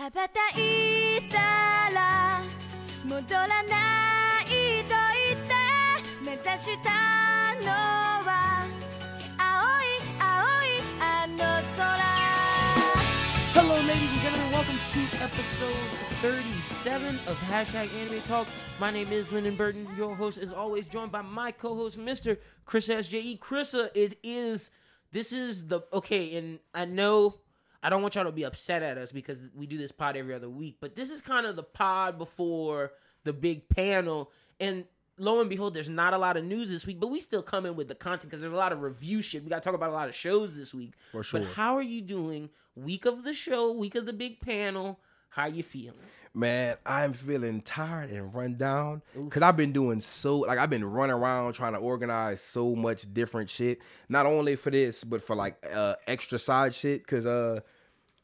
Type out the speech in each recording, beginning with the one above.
羽ばたいたら戻らないと言って目指したのは青い青いあの空 Hello, ladies and gentlemen. Welcome to episode 37 of Hashtag Anime Talk. My name is Lyndon Burton, your host, as always, joined by my co-host, Mr. Chris SJE. Chrissa, it is. This is the okay, and I know I don't want y'all to be upset at us because we do this pod every other week, but this is kind of the pod before the big panel, and lo and behold, there's not a lot of news this week, but we still come in with the content because there's a lot of review shit. We got to talk about a lot of shows this week. For sure. But how are you doing? Week of the show, week of the big panel. How you feeling? Man, I'm feeling tired and run down because I've been doing so like I've been running around trying to organize so much different shit. Not only for this, but for like uh extra side shit. Cause uh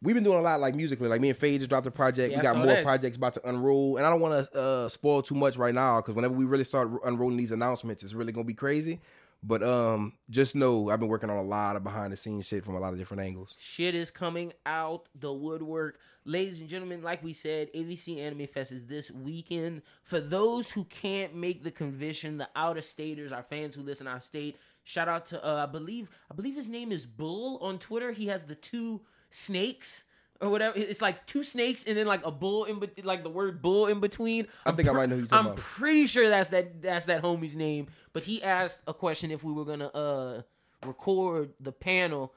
we've been doing a lot like musically. Like me and Faye just dropped a project. Yeah, we got more that. projects about to unroll, and I don't want to uh spoil too much right now because whenever we really start unrolling these announcements, it's really gonna be crazy. But um, just know I've been working on a lot of behind the scenes shit from a lot of different angles. Shit is coming out the woodwork. Ladies and gentlemen, like we said, AVC Anime Fest is this weekend. For those who can't make the convention, the out of staters, our fans who listen out state, shout out to uh, I believe I believe his name is Bull on Twitter. He has the two snakes or whatever. It's like two snakes and then like a bull in bet- like the word bull in between. I think I might know who you're talking about. I'm about. pretty sure that's that that's that homie's name. But he asked a question if we were gonna uh record the panel.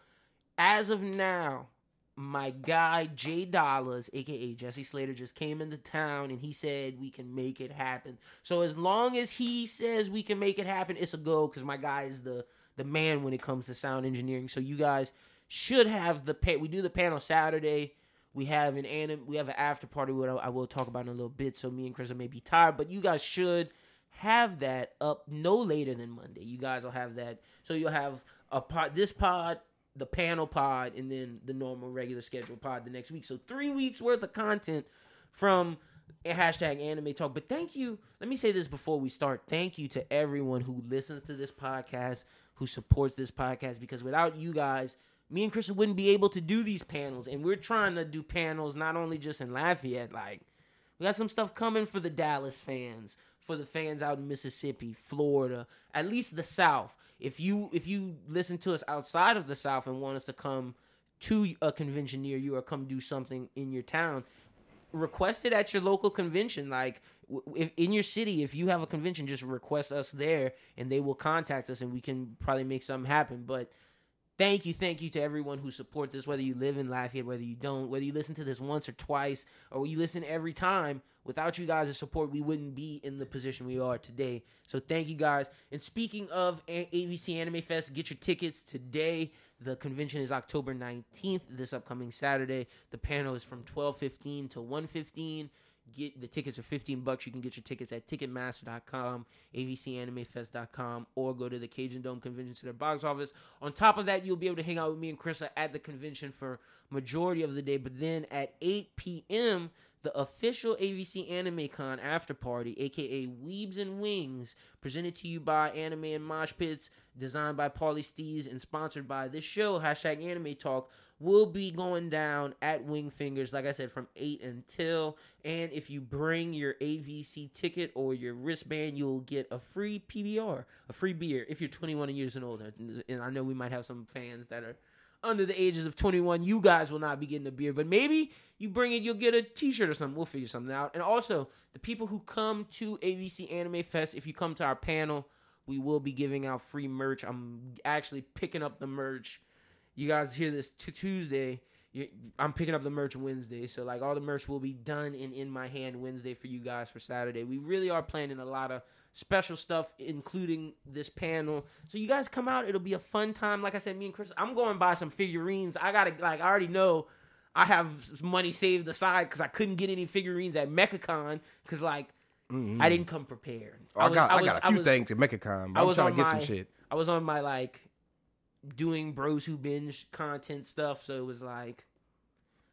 As of now, my guy Jay Dollars, aka Jesse Slater, just came into town and he said we can make it happen. So as long as he says we can make it happen, it's a go because my guy is the the man when it comes to sound engineering. So you guys should have the pa- we do the panel Saturday. We have an anim- we have an after party what I will talk about in a little bit. So me and Chris may be tired, but you guys should have that up no later than Monday. You guys will have that. So you'll have a pod this pod, the panel pod, and then the normal regular schedule pod the next week. So three weeks worth of content from hashtag anime talk. But thank you. Let me say this before we start. Thank you to everyone who listens to this podcast, who supports this podcast, because without you guys, me and Chris wouldn't be able to do these panels. And we're trying to do panels not only just in Lafayette, like we got some stuff coming for the Dallas fans, for the fans out in Mississippi, Florida, at least the South. If you if you listen to us outside of the South and want us to come to a convention near you or come do something in your town, request it at your local convention. Like if, in your city, if you have a convention, just request us there, and they will contact us, and we can probably make something happen. But thank you, thank you to everyone who supports us, whether you live in Lafayette, whether you don't, whether you listen to this once or twice, or you listen every time. Without you guys' support, we wouldn't be in the position we are today. So thank you guys. And speaking of AVC Anime Fest, get your tickets today. The convention is October 19th, this upcoming Saturday. The panel is from 12:15 to 1:15. Get the tickets are 15 bucks. You can get your tickets at ticketmaster.com, avcanimefest.com, or go to the Cajun Dome Convention Center box office. On top of that, you'll be able to hang out with me and Krista at the convention for majority of the day. But then at 8 p.m., the official AVC Anime Con after party, aka Weebs and Wings, presented to you by Anime and Mosh Pits, designed by Paulie Stees, and sponsored by this show, hashtag Anime Talk, will be going down at Wing Fingers, like I said, from 8 until. And if you bring your AVC ticket or your wristband, you'll get a free PBR, a free beer, if you're 21 years and older. And I know we might have some fans that are under the ages of 21, you guys will not be getting a beer, but maybe you bring it, you'll get a t-shirt or something. We'll figure something out. And also, the people who come to AVC Anime Fest, if you come to our panel, we will be giving out free merch. I'm actually picking up the merch. You guys hear this t- Tuesday. I'm picking up the merch Wednesday, so like all the merch will be done and in my hand Wednesday for you guys for Saturday. We really are planning a lot of special stuff, including this panel. So you guys come out; it'll be a fun time. Like I said, me and Chris, I'm going to buy some figurines. I gotta like I already know I have money saved aside because I couldn't get any figurines at MechaCon because like mm-hmm. I didn't come prepared. Oh, I, was- got I, was- got a few was- things at MechaCon. I I'm was trying to get my, some shit. I was on my like doing bros who binge content stuff, so it was like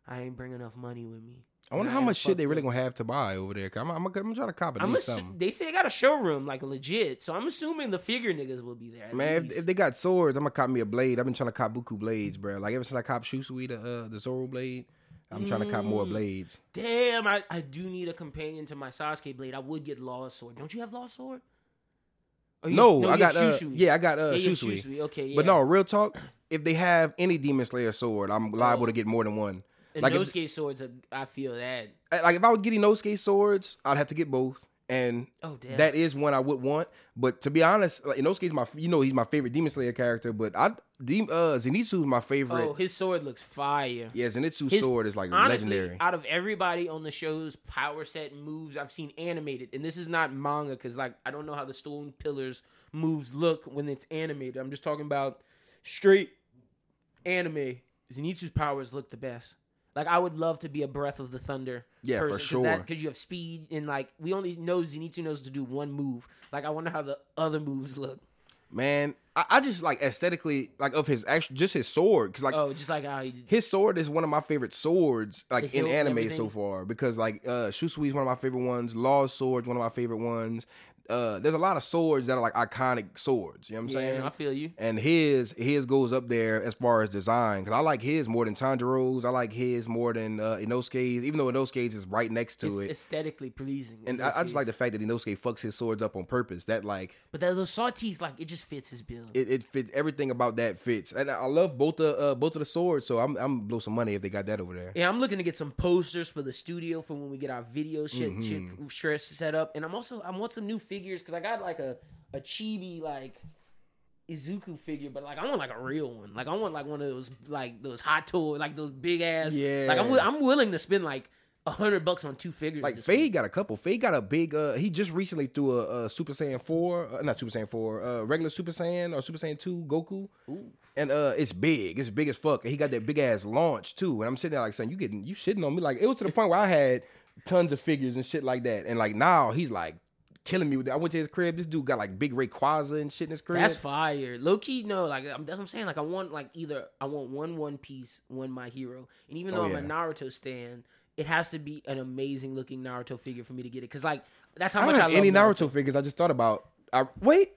I ain't bring enough money with me. I wonder how much shit they really gonna have to buy over there. I'm, I'm, I'm trying to cop at I'm least assu- they say they got a showroom like legit, so I'm assuming the figure niggas will be there. Man, if, if they got swords, I'm gonna cop me a blade. I've been trying to cop Buku blades, bro. Like ever since I cop Shusui, the uh, the Zoro blade, I'm trying to cop more Mm. blades. Damn, I, I do need a companion to my Sasuke blade. I would get Law's sword. Don't you have Law's sword? You- No, you I got uh, yeah, I got uh, Yeah, Shusui. Shusui. Okay, yeah. But no, real talk. If they have any Demon Slayer sword, I'm liable Oh. to get more than one. and like if- Nosuke swords, are, I feel that. Like if I was getting Nosuke swords, I'd have to get both. And Oh, that is one I would want. But to be honest, like Inosuke's my you know he's my favorite Demon Slayer character. But I Dem- uh Zenitsu's my favorite. Oh, his sword looks fire. yeah, Zenitsu's His- sword is like Honestly, legendary. out of everybody on the show's power set moves I've seen animated, and this is not manga because like I don't know how the Stone Pillars moves look when it's animated. I'm just talking about straight anime. Zenitsu's powers look the best. Like I would love to be a Breath of the Thunder. Yeah, for sure. Because you have speed and like we only know Zenitsu knows to do one move. Like I wonder how the other moves look. Man, I, I just like aesthetically like of his actual just his sword because like Oh, just like how he his sword is one of my favorite swords like in anime so far because like uh Shusui is one of my favorite ones law's sword one of my favorite ones uh there's a lot of swords that are like iconic swords you know what i'm Yeah, saying I feel you. and his his goes up there as far as design because I like his more than Tanjiro's. I like his more than uh, Inosuke's, even though Inosuke's is right next to It's it. aesthetically pleasing. And I, I just like the fact that Inosuke fucks his swords up on purpose. That like But that, those sawtees, like it just fits his build. it, it fits everything about that fits. And I love both the uh, both of the swords, so I'm I'm blow some money if they got that over there. Yeah, I'm looking to get some posters for the studio for when we get our video shit, shit Mm-hmm. stress set up, and I'm also I want some new figures because I got like a a chibi like Izuku figure, but like I want like a real one. Like I want like one of those like those hot toy like those big ass. Yeah. Like I'm. I'm willing to spend like a hundred bucks on two figures. Like Fade week. got a couple. Fade got a big. uh He just recently threw a, a Super Saiyan four, uh, not Super Saiyan four, uh regular Super Saiyan or Super Saiyan two Goku, Ooh. and uh it's big. It's big as fuck. And he got that big ass launch too. And I'm sitting there like saying, you getting you shitting on me? Like it was to the point where I had tons of figures and shit like that. And like now he's like killing me with that. I went to his crib. This dude got like big Rayquaza and shit in his crib. That's fire. Low key, no, like I'm, that's what I'm saying. Like I want like either I want one One Piece, one My Hero, and even though Oh, I'm a Naruto stan, it has to be an amazing looking Naruto figure for me to get it. Cause like that's how I much I love any Naruto. figures. I just thought about. I wait.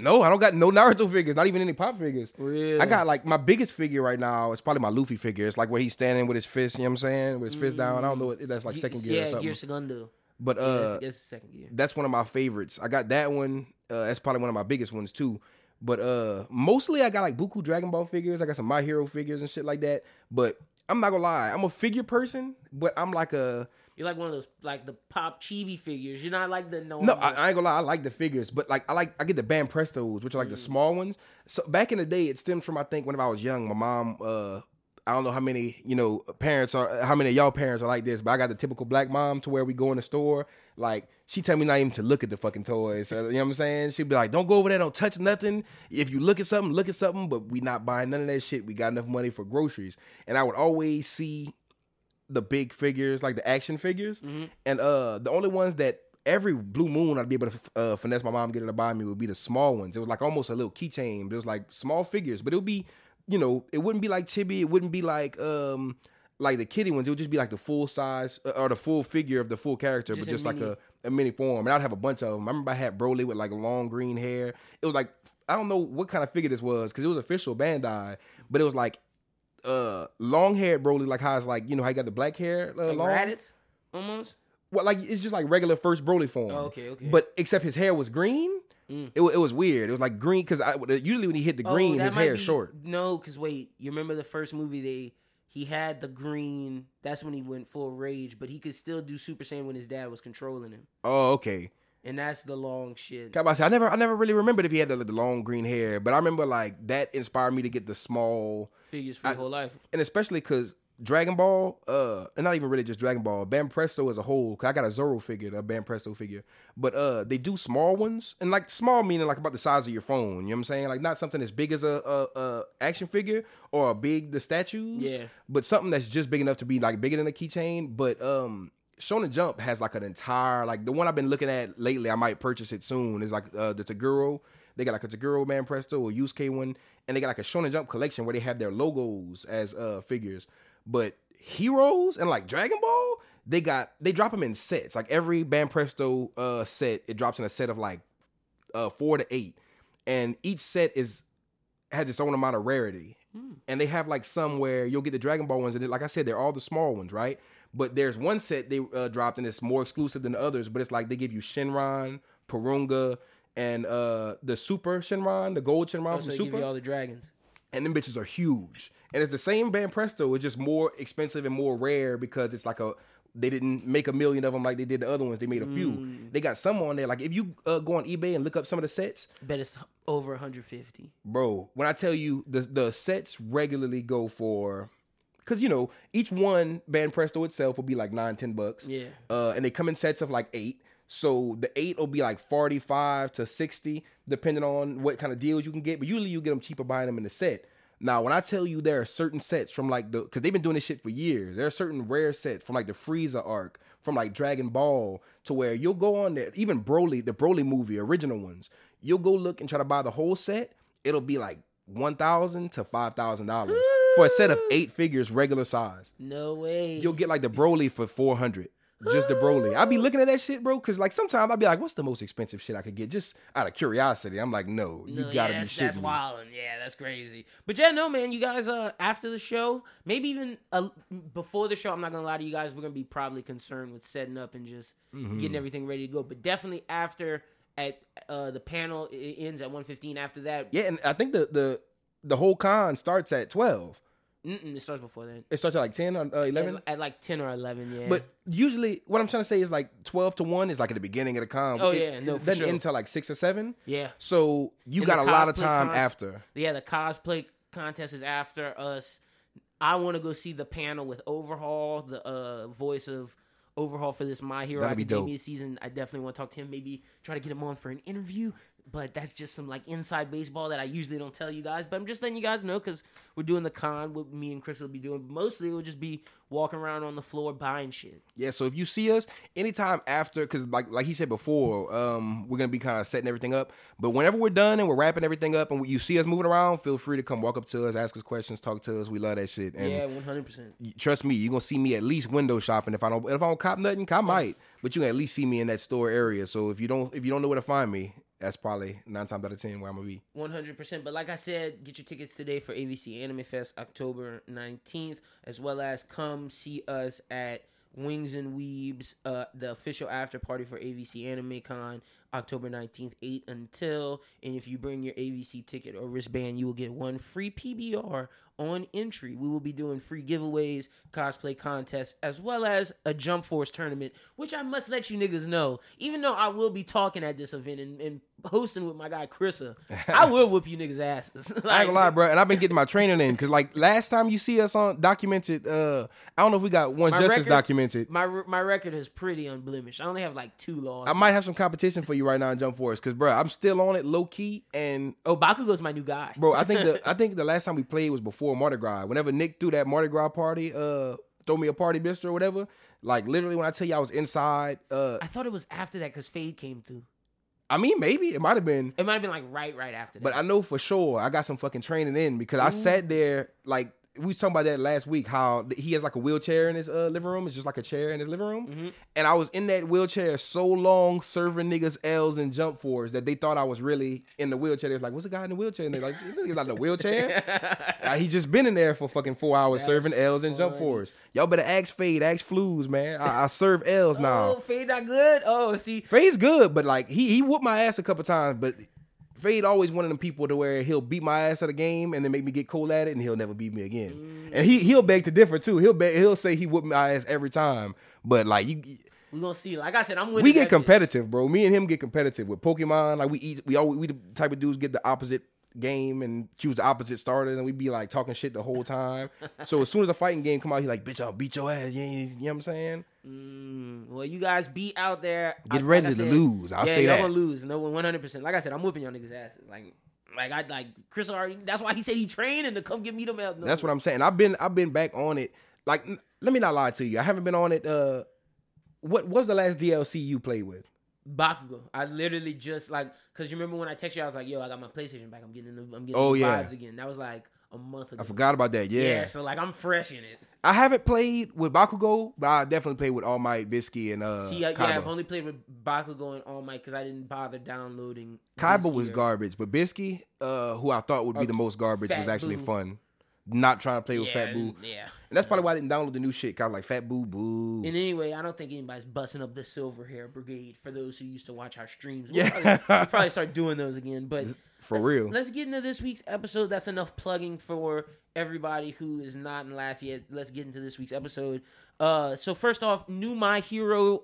No, I don't got no Naruto figures. Not even any pop figures. Really? I got like my biggest figure right now. It's probably my Luffy figure. It's like where he's standing with his fist. You know what I'm saying? With his fist down. I don't know. What, that's like second gear Yeah, or something. Gear Segundo. But Yeah, uh, it's, it's second gear. that's one of my favorites. I got that one. Uh, that's probably one of my biggest ones too. But uh, mostly I got like Buku Dragon Ball figures. I got some My Hero figures and shit like that. But I'm not gonna lie, I'm a figure person. But I'm like a You're like one of those like the pop chibi figures. You're not like the no. No, I, I ain't gonna lie. I like the figures, but like I like I get the Banprestos, which are like the small ones. So back in the day, it stems from I think whenever I was young, my mom. uh I don't know how many you know parents are, how many of y'all parents are like this, but I got the typical black mom to where we go in the store, like she tell me not even to look at the fucking toys. You know what I'm saying? She'd be like, "Don't go over there, don't touch nothing. If you look at something, look at something, but we not buying none of that shit. We got enough money for groceries." And I would always see the big figures, like the action figures, and uh the only ones that every blue moon I'd be able to uh, finesse my mom get her to buy me would be the small ones. It was like almost a little keychain, but it was like small figures, but it would be, you know, it wouldn't be like chibi, it wouldn't be like um like the kitty ones. It would just be like the full size uh, or the full figure of the full character, Just but a just like a a mini form. And I'd have a bunch of them. I remember I had Broly with like long green hair. It was like I don't know what kind of figure this was because it was official Bandai, but it was like uh long haired Broly, like how it's like you know how he got the black hair uh, like long. Raditz, almost. Well, like it's just like regular first Broly form. Oh, okay, okay. But except his hair was green. Mm. It, it was weird. It was like green because usually when he hit the oh, green, oh, his hair be, short. No, because wait, you remember the first movie they he had the green. That's when he went full rage, but he could still do Super Saiyan when his dad was controlling him. Oh, okay. And that's the long shit. I say I never, I never really remembered if he had the, the, long green hair, but I remember like that inspired me to get the small figures for I, whole life, and especially because Dragon Ball, uh, and not even really just Dragon Ball, Banpresto as a whole. Cause I got a Zoro figure, a Banpresto figure, but uh, they do small ones, and like small meaning like about the size of your phone. You know what I'm saying? Like not something as big as a, a, a action figure or a big the statues. Yeah. but something that's just big enough to be like bigger than a keychain. But um, Shonen Jump has like an entire like the one I've been looking at lately. I might purchase it soon. Is like uh, the Toguro. They got like a Toguro Man Presto or Yusuke one, and they got like a Shonen Jump collection where they have their logos as uh figures. But heroes and like Dragon Ball, they got they drop them in sets. Like every Banpresto uh set, it drops in a set of like uh four to eight, and each set is has its own amount of rarity. and they have like some where you'll get the Dragon Ball ones, and like I said, they're all the small ones, right? But there's one set they uh, dropped, and it's more exclusive than the others. But it's like they give you Shenron, Porunga, and uh the Super Shenron, the Gold Shenron from give Super you all the dragons. And them bitches are huge. And it's the same Banpresto, it's just more expensive and more rare because it's like a they didn't make a million of them like they did the other ones. They made a few. Mm. They got some on there. Like if you uh, go on eBay and look up some of the sets, Bet it's over 150. bro. When I tell you the the sets regularly go for, because you know each one Banpresto itself will be like nine ten bucks. Yeah. Uh, and they come in sets of like eight. So the eight will be like forty five to sixty, depending on what kind of deals you can get. But usually you get them cheaper buying them in the set. Now, when I tell you there are certain sets from like the, because they've been doing this shit for years. There are certain rare sets from like the Frieza arc, from like Dragon Ball, to where you'll go on there. Even Broly, the Broly movie, original ones. You'll go look and try to buy the whole set. It'll be like 1,000 to five thousand dollars for a set of eight figures, regular size. No way. You'll get like the Broly for four hundred. Just the Broly. I'll be looking at that shit, bro, because like sometimes I'll be like, what's the most expensive shit I could get? Just out of curiosity. I'm like, no, you No, gotta yeah, be shitting that's wild. Yeah, that's crazy. But yeah, no, man. You guys, uh, after the show, maybe even uh, before the show, I'm not gonna lie to you guys. We're gonna be probably concerned with setting up and just Mm-hmm. getting everything ready to go. But definitely after at uh the panel it ends at 1:15. After that, Yeah, and I think the the the whole con starts at twelve. Mm-mm, it starts before then. It starts at like ten or uh, eleven. At, at like 10 or 11. Yeah. But usually, what I'm trying to say is like twelve to one is like at the beginning of the con. Oh, It- yeah, no, it doesn't sure. end like six or seven. yeah. So you And got a lot of time cons- after. Yeah, the cosplay contest is after us. I want to go see the panel with Overhaul, the uh, voice of Overhaul for this My Hero That'd be Academia dope. season. I definitely want to talk to him. Maybe try to get him on for an interview. But that's just some like inside baseball that I usually don't tell you guys. But I'm just letting you guys know because we're doing the con. What me and Chris will be doing. Mostly, it will just be walking around on the floor buying shit. Yeah, so if you see us anytime after, because like like he said before, um, we're gonna be kind of setting everything up. But whenever we're done and we're wrapping everything up, and you see us moving around, feel free to come walk up to us, ask us questions, talk to us. We love that shit. And yeah, 100. percent trust me, you're gonna see me at least window shopping. If I don't, if I don't cop nothing, I might, but you can at least see me in that store area. So if you don't, if you don't know where to find me, that's probably nine times out of ten where I'm gonna be. One hundred percent. But like I said, get your tickets today for AVC Anime Fest October nineteenth, as well as come see us at Wings and Weebs, uh, the official after party for AVC Anime Con, October nineteenth, eight until. And if you bring your AVC ticket or wristband, you will get one free PBR on entry. We will be doing free giveaways, cosplay contests, as well as a Jump Force tournament, which I must let you niggas know. Even though I will be talking at this event and, and hosting with my guy Chrissa, I will whoop you niggas asses. I ain't gonna lie, bro. And I've been getting my training in because, like, last time you see us on documented, uh, I don't know if we got one justice record- documented. My my record is pretty unblemished. I only have like two losses. I might have some competition for you right now in Jump Force because, bro, I'm still on it low key. And, Oh, Bakugo's my new guy. bro, I think the I think the last time we played was before Mardi Gras. Whenever Nick threw that Mardi Gras party, uh, throw me a party, bitch, or whatever. Like, literally, when I tell you I was inside, uh, I thought it was after that because Fade came through. I mean, maybe it might have been, It might have been like right, right after that. but I know for sure I got some fucking training in because I sat there like. We was talking about that last week. How he has like a wheelchair in his uh, living room. It's just like a chair in his living room. Mm-hmm. And I was in that wheelchair so long, serving niggas L's and Jump Force that they thought I was really in the wheelchair. They was like, "What's the guy in the wheelchair?" And they're like, "This nigga's not in the wheelchair." Uh, he just been in there for fucking four hours That's serving L's and Jump Force. Y'all better ask Fade, ask Flues, man. I, I serve L's now. oh, Fade not good. Oh, see, Fade's good, but like he he whooped my ass a couple times, but Fade always one of them people to where he'll beat my ass at a game and then make me get cool at it, and he'll never beat me again. Mm. And he he'll beg to differ too. He'll beg, he'll say he whooped my ass every time, but like you. we gonna see. Like I said, I'm winning. We get competitive, bro. Me and him get competitive with Pokemon. Like we eat, we always we the type of dudes get the opposite game and she was the opposite starter and we'd be like talking shit the whole time. so as soon as a fighting game come out, he like, bitch, I'll beat your ass. You, you know what I'm saying? Mm, well, you guys be out there. Get I- ready like to said, lose. I'll yeah, say that. gonna lose. No, 100. percent Like I said, I'm whooping y'all niggas asses. Like, like I like Chris already. That's why he said he training to come get me them. L- That's what I'm saying. I've been I've been back on it. Like, let me not lie to you. I haven't been on it. Uh, what, what was the last DLC you played with? Bakugo. I literally just like because you remember when I texted you, I was like, "Yo, I got my PlayStation back. I'm getting the, I'm getting Oh, the yeah. vibes again." That was like a month ago. I forgot about that. Yeah. Yeah. so like I'm fresh in it. I haven't played with Bakugo, but I definitely played with All Might, Bisky, and uh, See, uh, yeah, I've only played with Bakugo and All Might because I didn't bother downloading. Kaiba was year. garbage, but Bisky, uh, who I thought would be Or the most garbage, was actually Boo. fun. Not trying to play with Yeah, Fat Boo. yeah. And that's probably why I didn't download the new shit. Cause I was like Fat Boo Boo. And anyway, I don't think anybody's busting up the Silver Hair Brigade for those who used to watch our streams. We'll Yeah. probably, we'll probably start doing those again. But For let's- real. let's get into this week's episode. That's enough plugging for everybody who is not in Lafayette. Let's get into this week's episode. Uh, so first off, new My Hero,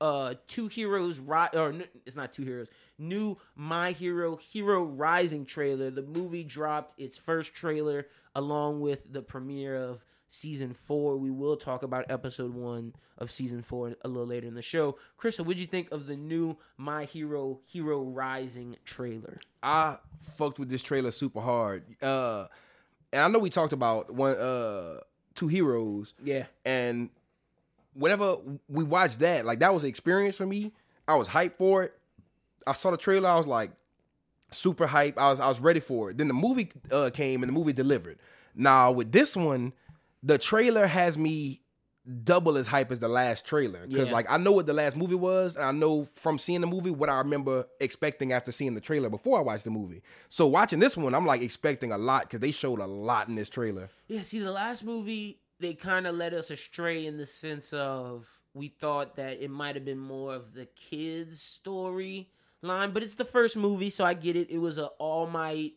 uh, two heroes, ri- or n- it's not two heroes. New My Hero Hero Rising trailer. The movie dropped its first trailer along with the premiere of season four. We will talk about episode one of season four a little later in the show. Crystal, what'd you think of the new My Hero Hero Rising trailer? I fucked with this trailer super hard. Uh, and I know we talked about one, uh, two heroes, Yeah. and whenever we watched that, like that was an experience for me. I was hyped for it. I saw the trailer. I was like super hype. I was I was ready for it. Then the movie uh, came and the movie delivered. Now with this one, the trailer has me double as hype as the last trailer because Yeah. like I know what the last movie was, and I know from seeing the movie what I remember expecting after seeing the trailer before I watched the movie. So watching this one, I'm like expecting a lot because they showed a lot in this trailer. Yeah, see, the last movie, they kind of led us astray in the sense of we thought that it might have been more of the kids' story line, but it's the first movie, so I get it. It was a All Might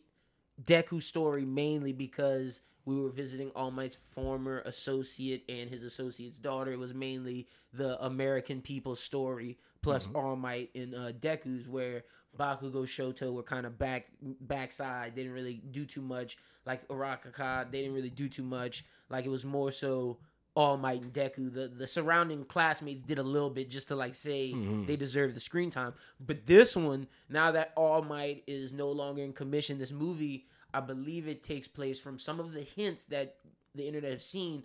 Deku story mainly because we were visiting All Might's former associate and his associate's daughter. It was mainly the American people's story plus All Might and uh, Deku's, where Bakugo Shoto were kind of back backside. They didn't really do too much. Like Uraraka, they didn't really do too much. Like it was more so All Might and Deku. The the surrounding classmates did a little bit just to like say they deserve the screen time. But this one, now that All Might is no longer in commission, this movie, I believe it takes place from some of the hints that the internet have seen.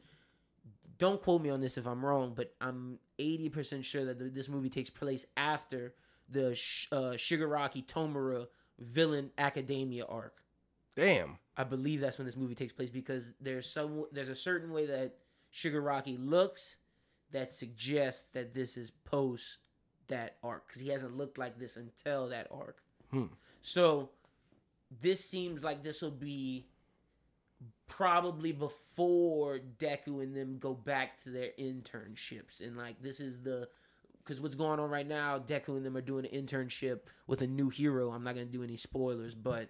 Don't quote me on this if I'm wrong, but I'm 80% sure that th- this movie takes place after the Sh- uh, Shigaraki Tomura villain academia arc. Damn. I believe that's when this movie takes place because there's some there's a certain way that Shigaraki looks that suggests that this is post that arc because he hasn't looked like this until that arc. Hmm. So this seems like this will be probably before Deku and them go back to their internships and like this is the because what's going on right now, Deku and them are doing an internship with a new hero. I'm not gonna do any spoilers, but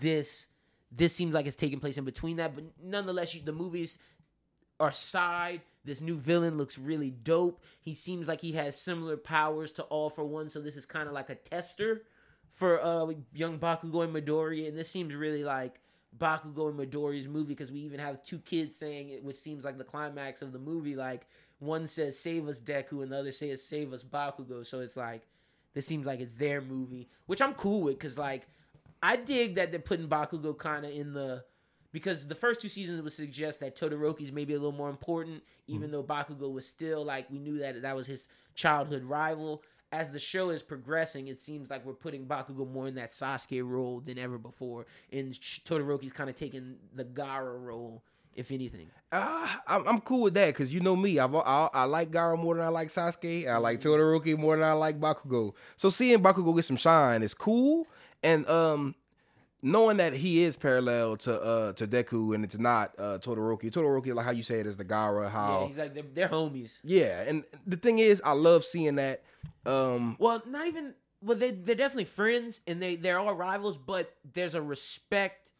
this this seems like it's taking place in between that but nonetheless you, the movies are side. This new villain looks really dope. He seems like he has similar powers to all for one so this is kind of like a tester for uh young bakugo and midori and this seems really like bakugo and midori's movie because we even have two kids saying it which seems like the climax of the movie like one says save us deku and the other says save us bakugo. So it's like this seems like it's their movie, which I'm cool with because like I dig that they're putting Bakugo kind of in the because the first two seasons would suggest that Todoroki's maybe a little more important, even though Bakugo was still like we knew that that was his childhood rival. As the show is progressing, it seems like we're putting Bakugo more in that Sasuke role than ever before, and Todoroki's kind of taking the Gaara role, if anything. Uh, I'm, I'm cool with that because you know me. I've, I I like Gaara more than I like Sasuke. I like Todoroki more than I like Bakugo. So seeing Bakugo get some shine is cool, and um, knowing that he is parallel to uh to Deku and it's not uh Todoroki. Todoroki, like how you say it, is the Gaara. Yeah, he's like they're, they're homies. yeah, and the thing is, I love seeing that. Um, Well, not even. Well, they they're definitely friends, and they they're all rivals. But there's a respect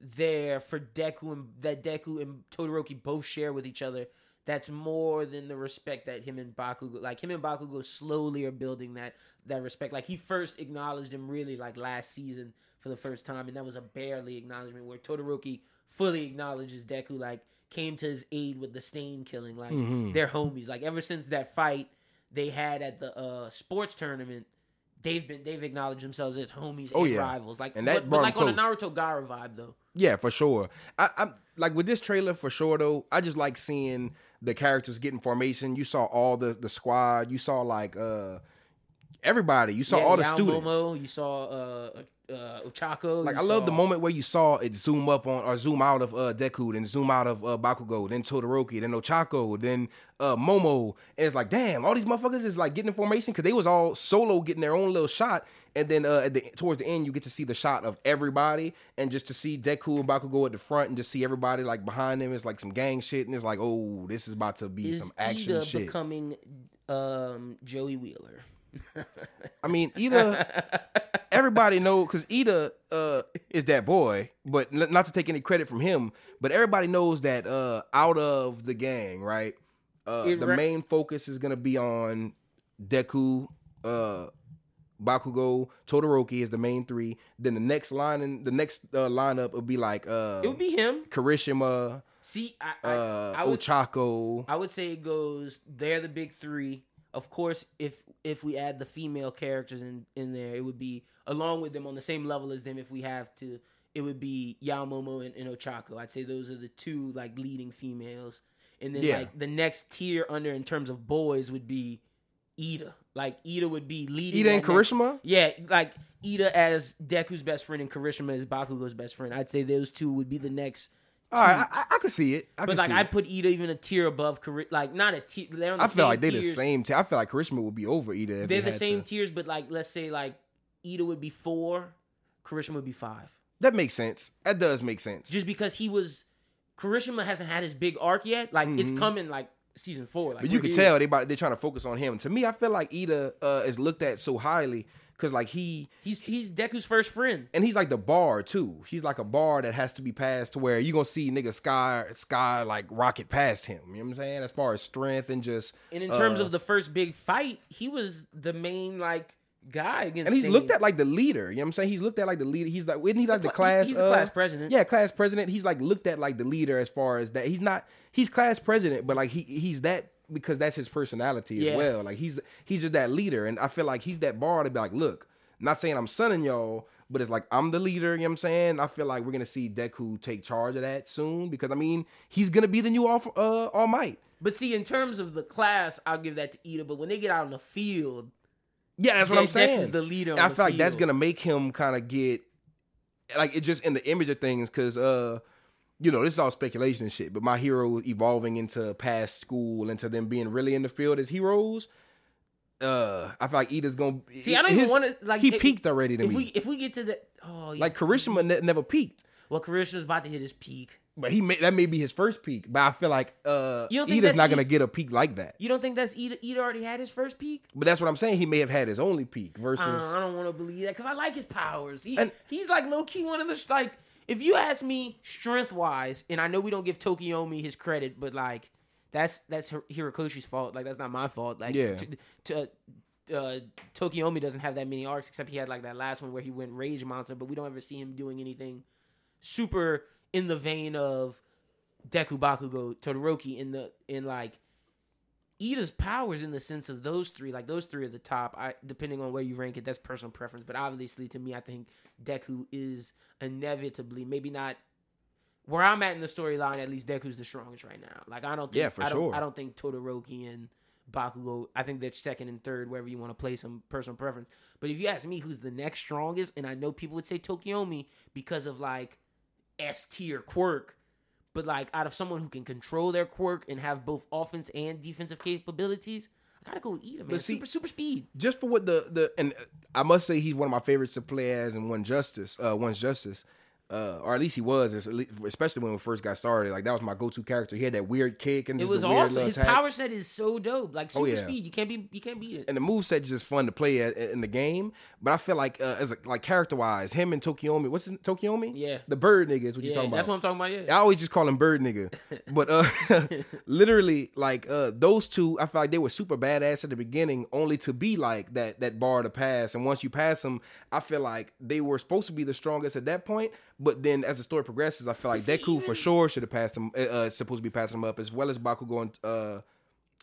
there for Deku and that Deku and Todoroki both share with each other. That's more than the respect that him and Bakugo, like him and Bakugo, slowly are building that that respect. Like he first acknowledged him really like last season for the first time, and that was a barely acknowledgement where Todoroki fully acknowledges Deku, like came to his aid with the stain killing. Like they're homies. Like ever since that fight they had at the uh sports tournament, they've been they've acknowledged themselves as homies Oh, and yeah. rivals. Like And that but, but like them on a Naruto Gaara vibe though. Yeah, for sure. I, I'm like with this trailer for sure though. I just like seeing the characters getting formation. You saw all the the squad. You saw like uh everybody. You saw Yeah, all the Yao students. Momo, you saw uh, uh Ochako. Like I love the moment where you saw it zoom up on or zoom out of uh Deku, then zoom out of uh Bakugo, then Todoroki, then Ochako, then uh Momo. And it's like, damn, all these motherfuckers is like getting information because they was all solo getting their own little shot. And then uh at the towards the end you get to see the shot of everybody and just to see Deku and Bakugo at the front and just see everybody like behind them. It's like some gang shit and it's like, oh, this is about to be Is some action Ida shit. becoming um, Joey Wheeler? I mean, Ida. everybody know because Ida uh, is that boy, but not to take any credit from him. But everybody knows that uh, out of the gang, right? Uh, the re- main focus is gonna be on Deku, uh, Bakugo, Todoroki is the main three. Then the next line in the next uh, lineup would be like uh, It would be him. Kirishima, See, I, I, uh, I would Ochako. I would say it goes. They're the big three. Of course, if if we add the female characters in in there, it would be along with them on the same level as them. If we have to, it would be Yao Momo and, and Ochako. I'd say those are the two like leading females. And then Yeah. like the next tier under in terms of boys would be Ida. Like Ida would be leading. Ida and that next- yeah, like Ida as Deku's best friend and Kirishima as Bakugo's best friend. I'd say those two would be the next. All right, I, I, I could see it. I But like I put Ida even a tier above Kari- like not a tier. They're on the I feel like they're the same. T- I feel like Kirishima would be over Ida. They're the same to. tiers, but like let's say like Ida would be four, Kirishima would be five. That makes sense. That does make sense. Just because he was Kirishima hasn't had his big arc yet. Like it's Mhm. coming like season four. Like But you can tell they about they're trying to focus on him. To me, I feel like Ida uh, is looked at so highly because like he he's he's Deku's first friend. and he's like the bar too. He's like a bar that has to be passed to where you gonna see nigga Sky Sky like rocket past him. You know what I'm saying? As far as strength and just And in terms uh, of the first big fight, he was the main like guy against. and he's looked at like the leader. You know what I'm saying? He's looked at like the leader. He's like isn't he like the cla- class? he's the uh, class president. Yeah, class president. He's like looked at like the leader as far as that. He's not. He's class president, but like he he's that because that's his personality as Yeah. well. Like he's he's just that leader, and I feel like he's that bar to be like, look, not saying I'm sonning y'all, but it's like I'm the leader. You know what I'm saying? I feel like we're gonna see Deku take charge of that soon because I mean he's gonna be the new all uh, All Might. But see, in terms of the class, I'll give that to Ida. But when they get out on the field, Yeah, that's what De- I'm saying. Deku's the leader I feel like that's gonna make him kind of get like it just in the image of things because uh you know this is all speculation and shit. But my hero evolving into past school into them being really in the field as heroes. Uh, I feel like Ida's gonna See, I don't even wanna, like, he if- peaked already to if me. we if we get to the oh like Kirishima ne- never peaked, well, Kirishima's about to hit his peak. but he may, that may be his first peak. But I feel like uh, You don't Ida's not gonna get a peak like that. You don't think that's Ida? Ida already had his first peak. But that's what I'm saying. He may have had his only peak versus. Uh, I don't want to believe that because I like his powers. He, And- he's like low key one of the like. If you ask me strength wise, and I know we don't give Tokoyami his credit, but like that's that's Horikoshi's fault. Like that's not my fault. Like Yeah. t- t- uh, Tokoyami doesn't have that many arcs except he had like that last one where he went rage monster, but we don't ever see him doing anything super in the vein of Deku Bakugo Todoroki in the in like Ida's powers in the sense of those three, like those three are the top. I depending on where you rank it, that's personal preference. But obviously, to me, I think Deku is inevitably maybe not where I'm at in the storyline. At least Deku's the strongest right now. Like I don't think Yeah, for I don't, sure. I don't think Todoroki and Bakugo. I think they're second and third wherever you want to play some personal preference. But if you ask me, who's the next strongest, and I know people would say Tokoyami because of like S tier quirk. But like out of someone who can control their quirk and have both offense and defensive capabilities, I gotta go with Ida, man. See- super super speed. just for what the the and I must say he's one of my favorites to play as in One Justice, uh, One's Justice, uh, or at least he was, especially when we first got started. Like that was my go-to character. He had that weird kick and It was awesome. His attack. power set is so dope. Like super Oh, yeah. speed. You can't be you can't beat it. and the move set is just fun to play at, in the game. But I feel like uh, as a, like character wise, him and Tokoyami, what's his Tokoyami? Yeah. the bird nigga is what you yeah, talking about. that's what I'm talking about. Yeah. I always just call him Bird Nigga. But uh literally like uh those two, I feel like they were super badass at the beginning, only to be like that that bar to pass. And once you pass them, I feel like they were supposed to be the strongest at that point. But then as the story progresses, I feel like See, Deku for sure should have passed him uh, uh supposed to be passing him up as well as Bakugo and uh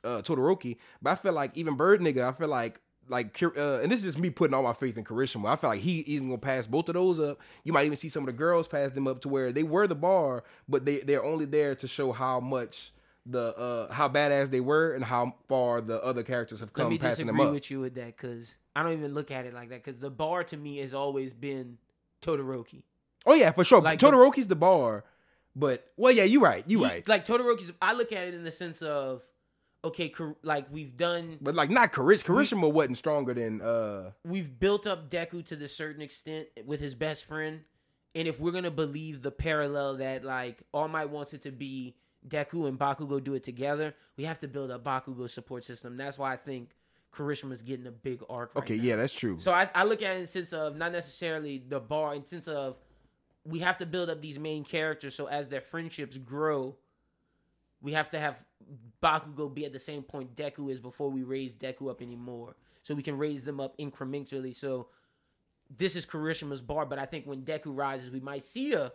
uh Todoroki. But I feel like even Bird Nigga, I feel like like uh, and this is just me putting all my faith in Kirishima. I feel like he even gonna pass both of those up. You might even see some of the girls pass them up to where they were the bar, but they they're only there to show how much the uh how badass they were and how far the other characters have Let come me passing them disagree up. with you with that because I don't even look at it like that. Because the bar to me has always been Todoroki. Oh yeah, for sure. Like Like the- Todoroki's the bar, but well, yeah, you're right, you He- right. Like Todoroki's. I look at it in the sense of, okay, like we've done, But like not Karish. Kirishima wasn't stronger than uh we've built up Deku to this certain extent with his best friend, and if we're gonna believe the parallel that like All Might wants it to be Deku and Bakugo do it together, we have to build a Bakugo support system. That's why I think Kirishima's getting a big arc. Right Okay, now. yeah, that's true. So I, I look at it in the sense of not necessarily the bar, in the sense of we have to build up these main characters so as their friendships grow, we have to have Bakugo be at the same point Deku is before we raise Deku up anymore. So we can raise them up incrementally. So this is Kirishima's bar, but I think when Deku rises, we might see a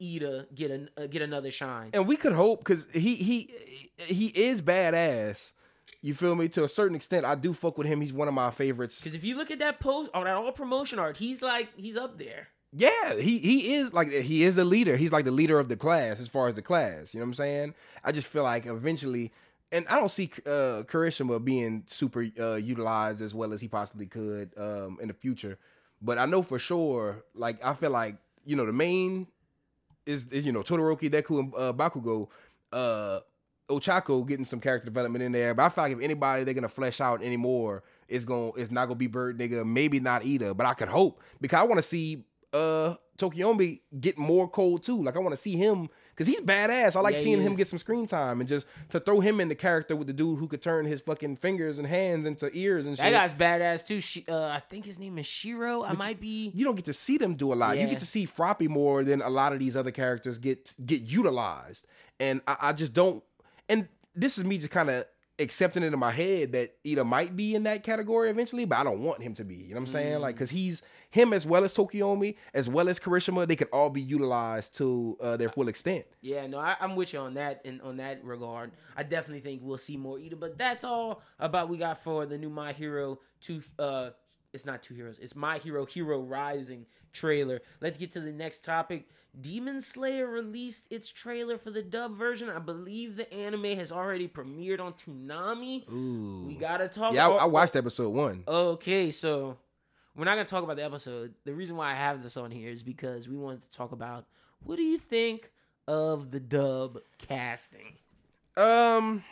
Ida get an, uh, get another shine. and we could hope because he he he is badass. You feel me? To a certain extent, I do fuck with him. He's one of my favorites. Because if you look at that post or that all promotion art, he's like he's up there. Yeah, he he is like he is a leader. He's like the leader of the class as far as the class. You know what I'm saying? I just feel like eventually, and I don't see uh Kirishima being super uh, utilized as well as he possibly could um in the future. But I know for sure, like I feel like you know the main is, is you know Todoroki, Deku, and uh, Bakugo. Uh, Ochako getting some character development in there, but I feel like if anybody they're gonna flesh out anymore, it's to it's not gonna be Bird Nigga, maybe not Ida, but I could hope because I want to see uh Tokoyami get more cold too. Like I want to see him because he's badass. I like Yeah, seeing him get some screen time and just to throw him in the character with the dude who could turn his fucking fingers and hands into ears and shit. That guy's badass too. She, uh, I think his name is Shiro. I might be. you don't get to see them do a lot. You get to see Froppy more than a lot of these other characters get get utilized. And I, I just don't. And this is me just kind of accepting it in my head that Ida might be in that category eventually, but I don't want him to be. You know what I'm saying? Like, because he's him as well as Tokoyami, as well as Kirishima, they could all be utilized to uh, their full extent. Yeah, no, I, I'm with you on that. In on that regard, I definitely think we'll see more Ida. But that's all about we got for the new My Hero two. Uh, it's not two heroes. It's My Hero Hero Rising trailer. Let's get to the next topic. Demon Slayer released its trailer for the dub version. I believe the anime has already premiered on Toonami. Ooh. We gotta talk. Yeah, about I watched episode one. Okay, so we're not gonna talk about the episode. The reason why I have this on here is because we wanted to talk about what do you think of the dub casting? Um,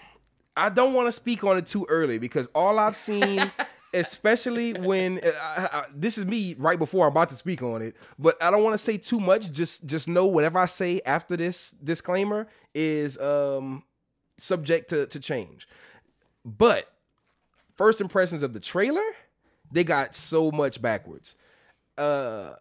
I don't want to speak on it too early because all I've seen, especially when uh, I, I, this is me right before I'm about to speak on it, but I don't want to say too much. Just just know whatever I say after this disclaimer is um subject to to change. But first impressions of the trailer, they got so much backwards. Uh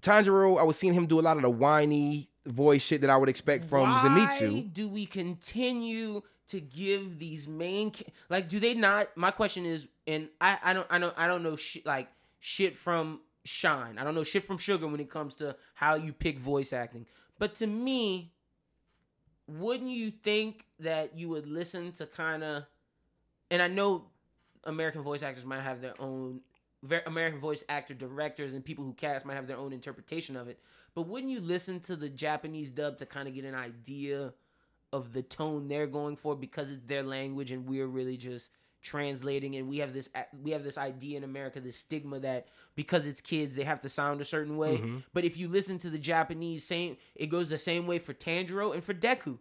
Tanjiro, I was seeing him do a lot of the whiny voice shit that I would expect from why Zenitsu. do we continue to give these main like? Do they not? My question is, and I I don't I don't I don't know like shit from Shine. I don't know shit from Sugar when it comes to how you pick voice acting. But to me, wouldn't you think that you would listen to kind of and I know American voice actors might have their own American voice actor directors and people who cast might have their own interpretation of it. But wouldn't you listen to the Japanese dub to kind of get an idea of the tone they're going for because it's their language and we're really just translating and we have this we have this idea in America this stigma that because it's kids they have to sound a certain way mm-hmm. but if you listen to the Japanese same it goes the same way for Tanjiro and for Deku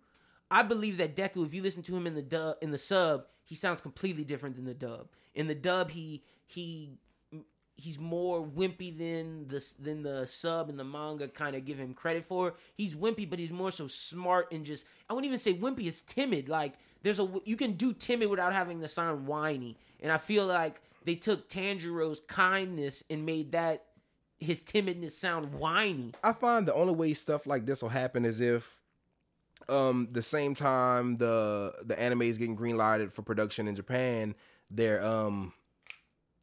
I believe that Deku, if you listen to him in the dub in the sub, he sounds completely different than the dub. In the dub, he he he's more wimpy than the than the sub and the manga kind of give him credit for. He's wimpy, but he's more so smart and just I wouldn't even say wimpy. It's timid. Like there's a you can do timid without having to sound whiny. And I feel like they took Tanjiro's kindness and made that his timidness sound whiny. I find the only way stuff like this will happen is if um the same time the the anime is getting green lighted for production in Japan, they're um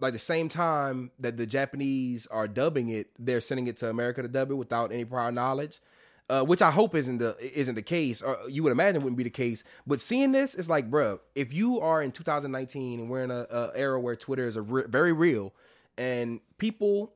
like the same time that the Japanese are dubbing it, they're sending it to America to dub it without any prior knowledge. Uh, which I hope isn't the isn't the case, or you would imagine wouldn't be the case. But seeing this, it's like, bruh, if you are in 2019 and we're in a, a era where Twitter is a re- very real, and people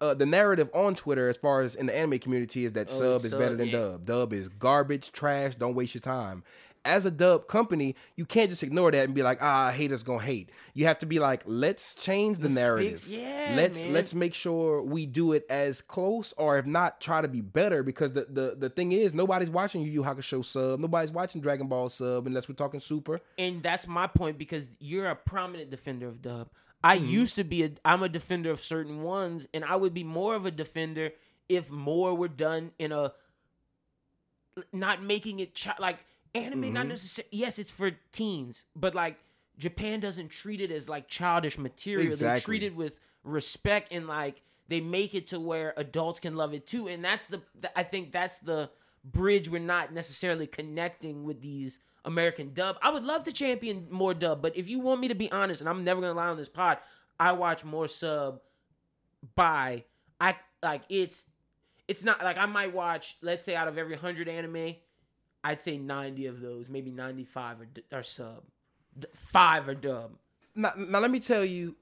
uh, the narrative on Twitter, as far as in the anime community, is that Oh, sub is better than yeah. dub. Dub is garbage, trash. Don't waste your time. As a dub company, you can't just ignore that and be like, ah, haters gonna hate. You have to be like, let's change the Let's narrative. fix- yeah, let's man. let's make sure we do it as close, or if not, try to be better. Because the the, the thing is, nobody's watching Yu Yu Hakusho sub, nobody's watching Dragon Ball sub, unless we're talking Super. and that's my point because you're a prominent defender of dub. I Mm-hmm. used to be a I'm a defender of certain ones, and I would be more of a defender if more were done in a not making it chi- like anime. Not Mm-hmm. necessarily. Yes, it's for teens, but like Japan doesn't treat it as like childish material. They treat it with respect and like they make it to where adults can love it too. And that's the I think that's the bridge we're not necessarily connecting with these American dub. I would love to champion more dub, but if you want me to be honest, and I'm never gonna lie on this pod, I watch more sub by I like it's it's not like I might watch let's say out of every 100 anime I'd say 90 of those maybe 95 are, are sub 5 are dub Now, now let me tell you,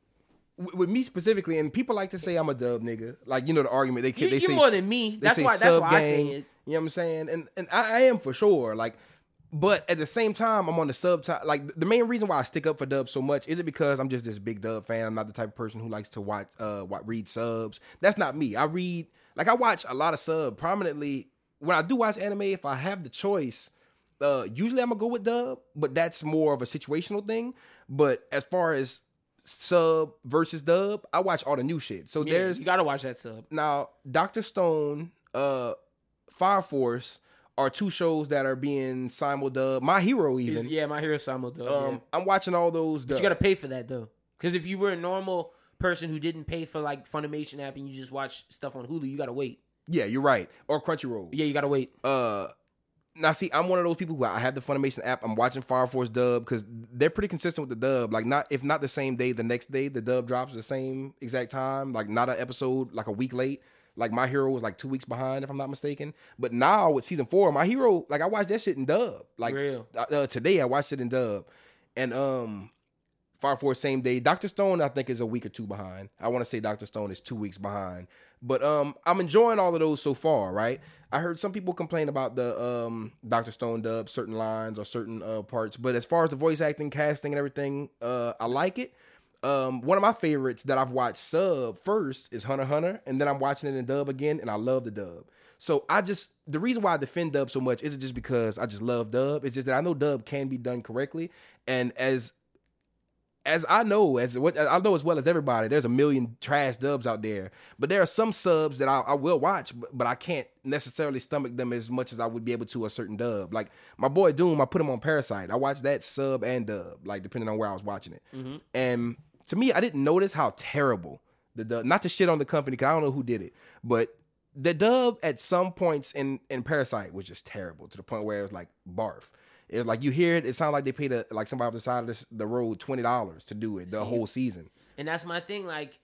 with, me specifically, and people like to say I'm a dub nigga. Like you know the argument they You- they you're say more than me. That's why- that's why I say it. You know what I'm saying? And and I, I am for sure. Like, but at the same time, I'm on the sub time. Like the main reason why I stick up for dub so much is it because I'm just this big dub fan. I'm not the type of person who likes to watch uh what read subs. That's not me. I read like I watch a lot of sub prominently. When I do watch anime, if I have the choice, uh usually I'm gonna go with dub, but that's more of a situational thing. But as far as sub versus dub, I watch all the new shit. So Yeah, there's you got to watch that sub now Doctor Stone, uh, Fire Force are two shows that are being simuldubbed. My Hero even. yeah my hero simuldub Um, yeah. I'm watching all those. but you got to pay for that though cuz if you were a normal person who didn't pay for like Funimation app and you just watch stuff on Hulu you got to wait yeah, you're right. Or Crunchyroll. yeah you got to wait Uh, now see, I'm one of those people who I have the Funimation app. I'm watching Fire Force dub because they're pretty consistent with the dub. Like not if not the same day, the next day the dub drops the same exact time. Like not an episode like a week late. Like My Hero was like two weeks behind, if I'm not mistaken. But now with season four, My Hero, like I watched that shit in dub. Like Real. uh, uh, today, I watched it in dub, and um, Fire Force same day. Doctor Stone, I think, is a week or two behind. I want to say Doctor Stone is two weeks behind, but um, I'm enjoying all of those so far. Right? I heard some people complain about the um Doctor Stone dub, certain lines or certain uh parts, but as far as the voice acting, casting, and everything, uh, I like it. Um, one of my favorites that I've watched sub first is Hunter Hunter, and then I'm watching it in dub again, and I love the dub. So I just the reason why I defend dub so much isn't just because I just love dub. It's just that I know dub can be done correctly, and as as I know, as what I know as well as everybody, there's a million trash dubs out there. But there are some subs that I, I will watch, but, but I can't necessarily stomach them as much as I would be able to a certain dub. Like my boy Doom, I put him on Parasite. I watched that sub and dub, like depending on where I was watching it. Mm-hmm. And to me, I didn't notice how terrible the dub. Not to shit on the company, because I don't know who did it, but the dub at some points in in Parasite was just terrible to the point where it was like barf. It was like you hear it, it sounded like they paid a, like somebody off the side of the, the road twenty dollars to do it the whole season. And that's my thing. Like,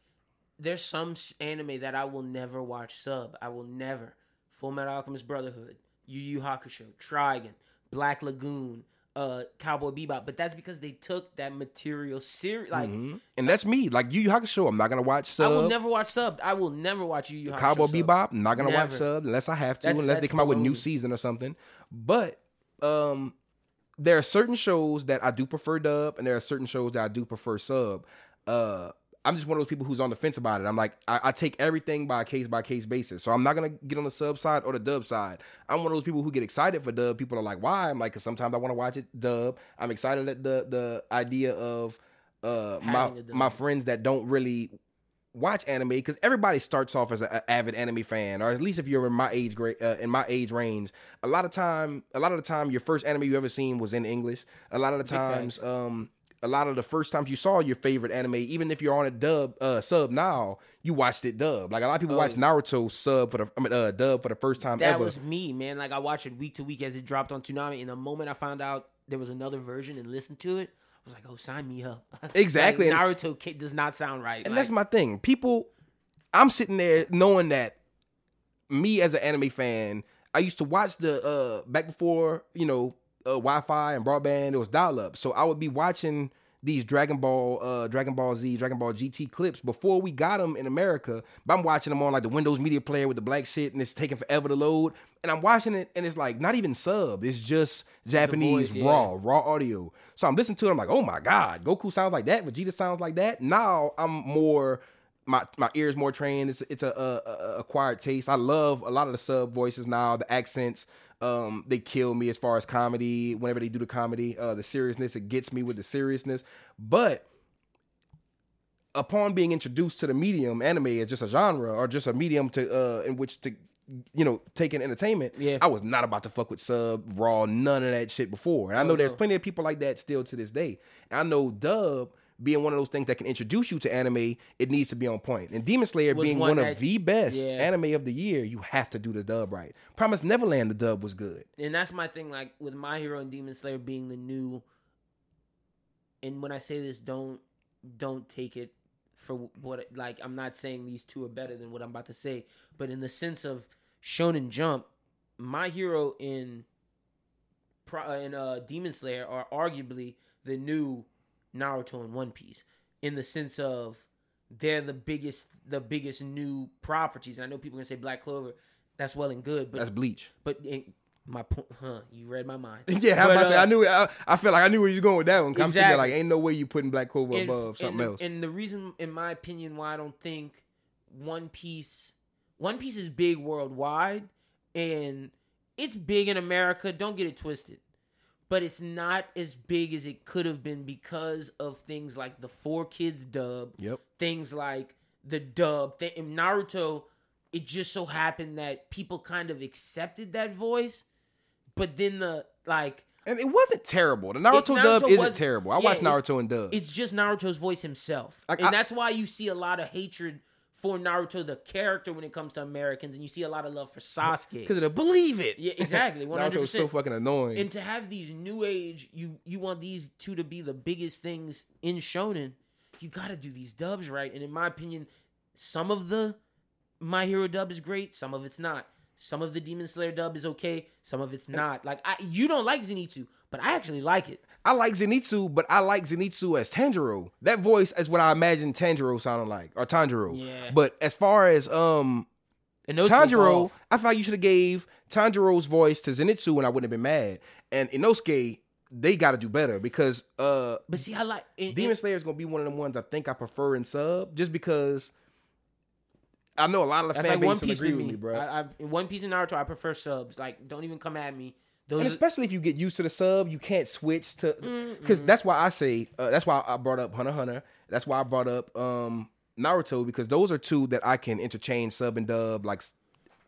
there's some anime that I will never watch sub. I will never. Full Metal Alchemist Brotherhood, Yu Yu Hakusho, Trigun, Black Lagoon, uh, Cowboy Bebop. But that's because they took that material serious. Like, Mhm. And that's me. Like Yu Yu Hakusho, I'm not gonna watch sub. I will never watch sub. I will never watch Yu Yu Hakusho. Cowboy sub. Bebop, I'm not gonna watch sub unless I have to, That's- unless they come out with new season or something. But um, there are certain shows that I do prefer dub, and there are certain shows that I do prefer sub. Uh, I'm just one of those people who's on the fence about it. I'm like, I, I take everything by a case by case basis. So I'm not gonna get on the sub side or the dub side. I'm one of those people who get excited for dub. People are like, why? I'm like, cause sometimes I want to watch it dub. I'm excited at the the idea of uh my Having my friends that don't really watch anime because everybody starts off as an avid anime fan, or at least if you're in my age grade, uh, in my age range. A lot of time, a lot of the time, your first anime you ever seen was in English. A lot of the times, um, a lot of the first times you saw your favorite anime, even if you're on a dub uh, sub now, you watched it dub. Like a lot of people watch Naruto sub for the I mean uh, dub for the first time Oh. That ever. was me, man. Like I watched it week to week as it dropped on Toonami, and the moment I found out there was another version and listened to it, was like, "Oh, sign me up!" Exactly. Like, Naruto does not sound right. And Like, that's my thing. People, I'm sitting there knowing that me as an anime fan, I used to watch the uh back before you know uh, Wi-Fi and broadband. It was dial-up, so I would be watching these Dragon Ball, uh, Dragon Ball Z, Dragon Ball GT clips before we got them in America. But I'm watching them on like the Windows Media Player with the black shit, and it's taking forever to load. And I'm watching it, and it's like not even sub. It's just Japanese voice, yeah. raw, raw audio. So I'm listening to it. I'm like, oh my god, Goku sounds like that. Vegeta sounds like that. Now I'm more. My, my ears more trained. It's it's a, a, a acquired taste. I love a lot of the sub voices now. The accents, um, they kill me as far as comedy. Whenever they do the comedy, uh, the seriousness, it gets me with the seriousness. But upon being introduced to the medium, anime as just a genre or just a medium to uh, in which to you know take in entertainment. Yeah. I was not about to fuck with sub raw, none of that shit before. And I know Oh, there's no. plenty of people like that still to this day. And I know dub. Being one of those things that can introduce you to anime, it needs to be on point. And Demon Slayer Was being one one, of the best yeah. anime of the year, you have to do the dub right. Promise Neverland, the dub was good. and that's my thing. Like with My Hero and Demon Slayer being the new, and when I say this, don't don't take it for what like I'm not saying these two are better than what I'm about to say, but in the sense of Shonen Jump, My Hero in in uh, Demon Slayer are arguably the new Naruto and One Piece in the sense of they're the biggest the biggest new properties. And I know people are gonna say Black Clover, that's well and good, but That's Bleach. but in my point, huh? You read my mind. Yeah, I, But, was about say, uh, I knew. I, I felt like I knew where you was going with that one. 'cause I'm sitting there like, ain't no way you putting Black Clover and- above something and else. And the reason, in my opinion, why I don't think One Piece, One Piece is big worldwide, and it's big in America. Don't get it twisted, but it's not as big as it could have been because of things like the Four Kids dub, Yep. things like the dub. Th- in Naruto, it just so happened that people kind of accepted that voice, but then the like And it wasn't terrible. The Naruto, Naruto dub isn't terrible. I yeah, watched it- Naruto and dub. it's just Naruto's voice himself, and I- that's why you see a lot of hatred for Naruto the character when it comes to Americans, and you see a lot of love for Sasuke. Because of the believe it. Yeah, exactly, one hundred Naruto's so fucking annoying. And to have these new age, you you want these two to be the biggest things in Shonen, you got to do these dubs right. And in my opinion, some of the My Hero dub is great, some of it's not. Some of the Demon Slayer dub is okay, some of it's not. Like I, you don't like Zenitsu, but I actually like it. I like Zenitsu, but I like Zenitsu as Tanjiro. That voice is what I imagine Tanjiro sounding like, or Tanjiro. Yeah. But as far as um Tanjiro. I thought you should have gave Tanjiro's voice to Zenitsu, and I wouldn't have been mad. And Inosuke, they got to do better because uh But see, I like Demon Slayer is gonna be one of the ones I think I prefer in sub, just because I know a lot of the fan like base will Piece agree with with me, me, bro. I, I, in One Piece and Naruto, I prefer subs. Like, don't even come at me. Those, and especially if you get used to the sub, you can't switch to because that's why I say uh, that's why I brought up Hunter Hunter. That's why I brought up um Naruto because those are two that I can interchange sub and dub. Like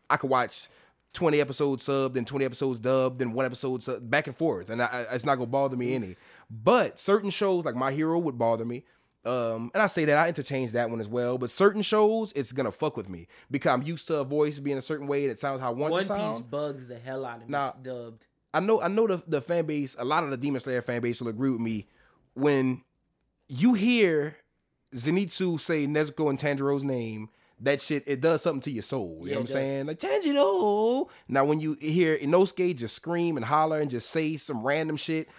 I could watch twenty episodes sub, then twenty episodes dub, then one episode sub, back and forth, and I, it's not gonna bother me any. But certain shows like My Hero would bother me. Um, and I say that I interchange that one as well, but certain shows it's gonna fuck with me because I'm used to a voice being a certain way and it sounds how I want One to sound. Piece bugs the hell out of me. Nah. dubbed. I know I know the the fan base, a lot of the Demon Slayer fan base will agree with me when you hear Zenitsu say Nezuko and Tanjiro's name, that shit it does something to your soul. You Yeah, know what I'm saying? Like Tanjiro. Now when you hear Inosuke just scream and holler and just say some random shit,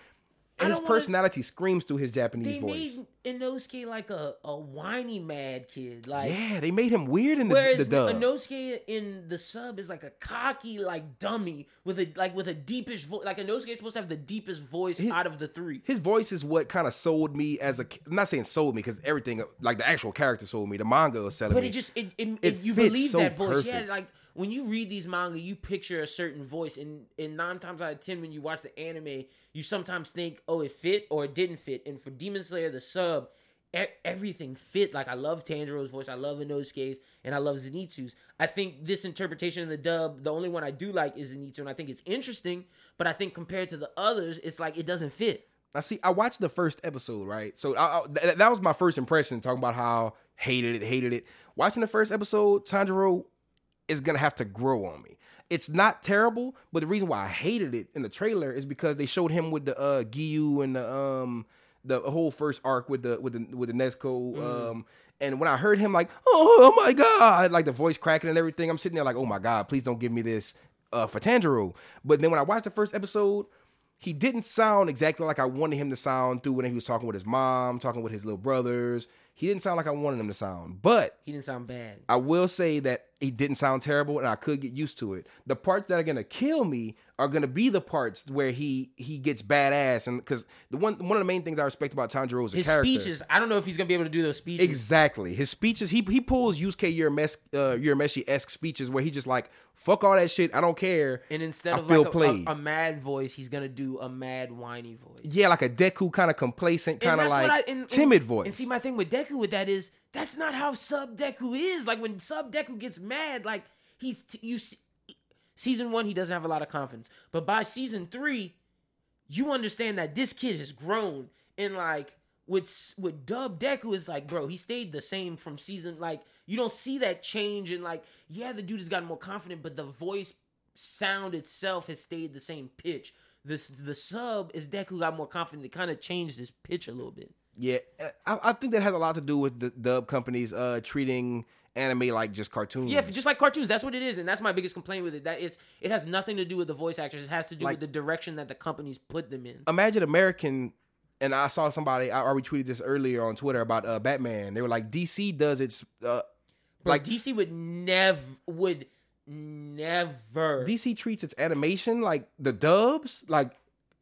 His don't wanna- personality screams through his Japanese They voice. made Inosuke like a, a whiny mad kid. Like, yeah, they made him weird in the, whereas the dub. Inosuke in the sub is like a cocky, like dummy with a like with a deepish voice. Like Inosuke is supposed to have the deepest voice out of the three. his voice is what kind of sold me as a. I'm not saying sold me because everything like the actual character sold me. The manga was selling me. But me. it just it, it, It you believe so that voice. perfect. Yeah, like when you read these manga, you picture a certain voice, and and nine times out of ten, when you watch the anime, you sometimes think, oh, it fit or it didn't fit. And for Demon Slayer, the sub, e- everything fit. Like I love Tanjiro's voice, I love Inosuke's, and I love Zenitsu's. I think this interpretation of the dub, the only one I do like is Zenitsu, and I think it's interesting. But I think compared to the others, it's like it doesn't fit. I see. I watched the first episode, right? So I, I, th- that was my first impression, talking about how hated it, hated it. Watching the first episode, Tanjiro is gonna have to grow on me. It's not terrible, but the reason why I hated it in the trailer is because they showed him with the uh Giyu and the um the whole first arc with the with the with the Nezuko. Um and when I heard him like, oh my god, like the voice cracking and everything, I'm sitting there like, oh my god, please don't give me this uh for Tanjiro. But then when I watched the first episode, he didn't sound exactly like I wanted him to sound through when he was talking with his mom, talking with his little brothers. He didn't sound like I wanted him to sound. But He didn't sound bad. I will say that he didn't sound terrible and I could get used to it. The parts that are gonna kill me are gonna be the parts where he he gets badass and because the one one of the main things I respect about Tanjiro is His character. speeches, I don't know if he's gonna be able to do those speeches. Exactly. His speeches, he he pulls Yusuke Urameshi uh, Urameshi esque speeches where he just like fuck all that shit. I don't care. and instead I of feel like a, played. a, a mad voice, he's gonna do a mad whiny voice. yeah, like a Deku kind of complacent, kind of like I- and- and- timid voice. And see, my thing with Deku with that is that's not how Sub Deku is. Like when Sub Deku gets mad, like he's t- you see, season one, he doesn't have a lot of confidence, but by season three, you understand that this kid has grown and like with with Dub Deku is like, bro, he stayed the same from season. Like you don't see that change and like, yeah, the dude has gotten more confident, but the voice sound itself has stayed the same pitch. This the sub is Deku got more confident. It kind of changed his pitch a little bit. yeah, I, I think that has a lot to do with the dub companies uh treating anime like just cartoons. Yeah, just like cartoons, that's what it is, and that's my biggest complaint with it. That it's it has nothing to do with the voice actors. It has to do Like- with the direction that the companies put them in. imagine American. And I saw somebody. I already tweeted this earlier on Twitter about uh, Batman. They were like, DC does its uh, Bro, like DC would never would never DC treats its animation like the dubs like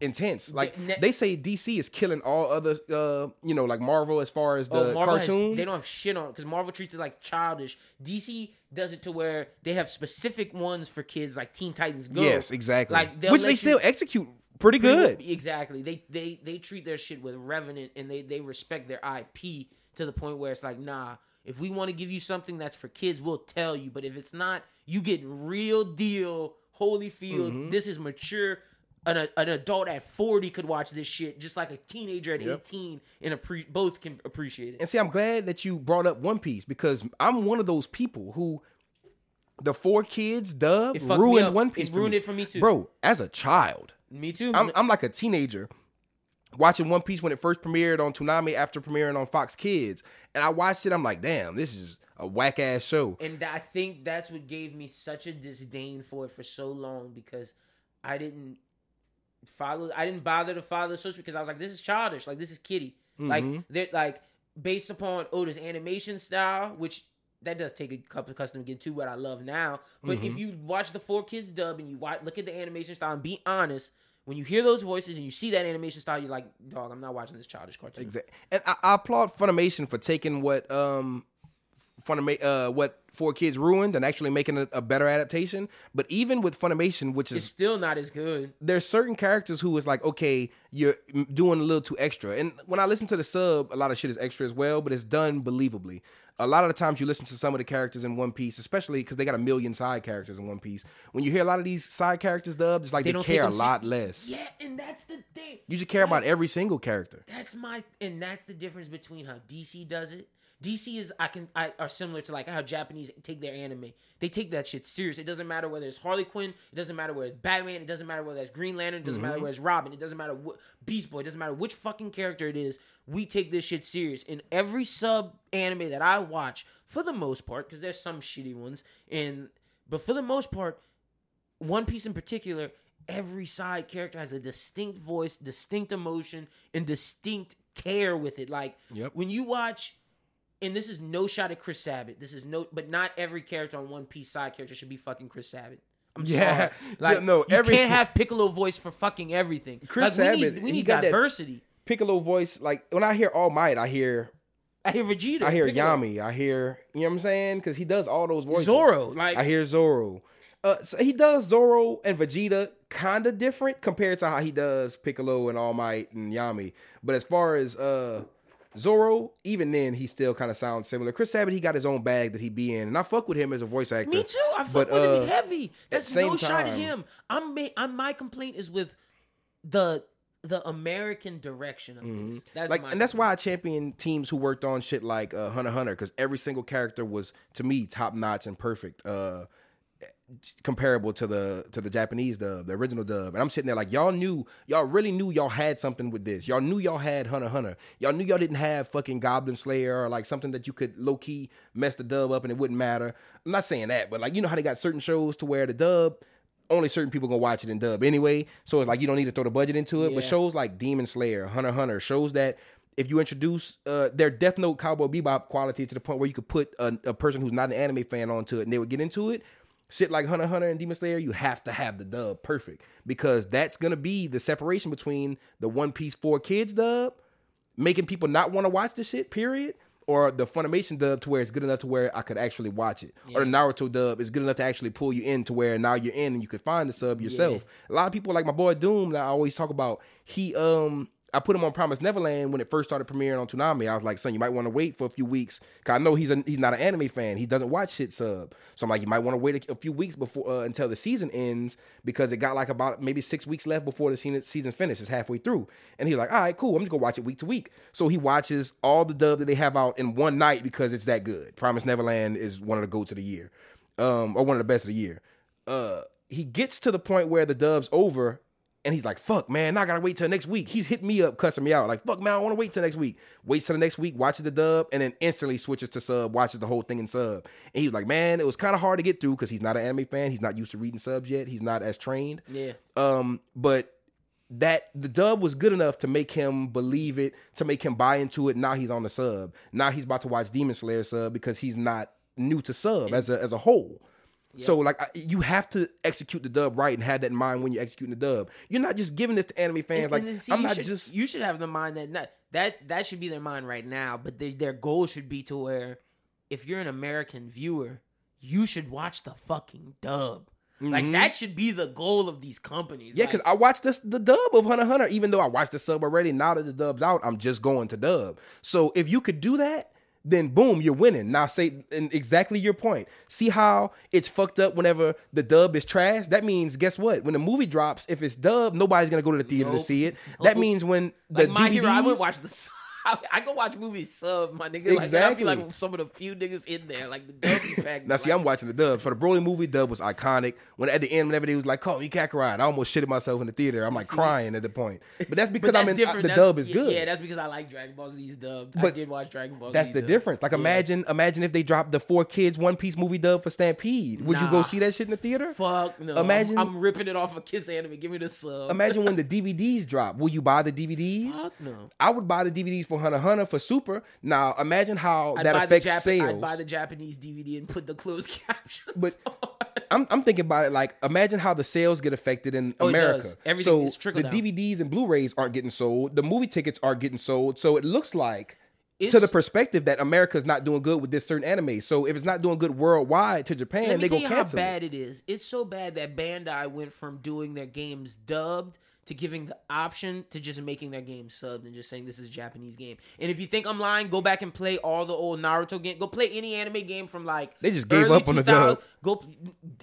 intense. Like ne- they say DC is killing all other uh you know like Marvel as far as the Oh, has- they don't have shit on because Marvel treats it like childish. DC does it to where they have specific ones for kids, like Teen Titans Go. yes, exactly. Like Which they you- still execute pretty good. Exactly. They they they treat their shit with revenant and they they respect their IP to the point where it's like, nah, if we want to give you something that's for kids, we'll tell you. But if it's not, you get real deal Holyfield. Mm-hmm. This is mature. An, an adult at 40 could watch this shit just like a teenager at Yep. 18 and appre- both can appreciate it. And see, I'm glad that you brought up One Piece because I'm one of those people who the four kids dub It fucked me ruined. One Piece. It ruined me. it for me too. Bro, as a child, Me too. I'm, I'm like a teenager watching One Piece when it first premiered on Toonami after premiering on Fox Kids. And I watched it, I'm like, damn, this is a whack ass show. And I think that's what gave me such a disdain for it for so long because I didn't follow. I didn't bother to follow the social because I was like, this is childish. Like this is kitty. Like they're like based upon Oda's animation style, which that does take a couple of custom to get to what I love now. But if you watch the four kids dub and you watch, look at the animation style and be honest. When you hear those voices and you see that animation style, you're like, dog, I'm not watching this childish cartoon. Exactly. And I, I applaud Funimation for taking what um Funima- uh what Four Kids ruined and actually making a, a better adaptation. But even with Funimation, which It's is still not as good. there's certain characters who is like, okay, you're doing a little too extra. And when I listen to the sub, a lot of shit is extra as well, but it's done believably. A lot of the times you listen to some of the characters in One Piece, especially because they got a million side characters in One Piece. When you hear a lot of these side characters dubbed, it's like they, don't care a lot less. Yeah, and that's the thing. You just care about every single character. That's my and that's the difference between how DC does it. DC is I can I are similar to like how Japanese take their anime. They take that shit serious. It doesn't matter whether it's Harley Quinn. It doesn't matter whether it's Batman. It doesn't matter whether it's Green Lantern. It doesn't matter mm-hmm. whether it's Robin. It doesn't matter what Beast Boy. It doesn't matter which fucking character it is. We take this shit serious. In every sub anime that I watch, for the most part, because there's some shitty ones, and but for the most part, one Piece in particular, every side character has a distinct voice, distinct emotion, and distinct care with it. Like Yep. when you watch, and this is no shot at Chris Sabat. This is no, but not every character on One Piece side character should be fucking Chris Sabat. I'm Yeah. sorry. Like Yeah, no, you every- can't have Piccolo voice for fucking everything. Chris like, we Sabat, need, we need diversity. Piccolo voice, like when I hear All Might, I hear I hear Vegeta. I hear Piccolo. Yami. I hear you know what I'm saying because he does all those voices. Zoro, like- I hear Zoro. Uh, so he does Zoro and Vegeta kind of different compared to how he does Piccolo and All Might and Yami. But as far as uh Zoro, even then he still kind of sounds similar. Chris Sabat, he got his own bag that he be in, and I fuck with him as a voice actor. Me too. I fuck But, with uh, him heavy. That's same no shot at him. I'm, I'm my complaint is with the the American direction of this. That's Mm-hmm. like, my and that's why I champion teams who worked on shit like uh, Hunter Hunter because every single character was to me top notch and perfect, uh, comparable to the to the Japanese dub, the original dub. And I'm sitting there like, y'all knew, y'all really knew y'all had something with this. Y'all knew y'all had Hunter Hunter. Y'all knew y'all didn't have fucking Goblin Slayer or like something that you could low key mess the dub up and it wouldn't matter. I'm not saying that, but like you know how they got certain shows to where the dub only certain people gonna watch it in dub anyway. So it's like you don't need to throw the budget into it. But shows like Demon Slayer, Hunter Hunter, shows that if you introduce uh, their Death Note Cowboy Bebop quality to the point where you could put a, a person who's not an anime fan onto it and they would get into it, shit like Hunter Hunter and Demon Slayer, you have to have the dub perfect because that's gonna be the separation between the One Piece Four Kids dub, making people not want to watch the shit. Period. Or the Funimation dub to where it's good enough to where I could actually watch it. Or the Naruto dub is good enough to actually pull you in to where now you're in and you could find the sub yourself. A lot of people like my boy Doom that I always talk about. He um I put him on Promise Neverland when it first started premiering on Toonami. I was like, son, you might want to wait for a few weeks. Cause I know he's a, he's not an anime fan. He doesn't watch shit sub. So I'm like, you might want to wait a, a few weeks before uh, until the season ends because it got like about maybe six weeks left before the season season finishes halfway through. And he's like, all right, cool. I'm just gonna watch it week to week. So he watches all the dub that they have out in one night because it's that good. Promise Neverland is one of the goats of the year, um, or one of the best of the year. Uh, he gets to the point where the dub's over and he's like, fuck, man, now I gotta wait till next week. He's hitting me up, cussing me out. Like, fuck, man, I wanna wait till next week. Waits till the next week, watches the dub, and then instantly switches to sub, watches the whole thing in sub. And he was like, man, it was kind of hard to get through because he's not an anime fan. He's not used to reading subs yet. He's not as trained. Yeah. Um, but that the dub was good enough to make him believe it, to make him buy into it. Now he's on the sub. Now he's about to watch Demon Slayer sub because he's not new to sub as a as a whole. So like I, you have to execute the dub right and have that in mind when you're executing the dub. You're not just giving this to anime fans. And- like and see, I'm not should, just you should have the mind that not, that that should be their mind right now, but they, their goal should be to where if you're an American viewer, you should watch the fucking dub. Like that should be the goal of these companies. Mm-hmm. yeah, Like, because I watched this the dub of Hunter Hunter. Even though I watched the sub already, now that the dub's out, I'm just going to dub. So if you could do that, then boom, you're winning. Now say exactly your point. See how it's fucked up whenever the dub is trash. That means guess what? When the movie drops, if it's dub, nobody's gonna go to the theater to see it. That Nope. means when the like my DVDs, hero, I would watch the. I, I go watch movies sub, my nigga. Like, and I'd be like some of the few niggas in there, like the dub pack. Now, see, I'm watching the dub. For the Broly movie, dub was iconic. When at the end, whenever they was like, "Call me Kakarot," I almost shitted myself in the theater. I'm like crying at the point. But that's because But that's I'm in, different. the That's- dub is yeah, good. Yeah, that's because I like Dragon Ball Z's dub. I But did watch Dragon Ball. That's Z the dub. difference. Like Yeah. imagine, imagine if they dropped the four kids One Piece movie dub for Stampede. Would you go see that shit in the theater? Fuck no. Imagine- I'm, I'm ripping it off of Kiss Anime. Give me the sub. Imagine when the DVDs drop. Will you buy the DVDs? Fuck no. I would buy the DVDs for Hunter Hunter for Super. Now imagine how I'd that affects Jap- sales. I'd buy the Japanese DVD and put the closed captions. But- on. I'm, I'm thinking about it like imagine how the sales get affected in Oh, it America. does. Everything so is trickle the down. DVDs and Blu-rays aren't getting sold. The movie tickets are getting sold. So it looks like to the perspective that America's not doing good with this certain anime. So if it's not doing good worldwide to Japan, they go you how cancel. it. bad it is. It's so bad that Bandai went from doing their games dubbed to giving the option to just making their game subbed and just saying this is a Japanese game. And if you think I'm lying, go back and play all the old Naruto game. Go play any anime game from like They just gave early up on the dub. Go,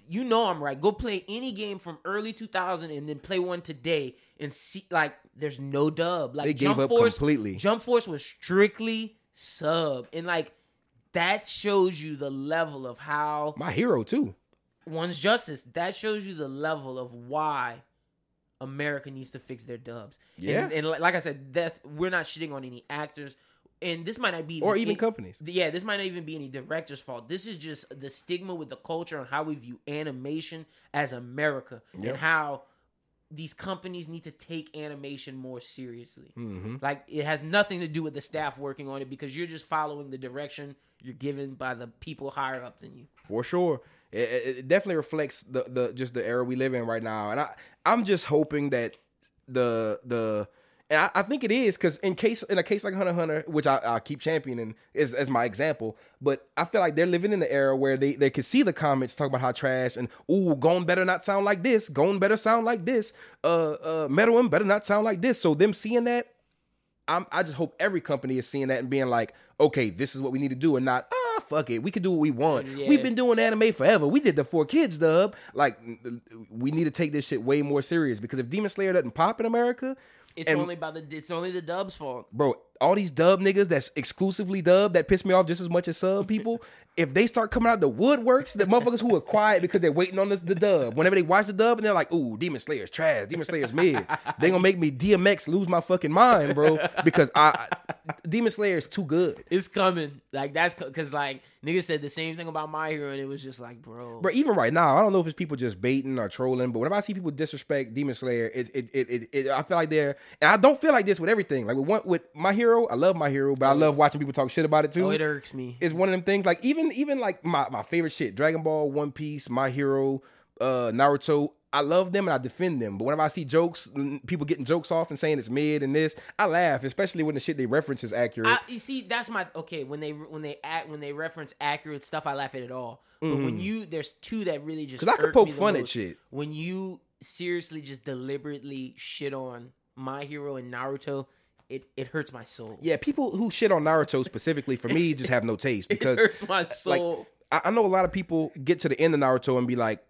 you know I'm right. Go play any game from early 2000 and then play one today and see like there's no dub. Like They gave Jump up Force, completely. Jump Force was strictly sub and like that shows you the level of how My hero too. one's justice. That shows you the level of why America needs to fix their dubs. Yeah. and, and like I said, that's we're not shitting on any actors, and this might not be Or even it- companies. Yeah, this might not even be any director's fault. This is just the stigma with the culture on how we view animation as America Yep. and how these companies need to take animation more seriously. Mm-hmm. Like it has nothing to do with the staff working on it because you're just following the direction you're given by the people higher up than you. for sure. It, it- it definitely reflects the the just the era we live in right now, and I I'm just hoping that the the and I, I think it is because in case in a case like Hunter Hunter, which I, I keep championing is as my example, but I feel like they're living in the era where they they could see the comments talk about how trash and ooh, Gon better not sound like this, Gon better sound like this, uh uh Meruem better not sound like this. So them seeing that, I'm, I just hope every company is seeing that and being like, okay, this is what we need to do, and not ah fuck it, we can do what we want. Mm, yeah. We've been doing anime forever. We did the four kids dub. Like, we need to take this shit way more serious because if Demon Slayer doesn't pop in America, It's and only by the it's only the dub's fault. bro, all these dub niggas that's exclusively dub that piss me off just as much as sub people. if they start coming out the woodworks, the motherfuckers who are quiet because they're waiting on the, the dub. Whenever they watch the dub and they're like, "Ooh, Demon Slayer's trash. Demon Slayer's mid," they gonna make me DMX lose my fucking mind, bro. Because I Demon Slayer is too good. It's coming. Like that's because like niggas said the same thing about My Hero, and it was just like, bro. But even right now, I don't know if it's people just baiting or trolling. But whenever I see people disrespect Demon Slayer, it it it, it, it I feel like they're and I don't feel like this with everything. Like with one with My Hero, I love My Hero, but I love watching people talk shit about it too. oh, it irks me. It's one of them things. Like even even like my my favorite shit, Dragon Ball, One Piece, My Hero, uh, Naruto. I love them and I defend them. But whenever I see jokes, mm, people getting jokes off and saying it's mid and this, I laugh, especially when the shit they reference is accurate. I, you see, that's my okay. When they when they act when they reference accurate stuff, I laugh at it all. But when you there's two that really just Because Mm-hmm. I could poke fun at shit. When you seriously just deliberately shit on My Hero and Naruto, it it hurts my soul. yeah, people who shit on Naruto specifically for me just have no taste because it hurts my like soul. I, I know a lot of people get to the end of Naruto and be like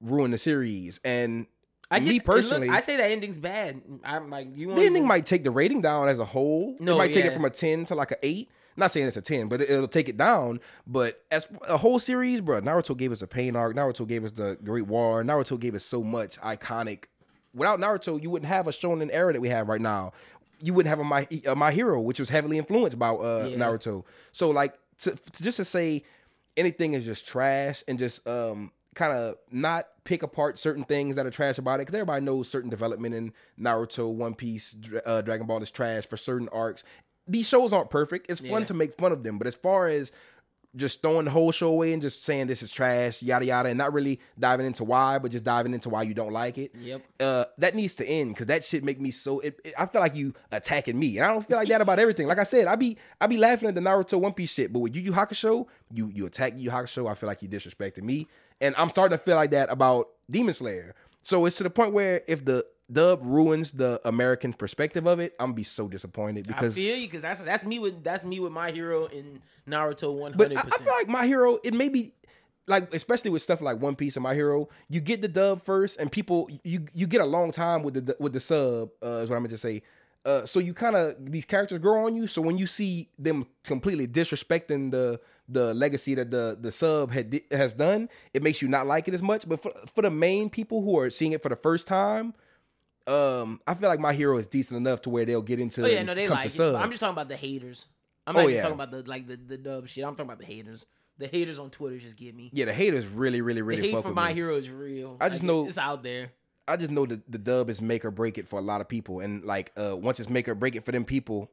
ruin the series and I me get- look, personally I say that ending's bad. I'm like you. the ending might take the rating down as a whole. No, it might take it from a ten to like an eight. Not saying it's a ten, but it, it'll take it down. But as a whole series, bro, Naruto gave us a pain arc. Naruto gave us the Great War. Naruto gave us so much iconic. Without Naruto, you wouldn't have a shonen era that we have right now. You wouldn't have a my a my hero, which was heavily influenced by uh, Yeah. Naruto. So like to, to just to say anything is just trash and just um kind of not pick apart certain things that are trash about it because everybody knows certain development in Naruto, One Piece, uh, Dragon Ball is trash for certain arcs. These shows aren't perfect. It's fun Yeah. to make fun of them, but as far as just throwing the whole show away and just saying this is trash, yada yada, and not really diving into why, but just diving into why you don't like it. Yep. Uh, that needs to end because that shit make me so. It, it- I feel like you attacking me, and I don't feel like that about everything. Like I said, I be I be laughing at the Naruto One Piece shit, but with Yu Yu Hakusho, you you attack Yu Yu Hakusho. I feel like you disrespected me, and I'm starting to feel like that about Demon Slayer. So it's to the point where if the dub ruins the American perspective of it, I'm gonna be so disappointed I because feel you because that's that's me with that's me with My Hero in Naruto one But hundred I, I feel like My Hero, it may be like especially with stuff like One Piece and My Hero, you get the dub first, and people you you get a long time with the with the sub. Uh, is what I meant to say. Uh, so you kind of these characters grow on you. So when you see them completely disrespecting the the legacy that the the sub had has done, it makes you not like it as much. But for for the main people who are seeing it for the first time, um, I feel like My Hero is decent enough to where they'll get into Oh yeah, no, they like it. I'm just talking about the haters. I'm Oh, not even yeah. talking about the like the, the dub shit. I'm talking about the haters. The haters on Twitter just get me. yeah, the haters really, really, the really hate fuck for My me. Hero is real. I just Like, know- it's out there. I just know that the dub is make or break it for a lot of people, and like uh, once it's make or break it for them people,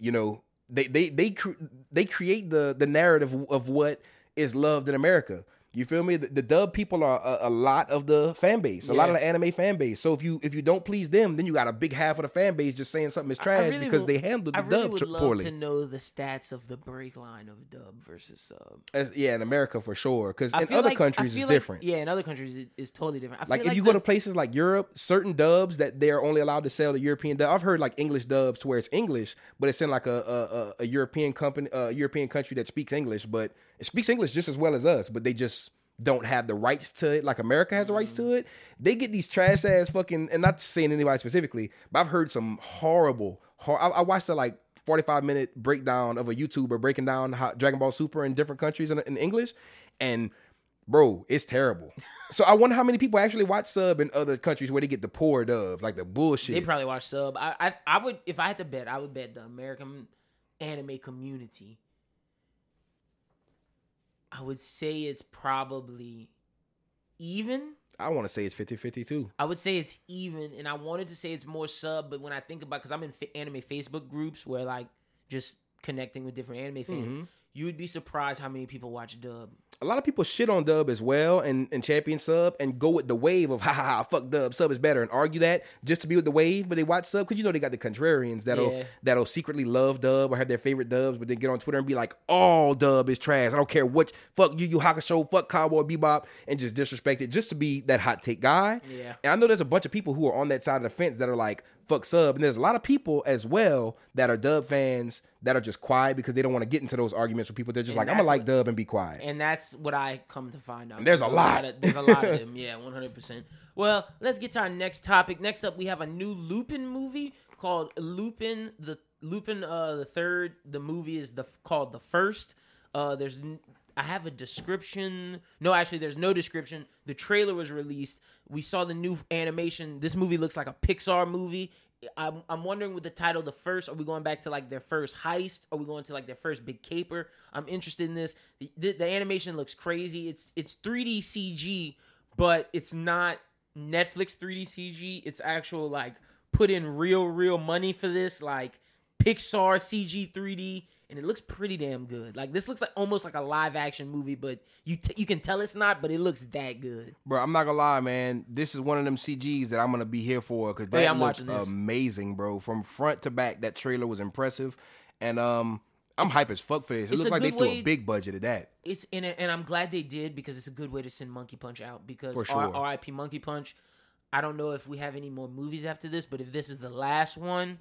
you know, they they they cre- they create the the narrative of what is loved in America. You feel me? The, the dub people are a, a lot of the fan base, a lot of the anime fan base. So if you if you don't please them, then you got a big half of the fan base just saying something is trash really because would- they handled the I really dub would love poorly. to know the stats of the break line of dub versus sub. As- yeah, in America for sure. Because in other like- countries it's like- different. Yeah, in other countries it, it's totally different. I Like if you go to places like Europe, certain dubs that they're only allowed to sell the European dub. I've heard like English dubs to where it's English, but it's in like a a, a, a European company, a European country that speaks English, but it speaks English just as well as us, but they just don't have the rights to it like America has the rights to it. They get these trash ass fucking, and not saying anybody specifically, but I've heard some horrible. Hor- I, I watched a like. 45 minute breakdown of a YouTuber breaking down how Dragon Ball Super in different countries in, in English. And bro, it's terrible. So I wonder how many people actually watch sub in other countries where they get the poor dub, like the bullshit. They probably watch sub. I, I I would if I had to bet, I would bet the American anime community. I would say it's probably even. I want to say it's 50-50 too. I would say it's even, and I wanted to say it's more sub, but when I think about, because I'm in anime Facebook groups where like just connecting with different anime fans, Mm-hmm. You would be surprised how many people watch dub. A lot of people shit on dub as well and, and champion sub and go with the wave of ha ha ha fuck dub sub is better and argue that just to be with the wave, but they watch sub because you know they got the contrarians that'll Yeah. that'll secretly love dub or have their favorite dubs, but then get on Twitter and be like, all dub is trash. I don't care what fuck Yu Yu Hakusho, fuck Cowboy Bebop, and just disrespect it just to be that hot take guy. Yeah. And I know there's a bunch of people who are on that side of the fence that are like, fuck sub. And there's a lot of people as well that are dub fans that are just quiet because they don't want to get into those arguments with people. They're just And like, I'm gonna like dub and be quiet. And that's what I come to find out. There's a lot. of, there's a lot of them. Yeah, one hundred percent. Well, let's get to our next topic. Next up, we have a new Lupin movie called Lupin the Lupin uh the third. The movie is the called the first. Uh, there's I have a description. No, actually, there's no description. The trailer was released. We saw the new animation. This movie looks like a Pixar movie. I'm I'm wondering with the title, the first, are we going back to like their first heist? Are we going to like their first big caper? I'm interested in this. The, the, the animation looks crazy. It's it's 3D CG, but it's not Netflix 3D CG. It's actual like put in real real money for this, like Pixar CG 3D and it looks pretty damn good. Like this looks like almost like a live action movie, but you t- you can tell it's not, but it looks that good. Bro, I'm not gonna lie, man. This is one of them CGs that I'm gonna be here for because that Oh, yeah, I'm looks amazing, bro. From front to back, that trailer was impressive, and um, I'm hype as fuck for this. It it's looks a like they threw a big budget at that. It's in it, and I'm glad they did because it's a good way to send Monkey Punch out. Because For R- sure. R.I.P. Monkey Punch. I don't know if we have any more movies after this, but if this is the last one,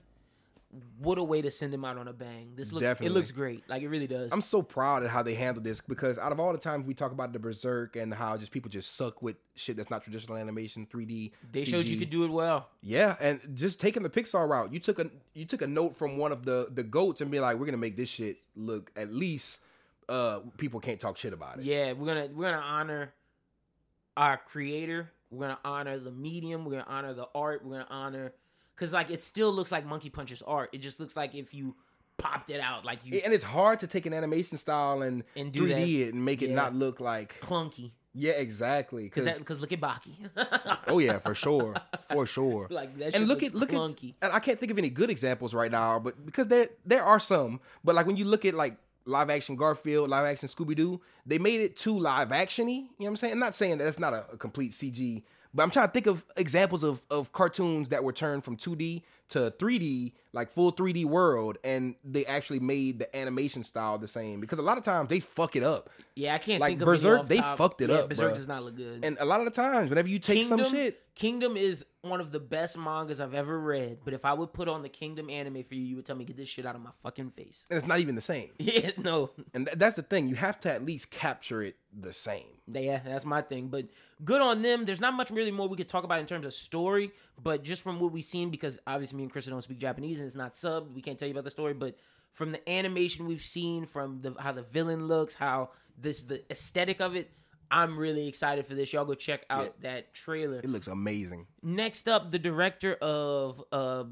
what a way to send him out on a bang. This looks Definitely. it looks great. Like it really does. I'm so proud of how they handled this because out of all the times we talk about the Berserk and how just people just suck with shit that's not traditional animation, 3D. they showed you CG. could do it well. Yeah, and just taking the Pixar route, you took a you took a note from one of the the goats and be like, we're gonna make this shit look at least uh people can't talk shit about it. Yeah, we're gonna we're gonna honor our creator. We're gonna honor the medium. We're gonna honor the art. We're gonna honor because like it still looks like Monkey Punch's art. It just looks like if you popped it out, like you And it's hard to take an animation style and, And do 3D it and make it Yeah. not look like clunky. yeah, exactly. Because Because look at Baki. oh yeah, for sure, for sure. Like, that and look at look clunky. at and I can't think of any good examples right now, but because there there are some, but like when you look at like live action Garfield, live action Scooby Doo, they made it too live actiony. You know what I'm saying? I'm not saying that that's not a, a complete CG, but I'm trying to think of examples of of cartoons that were turned from 2D to 3D, like full 3D world, and they actually made the animation style the same. Because a lot of times they fuck it up, yeah, I can't Like think of Berserk, they top. fucked it yeah, up, Berserk bruh. does not look good. and a lot of the times whenever you take Kingdom, some shit. Kingdom is one of the best mangas I've ever read. But if I would put on the Kingdom anime for you, you would tell me get this shit out of my fucking face. And it's not even the same. Yeah, no, And th- that's the thing. You have to at least capture it the same. Yeah, that's my thing. But good on them. There's not much really more we could talk about in terms of story, but just from what we've seen, because obviously me and Chris don't speak Japanese and it's not subbed, we can't tell you about the story. But from the animation we've seen, from the how the villain looks, how this the aesthetic of it, I'm really excited for this. Y'all go check out that trailer. It looks amazing. Next up, the director of uh,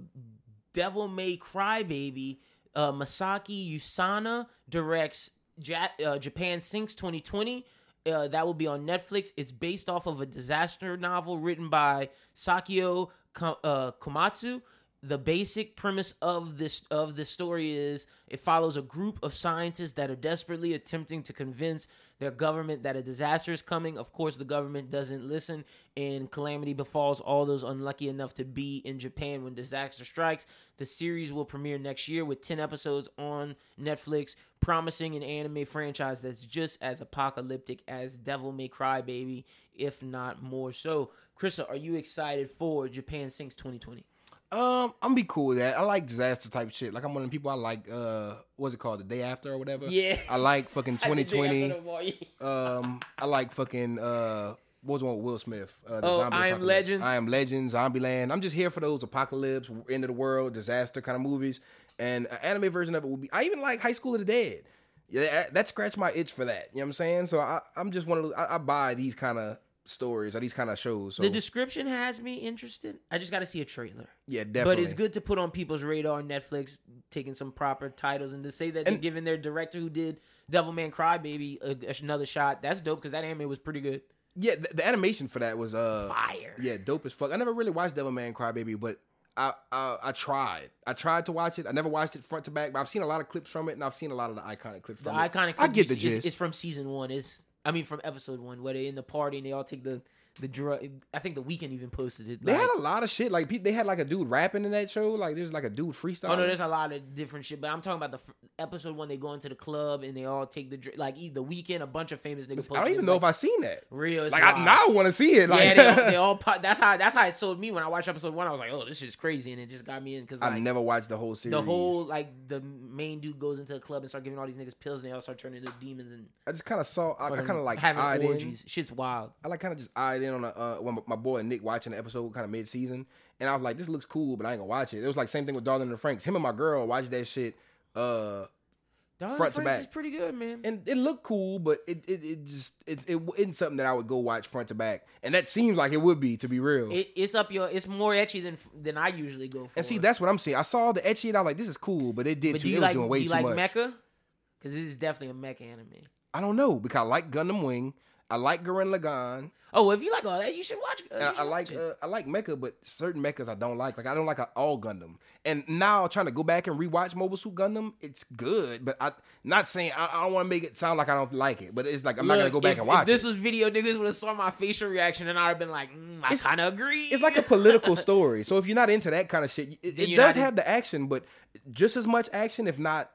Devilman Crybaby, uh, Masaaki Yuasa, directs ja- uh, Japan Sinks 2020. Uh, that will be on Netflix. It's based off of a disaster novel written by Sakyo uh, Komatsu. The basic premise of this of this story is it follows a group of scientists that are desperately attempting to convince their government that a disaster is coming. Of course, the government doesn't listen, and calamity befalls all those unlucky enough to be in Japan when disaster strikes. The series will premiere next year with 10 episodes on Netflix, promising an anime franchise that's just as apocalyptic as Devilman Crybaby, if not more so. Krista, are you excited for Japan Sinks 2020? Um, I'm be cool with that. I like disaster type shit. Like I'm one of the people I like. Uh, what's it called? The day after or whatever. Yeah. I like fucking I did think 2020. after the war, yeah. um, I like fucking uh, what was the one with Will Smith? Uh, the Oh, zombie I Am. Legend. I am Legend. Zombieland. I'm just here for those apocalypse, end of the world, disaster kind of movies. And an anime version of it would be. I even like High School of the Dead. Yeah, that, that scratched my itch for that. You know what I'm saying? So I, I'm just one of those. I, I buy these kind of stories or these kind of shows. So The description has me interested. I just got to see a trailer. yeah, definitely. But it's good to put on people's radar on Netflix, taking some proper titles, and to say that they're giving their director who did Devilman Crybaby a, another shot. That's dope because that anime was pretty good. Yeah, the, the animation for that was uh Fire. Yeah, dope as fuck. I never really watched Devilman Crybaby, but I, I I tried. I tried to watch it. I never watched it front to back, but I've seen a lot of clips from it, and I've seen a lot of the iconic clips The from it. iconic. I get the is- gist. It's from season one. It's I mean from episode one where they're in the party and they all take the the drug. I think the Weeknd even posted it. they like- had a lot of shit. Like pe- they had like a dude rapping in that show. Like there's like a dude freestyle. Oh no, there's a lot of different shit, but I'm talking about the f- episode when they go into the club and they all take the dr- like the Weeknd. A bunch of famous niggas. I don't even know if I seen that. real. Like I wild. now want to see it. Like yeah, they all, they all pop, that's how that's how it sold me when I watched episode one. I was like, oh, this shit's crazy, and it just got me in because I never watched the whole series. the whole like the main dude goes into a club and start giving all these niggas pills, and they all start turning into demons and I just kind of saw. I, I kind of like having eyed in. orgies. Shit's wild. I like kind of just eyed in on a, uh, when my boy Nick watching the episode kind of mid season, and I was like, this looks cool, but I ain't gonna watch it. It was like same thing with Darling and the Franxx. Him and my girl watched that shit. Uh, Darling front to Franxx back. is pretty good, man. and it looked cool, but it it, it just it, it isn't something that I would go watch front to back, and that seems like it would be to be real. it, it's up your. It's more ecchi than than I usually go for. and see, that's what I'm saying. I saw the ecchi, and I was like, this is cool, but it did But too. do was like doing do way you too like much. Mecha? Because this is definitely a mecha anime. I don't know because I like Gundam Wing, I like Gurren Lagann, Oh, if you like all that, you should watch. Uh, you I, should I watch like it. uh, I like Mecha, but certain mechas I don't like. Like I don't like a, all Gundam. And now trying to go back and rewatch Mobile Suit Gundam, it's good, but I not saying I, I don't want to make it sound like I don't like it, but it's like I'm not gonna go back if, and watch if this it. was video, niggas would have saw my facial reaction, and I'd have been like, mm, I kind of agree. it's like a political story. So if you're not into that kind of shit, it, it does not in- have the action, but just as much action, if not,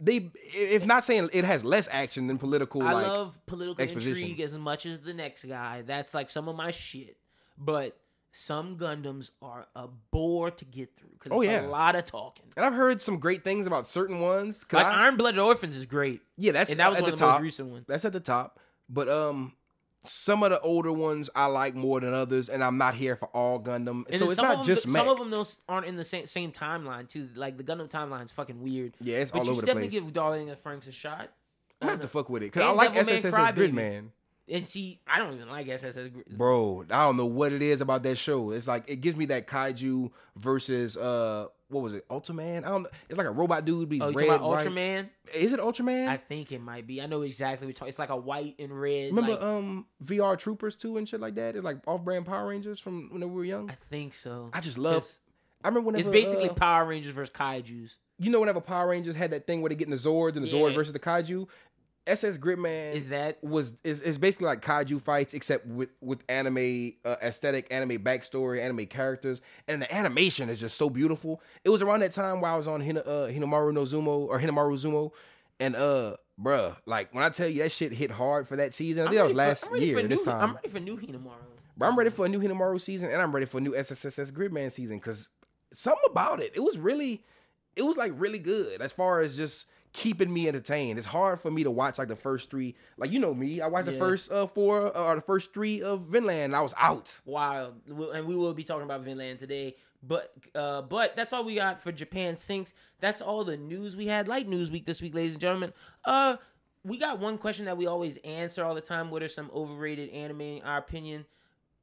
they if not saying it has less action than political. I like, love political exposition. intrigue as much as the next guy. That's like some of my shit. But some Gundams are a bore to get through because Oh, it's yeah. a lot of talking. and I've heard some great things about certain ones. Like I- Iron Blooded Orphans is great. yeah, that's and that was at one the of the top. most recent ones. That's at the top. But um, some of the older ones I like more than others, and I'm not here for all Gundam. And so it's some not of them, just some of them those aren't in the same same timeline too. Like the Gundam timeline is fucking weird. Yeah, it's but all you over the definitely give Darling and Franxx a shot. I'm gonna have to uh, fuck with it because I like SSS. Gridman. And see, I don't even like SSS. Bro, I don't know what it is about that show. It's like it gives me that kaiju versus uh what was it, Ultraman? I don't know. It's like a robot dude, he's Oh, red. talking about white. Ultraman? Is it Ultraman? I think it might be. I know exactly what you're talking. It's like a white and red. Remember like, um VR Troopers too and shit like that? It's like off-brand Power Rangers from when we were young. I think so. I just love. I remember whenever It's basically uh, Power Rangers versus Kaiju's. you know whenever Power Rangers had that thing where they get in the Zords and the Zord versus the Kaiju. SS Gridman Is that was is, is basically like kaiju fights except with with anime uh, aesthetic, anime backstory, anime characters, and the animation is just so beautiful. It was around that time where I was on Hina, uh, Hinamaru no Zumo or Hinamaru Zumo, and uh, bruh, like when I tell you that shit hit hard for that season, I I'm think that was ready for- last year for this new, time. I'm ready for new Hinamaru. But I'm ready for a new Hinamaru season, and I'm ready for a new SSSS Gridman season because something about it, it was really, it was like really good as far as just keeping me entertained. It's hard for me to watch like the first three. Like you know me, I watched the first uh, four uh, or the first three of Vinland. And I was out. Wow, and we will be talking about Vinland today. But uh, but that's all we got for Japan Sinks. That's all the news we had. Light news week this week, ladies and gentlemen. Uh, we got one question that we always answer all the time. What are some overrated anime in our opinion?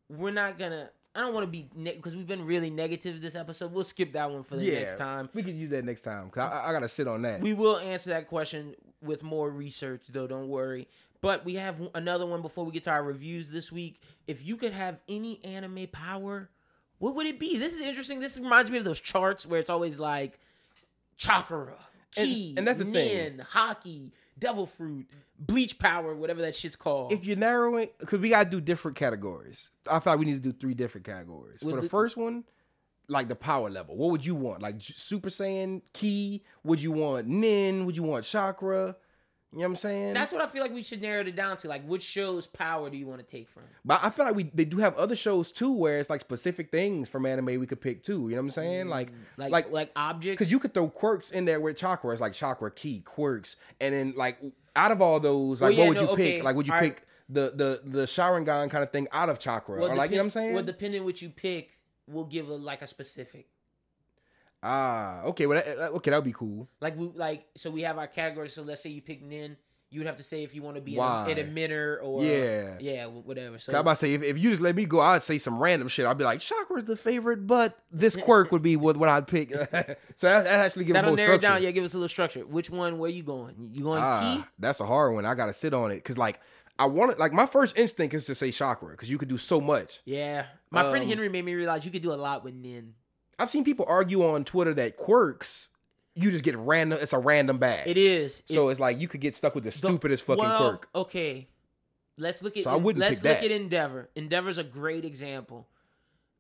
We're not gonna. I don't want to be because we've been really negative this episode. We'll skip that one for the yeah, next time. we can use that next time because I, I gotta sit on that. We will answer that question with more research, though. Don't worry. But we have another one before we get to our reviews this week. If you could have any anime power, what would it be? This is interesting. This reminds me of those charts where it's always like chakra, And- ki, and that's the thing. Haki, devil fruit, bleach power, whatever that shit's called. if you're narrowing, because we gotta do different categories. I feel like we need to do three different categories. With For the, the- first one, like the power level. What would you want? Like Super Saiyan, Ki? Would you want Nen? Would you want Chakra? You know what I'm saying? That's what I feel like we should narrow it down to. Like, which show's power do you want to take from? But I feel like we they do have other shows too where it's like specific things from anime we could pick too. You know what I'm saying? Mm. Like Like, like like, objects. because you could throw quirks in there with chakra. It's like chakra, ki, quirks, and then like out of all those, like Well, yeah, what would no, you okay, pick? Like would you all right. pick the the the Sharingan kind of thing out of chakra, or like you know what I'm saying? Well, depending what you pick, we'll give a, like a specific. Ah, okay, well, that, okay, that would be cool. Like we like so we have our categories. So let's say you pick Nen, you would have to say if you want to be in a, in a minner or Yeah. yeah, whatever. So I'm about to say if, if you just let me go, I'd say some random shit. I'd be like chakra's the favorite, but this quirk would be what what I'd pick. so that, that actually gives that'll narrow down. Yeah, give us a little structure. Which one? Where you going? You going Ah, ki? that's a hard one. I gotta sit on it because like I want it. Like my first instinct is to say chakra because you could do so much. Yeah, my friend Um, Henry made me realize you could do a lot with Nen. I've seen people argue on Twitter that quirks you just get random. It's a random bag. It is. So It- it's like you could get stuck with the the- stupidest fucking well, quirk. Okay, let's look at. So I wouldn't let's look that. at Endeavor. Endeavor's a great example.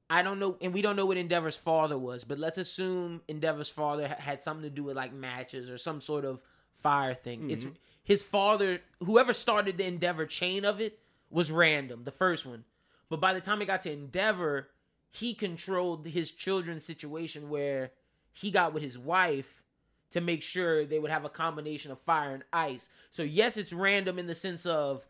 I don't know, and we don't know what Endeavor's father was, but let's assume Endeavor's father had something to do with like matches or some sort of fire thing. It's Mm-hmm. his father, whoever started the Endeavor chain of it, was random, the first one. But by the time it got to Endeavor, he controlled his children's situation where he got with his wife to make sure they would have a combination of fire and ice. So yes, it's random in the sense of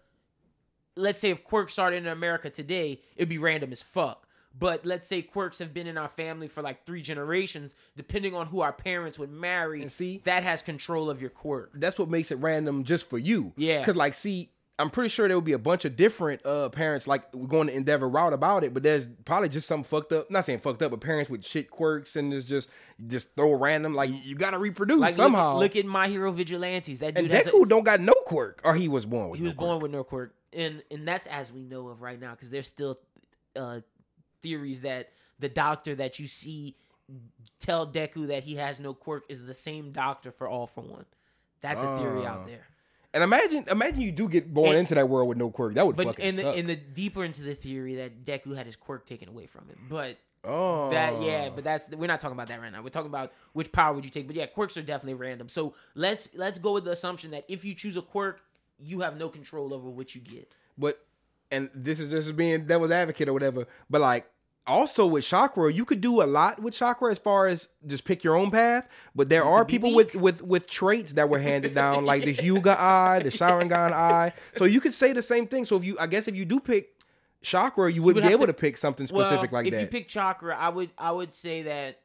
let's say if quirks started in America today, it'd be random as fuck. But let's say quirks have been in our family for like three generations, depending on who our parents would marry. And see- that has control of your quirk. That's what makes it random just for you. Yeah. Because like, see, I'm pretty sure there would be a bunch of different uh parents like we're going to endeavor route about it, but there's probably just some fucked up. Not saying fucked up, but parents with shit quirks and it's just just throw random. Like you got to reproduce Like somehow. Look, at, look at My Hero Vigilantes. That dude and has a, Deku don't got no quirk, or he was born with. he no was quirk. born with no quirk, and and that's as we know of right now because there's still uh, theories that the doctor that you see tell Deku that he has no quirk is the same doctor for All for One. That's a theory Ah. out there. And imagine, imagine you do get born And- into that world with no quirk. That would But fucking in the, suck. in the deeper into the theory that Deku had his quirk taken away from him, but oh, that yeah, oh. but that's we're not talking about that right now. We're talking about which power would you take. But yeah, quirks are definitely random. So let's let's go with the assumption that if you choose a quirk, you have no control over what you get. but and this is just being devil's advocate or whatever. But like also with chakra, you could do a lot with chakra as far as just pick your own path. But there are people with with with traits that were handed down, like the Hyuga eye, the Sharingan eye. So you could say the same thing. So if you, I guess, if you do pick chakra, you wouldn't would be able to, to- pick something specific well, like if that. you pick chakra, I would I would say that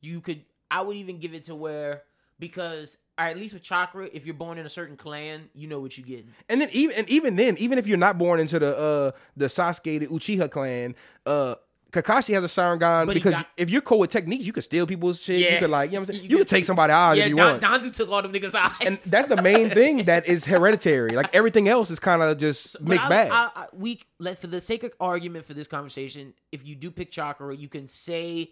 you could I would even give it to where because or at least with chakra, if you're born in a certain clan, you know what you get. And then even and even then, even if you're not born into the uh the Sasuke the Uchiha clan, uh Kakashi has a Sharingan because got- if you're cool with techniques, you can steal people's shit. Yeah. You could like, you know what I'm saying? You You, could- could take somebody's eyes yeah, if you Don, want. Danzo took all them niggas' eyes. and that's the main thing that is hereditary. Like everything else is kind of just But mixed I- bag. I, I, we let for the sake of argument for this conversation, if you do pick chakra, you can say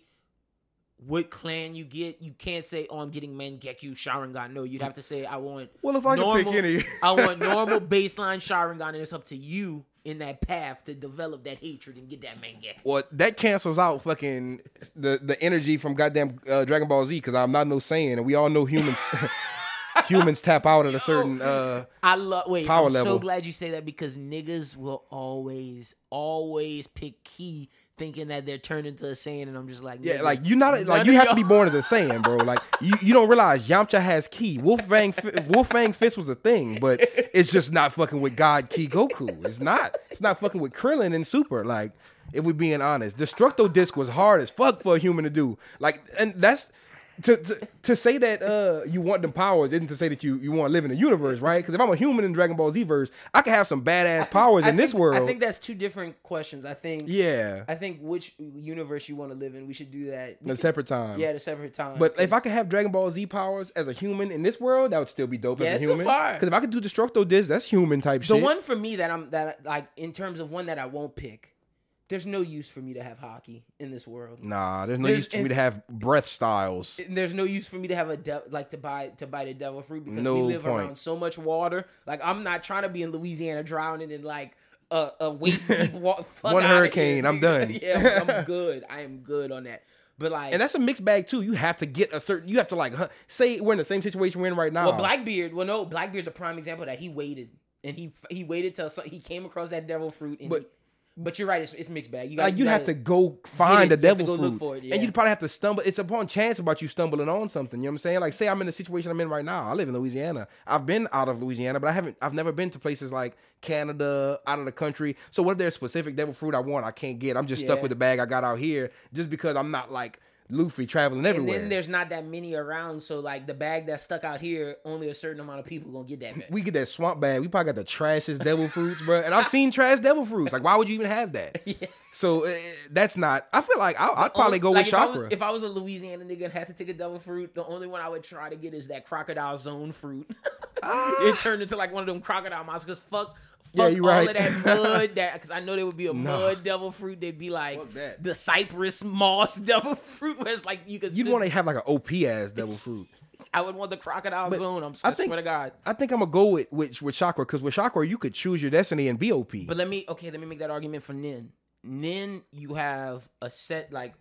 what clan you get. You can't say, "Oh, I'm getting Mangekyo Sharingan." No, you'd have to say, "I want." Well, if I could pick any- I want normal baseline Sharingan, and it's up to you in that path to develop that hatred and get that Mangekyo. well, that cancels out fucking the the energy from goddamn uh, Dragon Ball Z because I'm not no Saiyan, and we all know humans humans tap out at a certain. uh I love. Wait, Power I'm so glad you say that because niggas will always, always pick ki, thinking that they're turned into a Saiyan, and I'm just like, Yeah, like you're not like you have to be born as a Saiyan, bro. Like you, you don't realize Yamcha has ki. Wolf Fang Wolf Fang Fist was a thing, but it's just not fucking with God Ki Goku. It's not. It's not fucking with Krillin and Super. Like if we're being honest, Destructo Disc was hard as fuck for a human to do. Like, and that's. To, to, to say that uh you want them powers isn't to say that you, you want to live in a universe, right? Because if I'm a human in Dragon Ball Z verse, I can have some badass powers I in this world. I think that's two different questions. I think yeah, I think which universe you want to live in, we should do that. at a separate time. Yeah, at a separate time. But if I could have Dragon Ball Z powers as a human in this world, that would still be dope Yeah, as a human. Because if I could do Destructo Disc, that's human type the shit. The one for me that I'm that like in terms of one that I won't pick, there's no use for me to have Haki in this world. nah, there's no There's- use for me to have breath styles. And There's no use for me to have a de- like to buy to buy the devil fruit because No we live point. around so much water. Like I'm not trying to be in Louisiana drowning in like a, a waist deep water. One hurricane, I'm done. yeah, I'm good. I am good on that. But like, And that's a mixed bag too. You have to get a certain. You have to like say we're in the same situation we're in right now. Well, Blackbeard. Well, no, Blackbeard's a prime example of that he waited and he he waited till so- he came across that devil fruit. And But- he- but you're right. It's, it's mixed bag. You got like you, have to go find it. the You devil go fruit, look for it, yeah. and you'd probably have to stumble. It's upon chance about you stumbling on something. You know what I'm saying? Like, say I'm in the situation I'm in right now. I live in Louisiana. I've been out of Louisiana, but I haven't. I've never been to places like Canada, out of the country. So, what if there's specific devil fruit I want? I can't get. I'm just stuck with the bag I got out here, just because I'm not like Luffy traveling everywhere. And then there's not that many around, so like the bag that's stuck out here, only a certain amount of people gonna get that bag. we get that swamp bag. We probably got the trashiest devil fruits, bro. And I've seen trash devil fruits. Like, why would you even have that? So uh, that's not. I feel like I'll, I'd probably go Like, with if I, chakra. was, if I was a Louisiana nigga and had to take a devil fruit, the only one I would try to get is that crocodile zone fruit. it turned into like one of them crocodile monsters. Fuck, fuck Ah. Yeah, you all right. of that mud. That because I know there would be a mud devil fruit. They'd be like the cypress moss devil fruit, where it's like you could. You'd want to have like an OP ass devil fruit. I would want the crocodile But zone. I'm, I I, think- swear to God. I think I'm gonna go with with, with chakra because with chakra you could choose your destiny and be OP. But let me okay, let me make that argument for Nen. Nen, you have a set like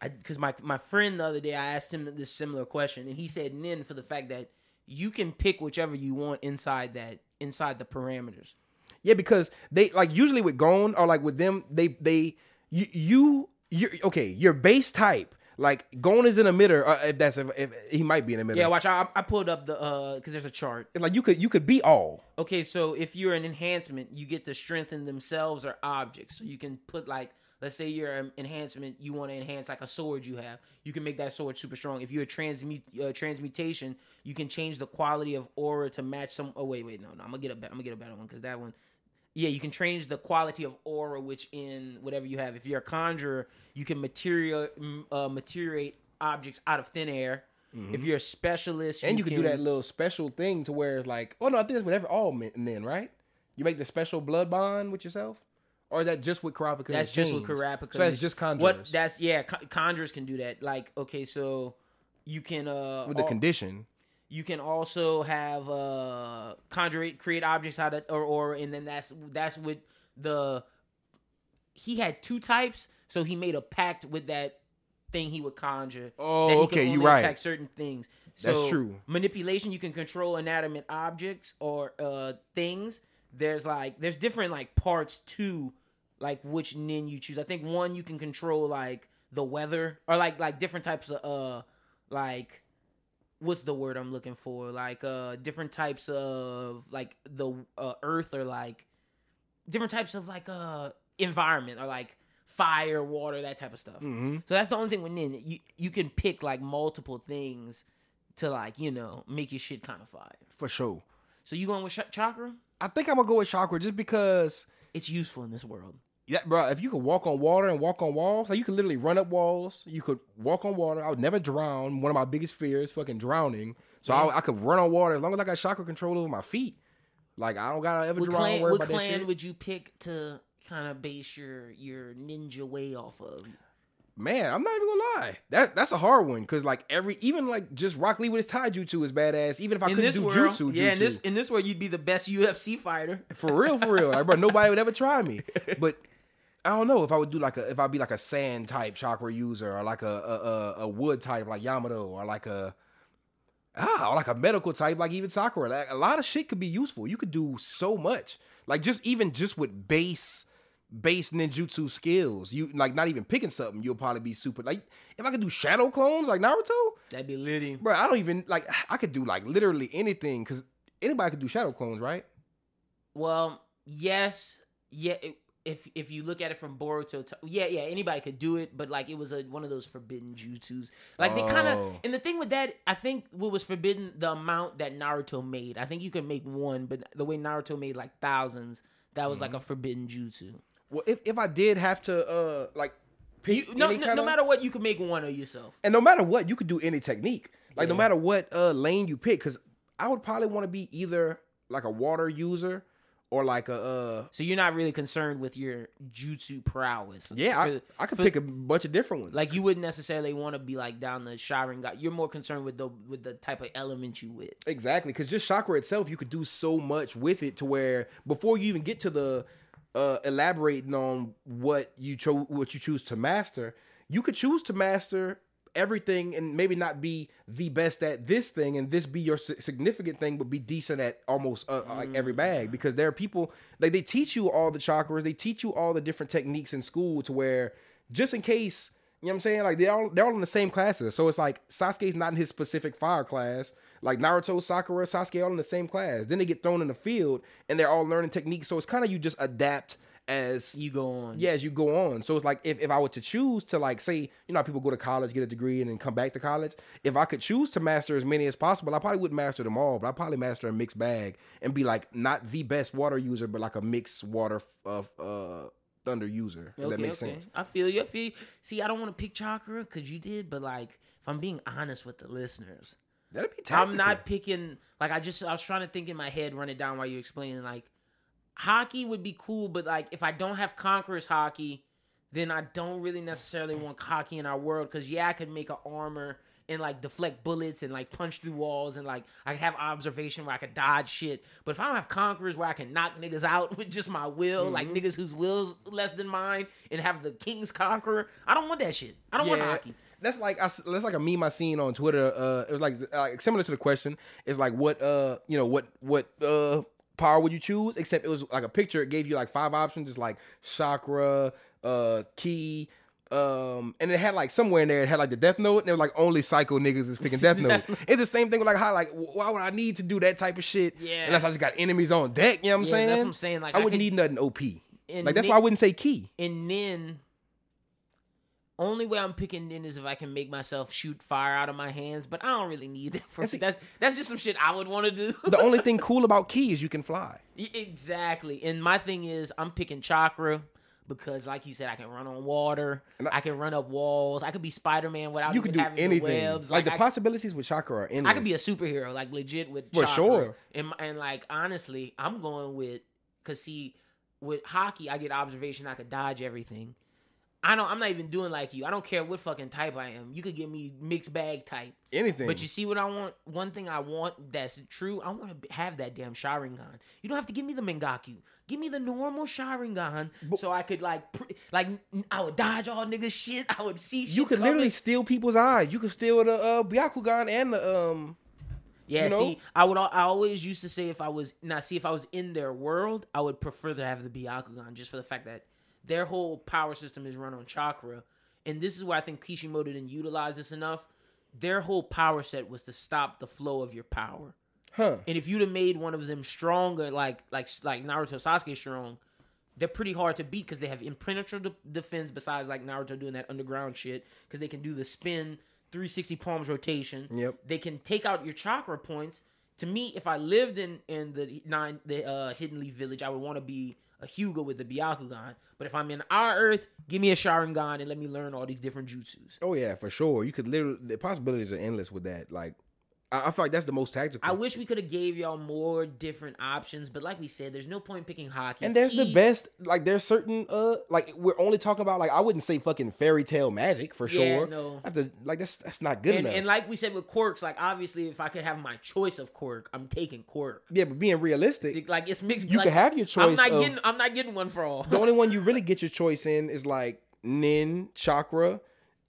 because my my friend the other day I asked him this similar question and he said Nen for the fact that you can pick whichever you want inside that inside the parameters. Yeah, because they like usually with Gon or like with them they they you you you okay your base type like Gon is an emitter uh, if that's if, if he might be an emitter. Yeah, watch I, I pulled up the uh because there's a chart. like you could you could be all. Okay, so if you're an enhancement, you get to strengthen themselves or objects. So you can put like let's say your um, enhancement, you want to enhance like a sword you have, you can make that sword super strong. If you're a transmute uh, transmutation, you can change the quality of aura to match some. Oh wait, wait, no, no, I'm gonna get a be- I'm gonna get a better one because that one. Yeah, you can change the quality of aura, which in whatever you have. If you're a conjurer, you can material uh, materiate objects out of thin air. If you're a specialist, And you can do that little special thing to where it's like, oh no, I think that's whatever all men then, right? You make the special blood bond with yourself, or is that just with Kurapika? That's just with Kurapika. So that's just conjurers. What? That's yeah. Conjurers can do that. Like okay, so you can uh with the al- condition. You can also have uh conjure create objects out of or or and then that's that's with the he had two types, so he made a pact with that thing he would conjure. Oh, okay, you right. Attack certain things. That's true. Manipulation, you can control inanimate objects or uh things. There's like there's different like parts to like which nen you choose. I think one you can control like the weather or like like different types of uh like what's the word I'm looking for? Like uh different types of like the uh, earth or like different types of like uh environment or like fire, water, that type of stuff. Mm-hmm. So that's the only thing with Nen. You you can pick like multiple things to like you know make your shit kind of fire. For sure. So you going with ch- chakra? I think I'm gonna go with chakra just because It's useful in this world. Yeah, bro. If you could walk on water and walk on walls, like you could literally run up walls. You could walk on water. I would never drown. One of my biggest fears, fucking drowning. So I, I could run on water as long as I got chakra control over my feet. Like I don't gotta ever What drown. clan, worry what about that shit. would you pick to kind of base your your ninja way off of? Man, I'm not even gonna lie. That that's a hard one because like every even like just Rock Lee with his taijutsu is badass. Even if I in couldn't do world, jutsu, yeah, in this in this world, you'd be the best UFC fighter. For real, for real. Like, bro, nobody would ever try me. But I don't know if I would do like a if I'd be like a sand type chakra user or like a a, a, a wood type like Yamato or like a ah or like a medical type like even Sakura. Like a lot of shit could be useful. You could do so much. Like just even just with base base ninjutsu skills. You like not even picking something, you'll probably be super like if I could do shadow clones like Naruto, That'd be litty. bro, I don't even like I could do like literally anything because anybody could do shadow clones, right? Well, yes, yeah. It, if if you look at it from Boruto, to, yeah, yeah, anybody could do it, but like it was a one of those forbidden jutsus. Like they kind of, Oh. and the thing with that, I think what was forbidden the amount that Naruto made. I think you could make one, but the way Naruto made like thousands, that was Mm-hmm. like a forbidden jutsu. Well, if, if I did have to uh like pick You, no, no, kind no of- matter what, you could make one of yourself. and no matter what, you could do any technique. Like no matter what uh lane you pick, because I would probably want to be either like a water user or like a uh So you're not really concerned with your jutsu prowess. yeah, I, For- I could for- pick a bunch of different ones. Like you wouldn't necessarily want to be like down the Sharingan. You're more concerned with the with the type of element you with. Exactly, because just chakra itself, you could do so much with it to where before you even get to the uh elaborating on what you chose, what you choose to master, you could choose to master everything and maybe not be the best at this thing and this be your significant thing but be decent at almost uh, like every bag because there are people like they teach you all the chakras they teach you all the different techniques in school to where just in case you know what I'm saying? Like they're all they're all in the same classes. So it's like Sasuke's not in his specific fire class. Like Naruto, Sakura, Sasuke all in the same class. Then they get thrown in the field and they're all learning techniques. So it's kind of you just adapt as You go on. yeah, as you go on. So it's like if, if I were to choose to like say, you know, how people go to college, get a degree, and then come back to college. If I could choose to master as many as possible, I probably wouldn't master them all, but I probably master a mixed bag and be like not the best water user, but like a mixed water of uh thunder user. If that makes sense. I feel you. I feel you. See, I don't want to pick chakra because you did, but like, if I'm being honest with the listeners, That'd be tactical. I'm not picking. Like, I just I was trying to think in my head, run it down while you're explaining. Like, Haki would be cool, but like, if I don't have conquerors Haki, then I don't really necessarily want Haki in our world. Because yeah, I could make an armor and like deflect bullets and like punch through walls and like I could have observation where I could dodge shit. But if I don't have conquerors where I can knock niggas out with just my will, like Mm-hmm. niggas whose will's less than mine, and have the king's conqueror, I don't want that shit. I don't want Haki. That's like I, that's like a meme I seen on Twitter. Uh, it was like uh, similar to the question. It's like what uh you know what what uh power would you choose? Except it was like a picture. It gave you like five options. It's like chakra, uh, ki. Um, and it had like somewhere in there, it had like the Death Note, and it was like only psycho niggas is picking Death Note. It's the same thing with like how like why would I need to do that type of shit? Yeah. unless I just got enemies on deck. You know what I'm Yeah, saying? that's what I'm saying, like, I I wouldn't could- need nothing OP. Like that's Nick- why I wouldn't say ki. And then Only way I'm picking Nen is if I can make myself shoot fire out of my hands, but I don't really need that for see- that. That's just some shit I would want to do. The only thing cool about Ki is you can fly. Exactly. And my thing is, I'm picking chakra because, like you said, I can run on water. I, I- can run up walls. I could be Spider Man without You even can do anything. webs. Like, the I, possibilities with Chakra are endless. I could be a superhero, like legit with For chakra. sure. And and like honestly, I'm going with because see, with Haki, I get observation. I could dodge everything. I don't. I'm not even doing like you. I don't care what fucking type I am. You could give me mixed bag type. anything. But you see what I want? One thing I want that's true. I want to have that damn Sharingan. You don't have to give me the Mangekyo. Give me the normal Sharingan, so I could like, pr- like I would dodge all niggas shit. I would see. Shit you could coming. literally steal people's eyes. You could steal the uh, Byakugan and the um. Yeah, you know? see, I would. I always used to say if I was now, see if I was in their world, I would prefer to have the Byakugan just for the fact that their whole power system is run on chakra, and this is why I think Kishimoto didn't utilize this enough. Their whole power set was to stop the flow of your power, Huh. and if you'd have made one of them stronger, like like like Naruto Sasuke strong, they're pretty hard to beat because they have impenetrable de- defense. Besides, like Naruto doing that underground shit, because they can do the spin 360 palms rotation. Yep. They can take out your chakra points. To me, if I lived in in the nine the uh, Hidden Leaf Village, I would want to be a Hyuga with the Byakugan. But if I'm in our Earth, give me a Sharingan and let me learn all these different jutsus. Oh yeah, for sure. You could literally the possibilities are endless with that. Like, I, I feel like that's the most tactical. I wish we could have gave y'all more different options, but like we said, there's no point picking Haki. and there's the best. Like, there's certain uh, like we're only talking about like I wouldn't say fucking fairy tale magic for Yeah, sure. no. I have to like that's that's not good And, enough. and like we said with quirks, like obviously, if I could have my choice of quirk, I'm taking quirk. yeah, but being realistic, Like it's mixed. You like, can have your choice. I'm not of- getting. I'm not getting one for all. the only one you really get your choice in is like Nen Chakra.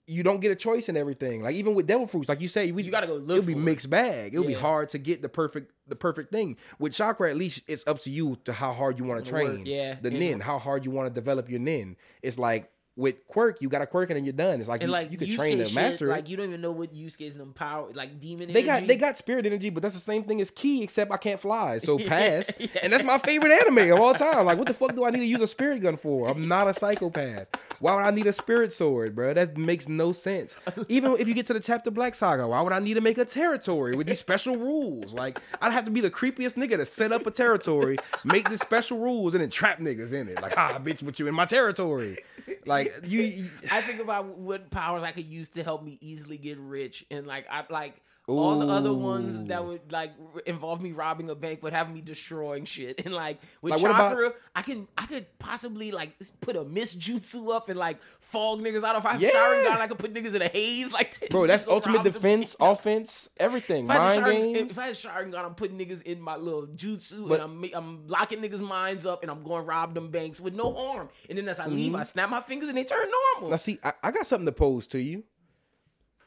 You don't get a choice in everything. Like even with devil fruits, like you say, we, You gotta go look It'll be it. mixed bag. It'll be hard to get the perfect the perfect thing. With chakra, at least it's up to you to how hard you want to Wanna train. work, yeah. The And- nen, how hard you want to develop your nen. It's like with quirk, you got a quirk and then you're done. It's like and you, like you can Yusuke train to master Like you don't even know what use is them power like demon. They got they got spirit energy, but that's the same thing as ki, except I can't fly. So pass. Yeah. And that's my favorite anime of all time. Like, what the fuck do I need to use a spirit gun for? I'm not a psychopath. Why would I need a spirit sword, bro? That makes no sense. Even if you get to the chapter Black Saga, why would I need to make a territory with these special rules? Like, I'd have to be the creepiest nigga to set up a territory, make the special rules, and then trap niggas in it. Like, ah, bitch, but you in my territory. Like, you. you- I think about what powers I could use to help me easily get rich, and like I like all the other ones that would like involve me robbing a bank, would have me destroying shit. And like with Like, what about- chakra, I can I could possibly like put a miss jutsu up and like fog niggas out. If I have Yeah. Sharingan, I could put niggas in a haze. Like Bro, that's ultimate defense, offense, everything. If Mind Sharingan, games. if I had Sharingan, I'm putting niggas in my little jutsu But- and I'm I'm locking niggas' minds up and I'm going rob them banks with no harm. And then as I leave, I snap my fingers and they turn normal. Mm-hmm. Now, see, I, I got something to pose to you.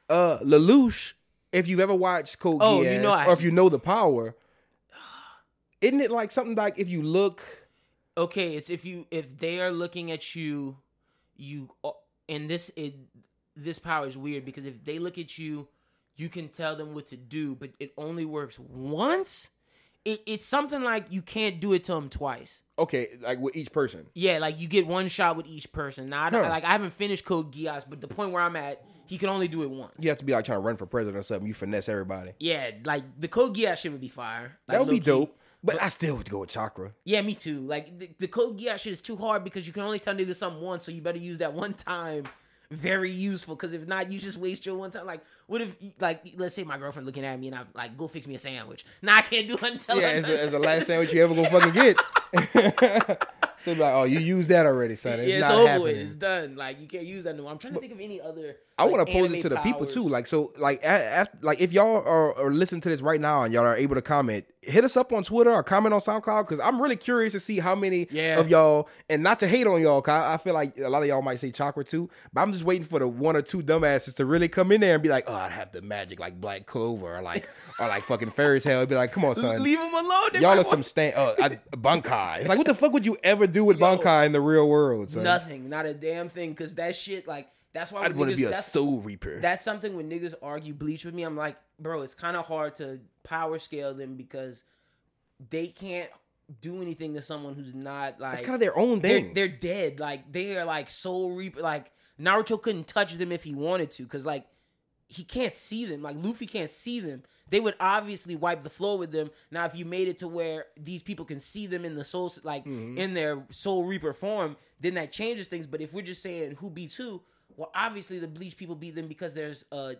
Uh, Lelouch, if you've ever watched Code Oh, Geass, you know I- or if you know the power, isn't it like something like if you look, okay, it's if you if they are looking at you, you uh, and this it this power is weird because if they look at you, you can tell them what to do, but it only works once. It, it's something like you can't do it to them twice. okay, like with each person? Yeah, like you get one shot with each person. Now, I don't, Huh. like I haven't finished Code Geass, but the point where I'm at, he can only do it once. You have to be like trying to run for president or something. You finesse everybody. Yeah, like the Code Geass shit would be fire. Like, That would be dope. But I still would go with Chakra. Yeah, me too. Like the, the Code Geass shit is too hard because you can only tell niggas something once, so you better use that one time. Very useful because if not, you just waste your one time. Like, what if, like, let's say my girlfriend looking at me and I'm like, go fix me a sandwich. Nah, I can't do it until Yeah, it's, a, it's the last sandwich you ever gonna fucking get. so be like, oh, you used that already, son. It's yeah, it's over happening. with. It's done. Like, you can't use that no more. I'm trying to think of any other. I like, want to pose it to the people too. Like so, like a- af- like if y'all are, are listening to this right now and y'all are able to comment, hit us up on Twitter or comment on SoundCloud because I'm really curious to see how many Yeah. of y'all and not to hate on y'all. Cause I I feel like a lot of y'all might say chakra too, but I'm just waiting for the one or two dumbasses to really come in there and be like, oh, I'd have the magic like Black Clover or like or like fucking fairy tale. Be like, come on, son. Leave them alone. They Y'all are some stand uh, I, Bankai. It's like, what the fuck would you ever do with Yo. Bankai in the real world? Son? nothing, not a damn thing. Because that shit, like, that's why I'd want to be a soul reaper. that's something when niggas argue bleach with me i'm like bro it's kind of hard to power scale them because they can't do anything to someone who's not like It's kind of their own they're, thing. they're dead like they are like soul reaper like Naruto couldn't touch them if he wanted to, because like he can't see them. Like Luffy can't see them. They would obviously wipe the floor with them. Now, if you made it to where these people can see them in the soul, like mm-hmm. in their Soul Reaper form, then that changes things. But if we're just saying who beats who, well, obviously the Bleach people beat them because there's a,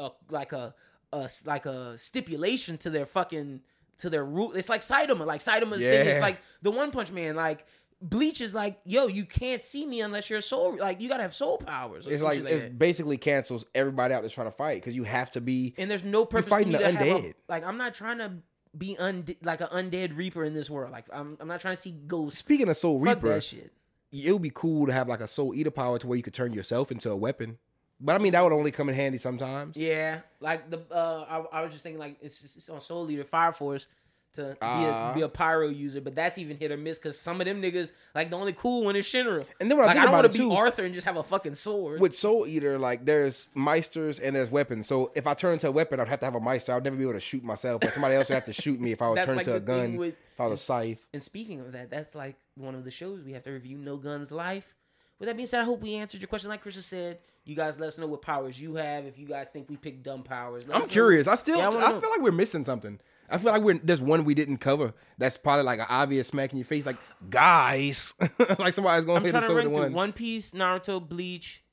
a like a, a like a stipulation to their fucking to their rule. It's like Saitama. Like Saitama's thing Yeah. is like the One Punch Man. Like Bleach is like, yo, you can't see me unless you're a soul. Like you gotta have soul powers. It's like it's that. basically cancels everybody out that's trying to fight because you have to be. and there's no purpose fighting the to have a- undead. like I'm not trying to be unde- like an undead reaper in this world. Like I'm I'm not trying to see ghosts. Speaking of Soul Fuck Reaper, that shit. It would be cool to have like a Soul Eater power to where you could turn yourself into a weapon. But I mean, that would only come in handy sometimes. Yeah, like the uh, I, I was just thinking like it's, it's on Soul Eater Fire Force to be, Ah. a, be a pyro user, but that's even hit or miss because some of them niggas like the only cool one is Shinra. And then when I like think I don't about want to be too- Arthur and just have a fucking sword. With Soul Eater, like there's Meisters and there's weapons. So if I turn into a weapon, I'd have to have a Meister. I'd never be able to shoot myself, but somebody else would have to shoot me if I would turn like into a gun. with- if I was a scythe. And speaking of that, that's like one of the shows we have to review. No Guns Life. With that being said, I hope we answered your question. Like Chris said, you guys let us know what powers you have. If you guys think we picked dumb powers, let I'm us know. curious. I still, Yeah, I, wanna feel like we're missing something. I feel like we're there's one we didn't cover. That's probably like an obvious smack in your face, like guys, like somebody's going I'm to hit trying to run through one. One Piece, Naruto, Bleach.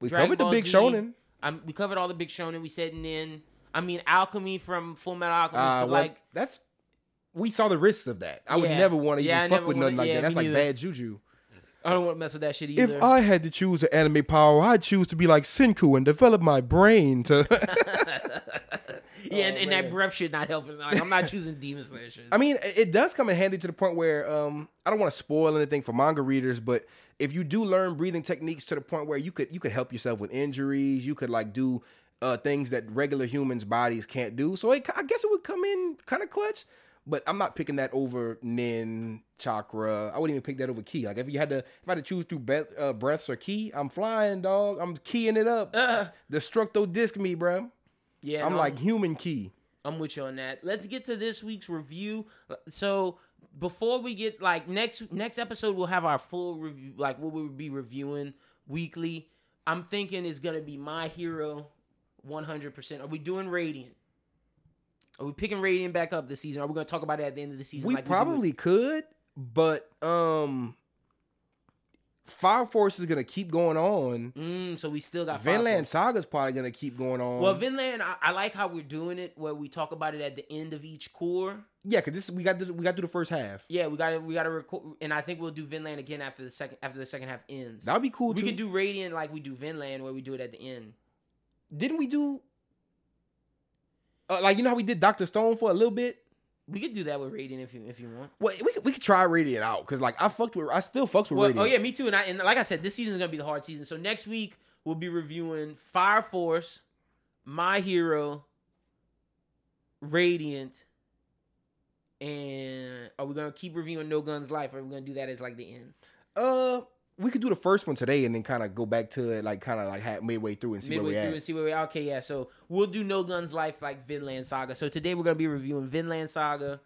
We Dragon covered the Big Z. Shonen. Um, we covered all the big shonen. We said and then I mean Alchemy from Full Metal Alchemist. Uh, well, like that's we saw the risks of that. I would never want to Yeah, I even fuck never with wanna- nothing like yeah, that. That's like bad juju. I don't want to mess with that shit either. If I had to choose an anime power, I'd choose to be like Senku and develop my brain to. yeah, and, and that breath shit not helping. Like I'm not choosing Demon Slayer shit. I mean, it it does come in handy to the point where um, I don't want to spoil anything for manga readers, but if you do learn breathing techniques to the point where you could you could help yourself with injuries, you could like do uh, things that regular humans' bodies can't do. So it, I guess it would come in kind of clutch. But I'm not picking that over Nen Chakra. I wouldn't even pick that over Ki. Like if you had to, if I had to choose through be- uh, breaths or Ki, I'm flying, dog. I'm keying it up. Uh. Destructo disc me, bro. Yeah, I'm no, like human Ki. I'm with you on that. Let's get to this week's review. So before we get like next next episode, we'll have our full review, like what we'll be reviewing weekly. I'm thinking it's gonna be My Hero, 100. percent Are we doing Radiant? Are we picking Radiant back up this season? Are we gonna talk about it at the end of the season? We like probably could, but um, Fire Force is gonna keep going on. Mm, so we still got Vinland Force. Saga's probably gonna keep going on. Well, Vinland, I, I like how we're doing it, where we talk about it at the end of each cour. yeah, because this we got to, we got through the first half. Yeah, we got we got to record, and I think we'll do Vinland again after the second after the second half ends. That'd be cool we too. could do Radiant like we do Vinland, where we do it at the end. Didn't we do? Uh, like you know how we did Doctor Stone for a little bit. We could do that with Radiant if you if you want. Well, we could, we could try Radiant out because like I fucked with I still fucks with Well, Radiant. oh yeah, me too. And I and like I said, this season is gonna be the hard season. So next week we'll be reviewing Fire Force, My Hero, Radiant, and are we gonna keep reviewing No Guns Life? Or are we gonna do that as like the end? Uh, we could do the first one today and then kind of go back to it like kind of like ha- midway through and see midway where through we're and at. see where we are. Okay, yeah. So we'll do No Guns Life like Vinland Saga. So today we're gonna be reviewing Vinland Saga,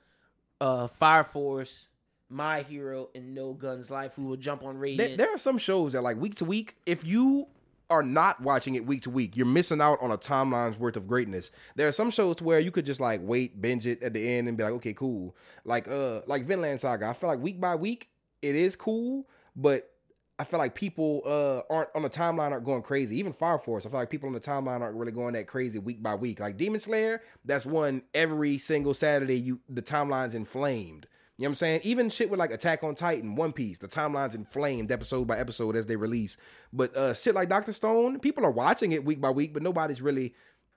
uh, Fire Force, My Hero, and No Guns Life. We will jump on There, there are some shows that like week to week, if you are not watching it week to week, you're missing out on a timeline's worth of greatness. There are some shows to where you could just like wait, binge it at the end and be like, okay, cool. Like uh like Vinland Saga. I feel like week by week it is cool, but I feel like people uh aren't on the timeline aren't going crazy. Even Fire Force, I feel like people on the timeline aren't really going that crazy week by week. Like Demon Slayer, that's one every single Saturday. You the timeline's inflamed. You know what I'm saying? Even shit with like Attack on Titan, One Piece, the timeline's inflamed episode by episode as they release. But uh shit like Doctor Stone, people are watching it week by week, but nobody's really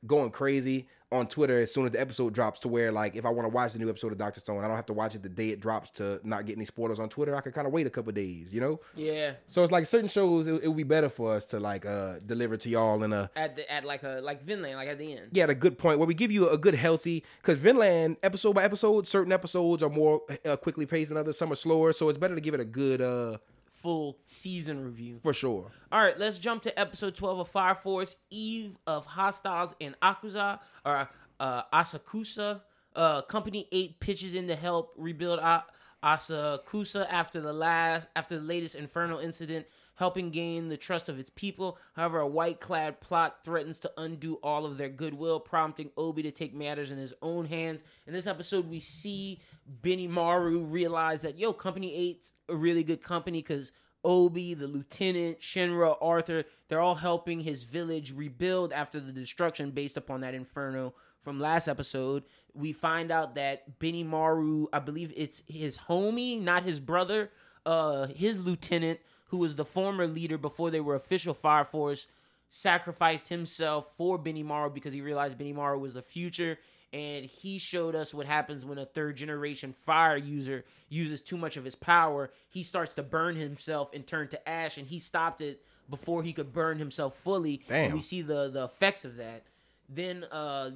going crazy on Twitter as soon as the episode drops to where like if I want to watch the new episode of Doctor Stone, I don't have to watch it the day it drops to not get any spoilers on Twitter. I can kind of wait a couple days, you know? yeah, So it's like certain shows it, it would be better for us to like uh deliver to y'all in a at the at like a like Vinland, like at the end. yeah, at a good point where we give you a good healthy because Vinland episode by episode, certain episodes are more uh, quickly paced than others, some are slower. So it's better to give it a good uh Full season review. for sure. All right, let's jump to episode 12 of Fire Force, Eve of Hostiles in Akuza, or uh, Asakusa. Uh, Company 8 pitches in to help rebuild A- Asakusa after the last, after the latest infernal incident helping gain the trust of its people. However, a white clad plot threatens to undo all of their goodwill, prompting Obi to take matters in his own hands. In this episode, we see Benimaru realized that, yo, Company Eight's a really good company because Obi, the lieutenant, Shinra, Arthur, they're all helping his village rebuild after the destruction based upon that inferno from last episode. We find out that Benimaru, I believe it's his homie, not his brother, uh, his lieutenant, who was the former leader before they were official Fire Force, sacrificed himself for Benimaru because he realized Benimaru was the future. And he showed us what happens when a third generation fire user uses too much of his power. He starts to burn himself and turn to ash, and he stopped it before he could burn himself fully. Damn. And we see the the effects of that. Then uh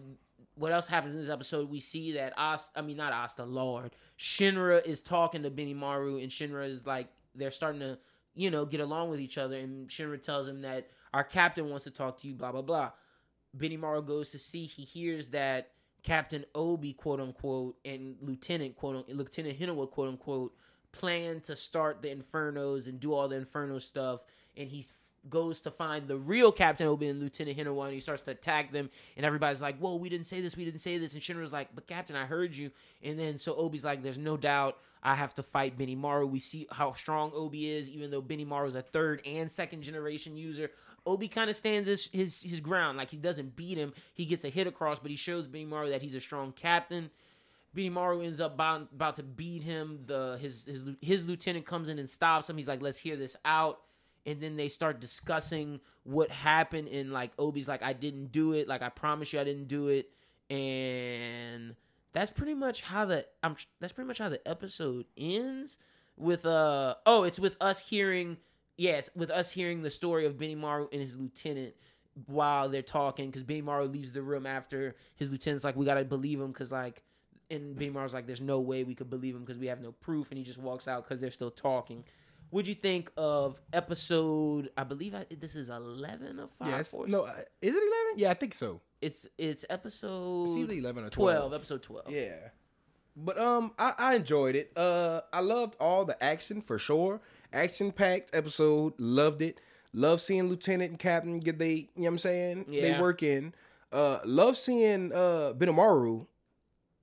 what else happens in this episode? We see that Asta, I mean not Asta, Lord Shinra is talking to Benimaru, and Shinra is like they're starting to, you know, get along with each other. And Shinra tells him that our captain wants to talk to you, blah blah blah. Benimaru goes to see. He hears that Captain Obi, quote unquote, and Lieutenant quote Lieutenant Hinawa, quote unquote, plan to start the Infernos and do all the Inferno stuff. And he goes to find the real Captain Obi and Lieutenant Hinawa, and he starts to attack them. And everybody's like, "Whoa, we didn't say this, we didn't say this." And Shinra's like, "But Captain, I heard you." And then so Obi's like, "There's no doubt I have to fight Benimaru." We see how strong Obi is, even though Benimaru is a third and second generation user. Obi kind of stands his, his his ground, like he doesn't beat him. He gets a hit across, but he shows Benimaru that he's a strong captain. Benimaru ends up about, about to beat him. The his his his lieutenant comes in and stops him. He's like, "Let's hear this out." And then they start discussing what happened. And like Obi's like, "I didn't do it. Like I promise you, I didn't do it." And that's pretty much how the I'm. That's pretty much how the episode ends. With uh oh, it's with us hearing yeah, it's with us hearing the story of Benimaru and his lieutenant while they're talking because Benimaru leaves the room after his lieutenant's like, we gotta believe him because like, and Benimaru's like, there's no way we could believe him because we have no proof, and he just walks out because they're still talking. What'd you think of episode? I believe I, this is eleven of five. Yes. Force. No, uh, is it eleven? Yeah, I think so. it's it's episode It's eleven or 12, twelve. Episode twelve. Yeah. But um I, I enjoyed it. Uh I loved all the action for sure. Action packed episode. Loved it. Love seeing Lieutenant and Captain get they you know what I'm saying? They Yeah. work in. Uh love seeing uh Benimaru.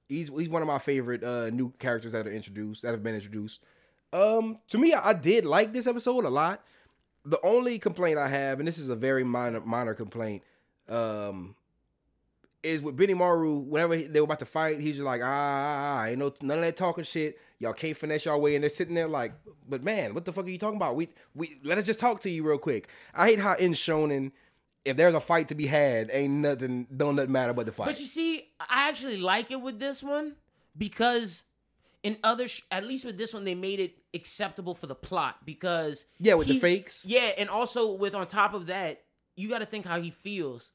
He's he's one of my favorite uh new characters that are introduced, that have been introduced. Um to me I, I did like this episode a lot. The only complaint I have, and this is a very minor minor complaint, um, is with Benimaru. Whenever he- they were about to fight, he's just like, ah, ah, ah, ain't no none of that talking shit. Y'all can't finesse y'all way, and they're sitting there like, but man, what the fuck are you talking about? We we let us just talk to you real quick. I hate how in Shonen, if there's a fight to be had, ain't nothing, don't nothing matter but the fight. But you see, I actually like it with this one because in other, sh- at least with this one, they made it acceptable for the plot because Yeah, with the fakes. Yeah, and also with on top of that, you got to think how he feels.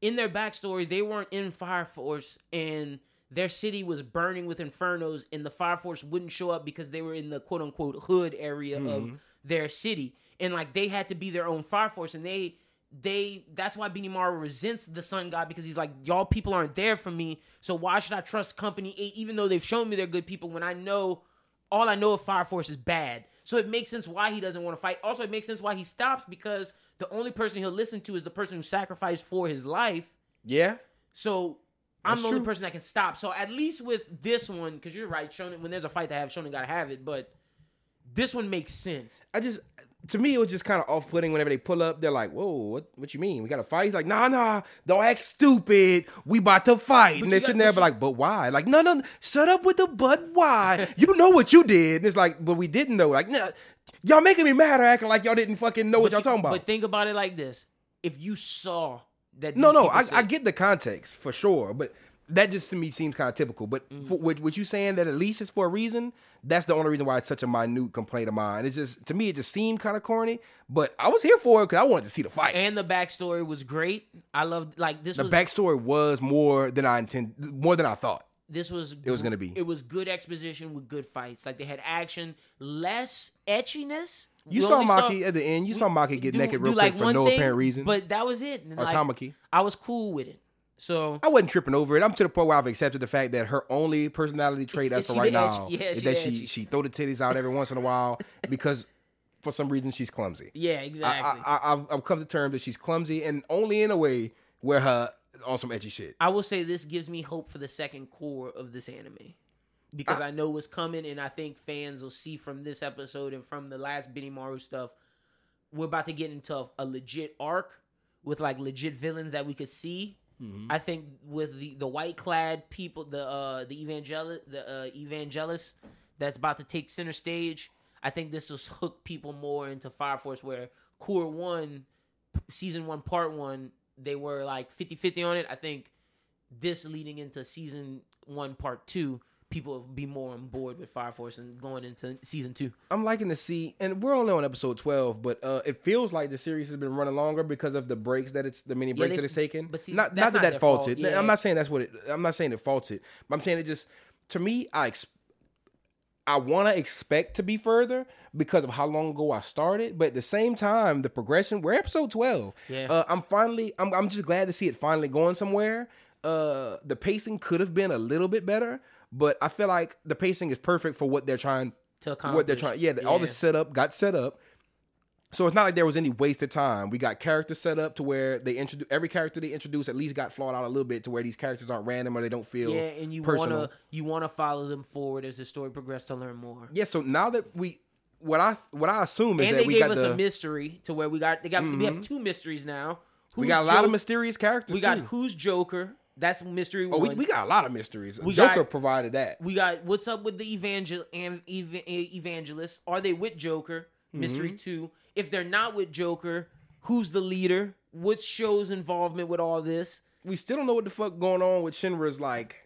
In their backstory, they weren't in Fire Force and their city was burning with infernos, and the Fire Force wouldn't show up because they were in the quote unquote hood area Mm-hmm. of their city, and like they had to be their own Fire Force, and they they that's why Benimaru resents the Sun God because he's like y'all people aren't there for me, so why should I trust Company Eight even though they've shown me they're good people when I know all I know of Fire Force is bad. So it makes sense why he doesn't want to fight. Also, it makes sense why he stops because the only person he'll listen to is the person who sacrificed for his life. yeah, So I'm That's the only true. person that can stop. So at least with this one, because you're right, Shonen, when there's a fight to have, Shonen gotta have it. But this one makes sense. I just to me it was just kind of off putting whenever they pull up. They're like, "Whoa, what? What you mean? We got to fight?" He's like, "Nah, nah, don't act stupid. We about to fight." But and they're sitting there, but but like, "But why?" Like, "No, no, no, shut up with the but why? you know what you did." And it's like, "But we didn't know." Like, nah, y'all making me mad or acting like y'all didn't fucking know what y'all talking about. But think about it like this: if you saw that, no, no, I, I get the context for sure, but that just to me seems kind of typical. But Mm-hmm. for, with, with you saying that at least it's for a reason, that's the only reason why it's such a minute complaint of mine. It's just to me, it just seemed kind of corny. But I was here for it because I wanted to see the fight. and the backstory was great. I loved like this the was backstory was more than I intend, more than I thought. this was It was gonna be. it was good exposition with good fights. Like they had action, less etchiness. You We saw Maki at the end. You saw Maki get do- naked real like, quick for no thing, apparent reason. But that was it. And, Or like, Tamaki. I was cool with it. So I wasn't tripping over it. I'm to the point where I've accepted the fact that her only personality trait as of right now yeah, is that she she throw the titties out every once in a while because for some reason she's clumsy. Yeah, exactly. I, I, I've, I've come to terms that she's clumsy, and only in a way where her on some edgy shit. I will say this gives me hope for the second cour of this anime because I, know what's coming, and I think fans will see from this episode and from the last Benimaru stuff. We're about to get into a, legit arc with like legit villains that we could see. I think with the the white clad people, the uh the evangel the uh, evangelists that's about to take center stage. I think this will hook people more into Fire Force where Cour One, season one, part one, they were like 50-50 on it. I think this leading into season one, part two, people will be more on board with Fire Force and going into season two. I'm liking to see, and we're only on episode 12, but uh, it feels like the series has been running longer because of the breaks that it's the mini breaks they- that it's taken. but see, not, not that that faults fault, it. yeah. I'm not saying that's what it. I'm not saying it faults it, but I'm saying it just to me, I ex- I want to expect to be further because of how long ago I started, but at the same time, the progression. We're episode 12. Yeah. Uh, I'm finally. I'm. I'm just glad to see it finally going somewhere. Uh, the pacing could have been a little bit better, but I feel like the pacing is perfect for what they're trying To what they're trying. Yeah, all the setup got set up. So it's not like there was any wasted time. We got characters set up to where they introduce every character they introduce at least got flawed out a little bit to where these characters aren't random or they don't feel Yeah, and you personal. wanna you wanna follow them forward as the story progresses to learn more. Yeah, so now that we what I what I assume is and that they we gave got us the a mystery to where we got they got we have mm-hmm. two mysteries now. we Who's got a lot Jo- of mysterious characters. We got too. who's Joker. That's mystery Oh, one. we, we got a lot of mysteries. We Joker got- provided that. We got what's up with the evangel and ev- evangelists? Are they with Joker? Mystery Mm-hmm. two. If they're not with Joker, who's the leader? What Sho's involvement with all this? We still don't know what the fuck going on with Shinra's like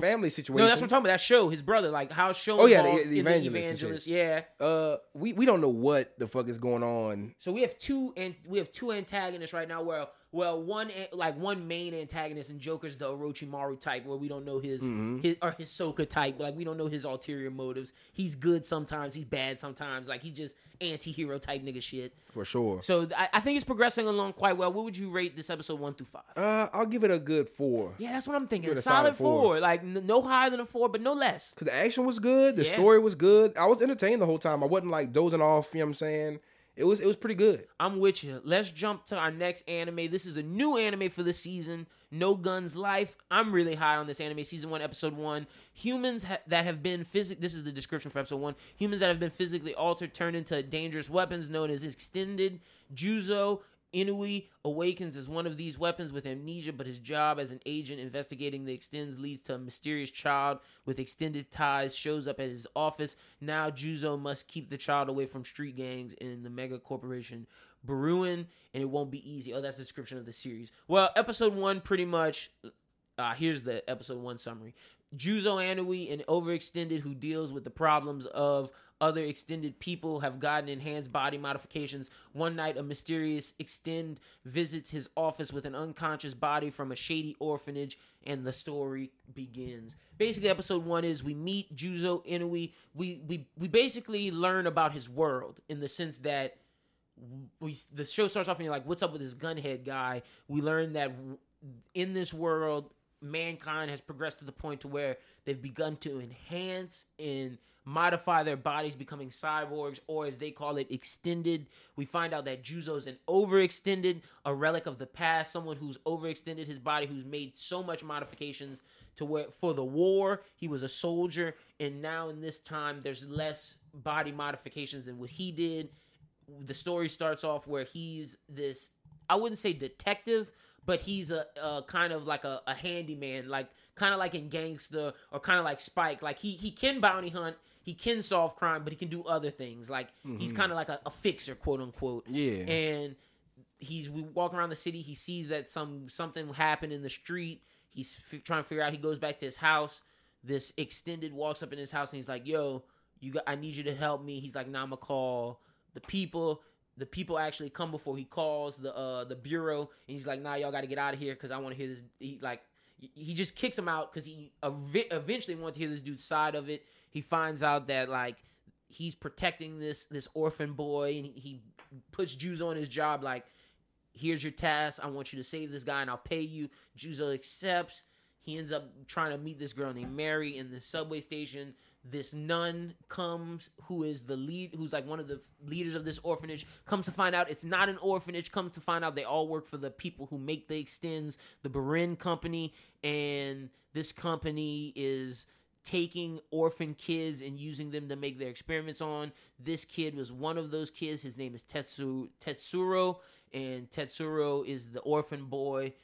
family situation. No, that's what I'm talking about. That Sho, his brother, like how show. Oh, yeah, the- involved the in evangelist the evangelist. Yeah. uh, we we don't know what the fuck is going on. So we have two and we have two antagonists right now. Where well, one like one main antagonist and Joker's the Orochimaru type, where we don't know his Mm-hmm. his or Hisoka type. Like we don't know his ulterior motives. He's good sometimes. He's bad sometimes. Like he just anti-hero type nigga shit. For sure. So I, I think it's progressing along quite well. What would you rate this episode one through five? Uh, I'll give it a good four. Yeah, that's what I'm thinking. A solid, solid four. four. Like n- no higher than a four, but no less. Cause the action was good, the Yeah. story was good. I was entertained the whole time. I wasn't like dozing off. You know what I'm saying? It was it was pretty good. I'm with you. Let's jump to our next anime. This is a new anime for the season. No Guns Life. I'm really high on this anime. Season one, episode one. Humans ha- that have been physic. This is the description for episode one. Humans that have been physically altered turned into dangerous weapons known as extended Juzo. Inui awakens as one of these weapons with amnesia, but his job as an agent investigating the extends leads to a mysterious child with extended ties shows up at his office. Now Juzo must keep the child away from street gangs in the mega corporation Berühren, and it won't be easy. Oh, that's the description of the series. Well, episode one pretty much. Uh, here's the episode one summary. Juzo Inui, an overextended who deals with the problems of other extended people, have gotten enhanced body modifications. One night, a mysterious extend visits his office with an unconscious body from a shady orphanage, and the story begins. Basically, episode one is we meet Juzo Inui. We we we basically learn about his world in the sense that we the show starts off and you're like, what's up with this gunhead guy? We learn that in this world, mankind has progressed to the point to where they've begun to enhance and modify their bodies, becoming cyborgs, or as they call it, extended. We find out that Juzo's an overextended, a relic of the past, someone who's overextended his body, who's made so much modifications to where for the war he was a soldier, and now in this time there's less body modifications than what he did the story starts off where he's this I wouldn't say detective, but he's a, a kind of like a, a handyman, like kind of like in Gangsta or kind of like Spike. Like he he can bounty hunt, he can solve crime, but he can do other things. Like he's kind of like a, a fixer, quote unquote. Yeah. And he's we walk around the city. He sees that some something happened in the street. He's f- trying to figure out. He goes back to his house. This extended walks up in his house and he's like, "Yo, you got. I need you to help me." He's like, "Nah, I'ma call the people." The people actually come before he calls the uh the bureau, and he's like, "Nah, y'all got to get out of here because I want to hear this." He like he just kicks him out because he ev- eventually wants to hear this dude's side of it. He finds out that like he's protecting this this orphan boy, and he, puts Juzo on his job like here's your task. I want you to save this guy and I'll pay you. Juzo accepts. He ends up trying to meet this girl named Mary in the subway station. This nun comes, who is the lead, who's like one of the leaders of this orphanage. Comes to find out it's not an orphanage. Comes to find out they all work for the people who make the extends, the Berühren company, and this company is taking orphan kids and using them to make their experiments on. This kid was one of those kids. His name is Tetsu Tetsuro, and Tetsuro is the orphan boy.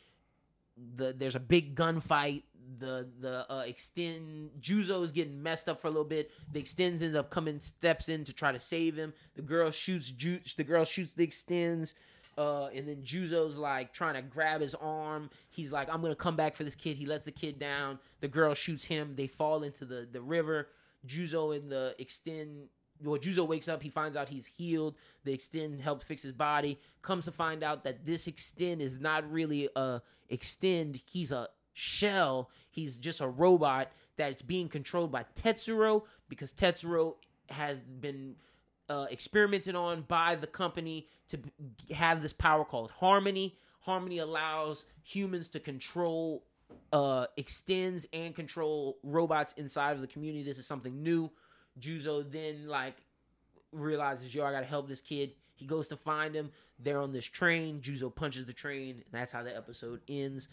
The there's a big gunfight. The the uh, extend Juzo is getting messed up for a little bit. The extends ends up coming steps in to try to save him. The girl shoots Ju- the girl shoots the extends. Uh, and then Juzo's like trying to grab his arm. He's like, I'm gonna come back for this kid. He lets the kid down. The girl shoots him. They fall into the, the river. Juzo and the extend well, Juzo wakes up, he finds out he's healed. The extend helps fix his body. Comes to find out that this extend is not really a extend, he's a shell. He's just a robot that's being controlled by Tetsuro because Tetsuro has been uh, experimented on by the company to have this power called Harmony. Harmony allows humans to control uh, extends and control robots inside of the community. This is something new. Juzo then like realizes, yo, I gotta help this kid. He goes to find him. They're on this train. Juzo punches the train, and that's how the episode ends.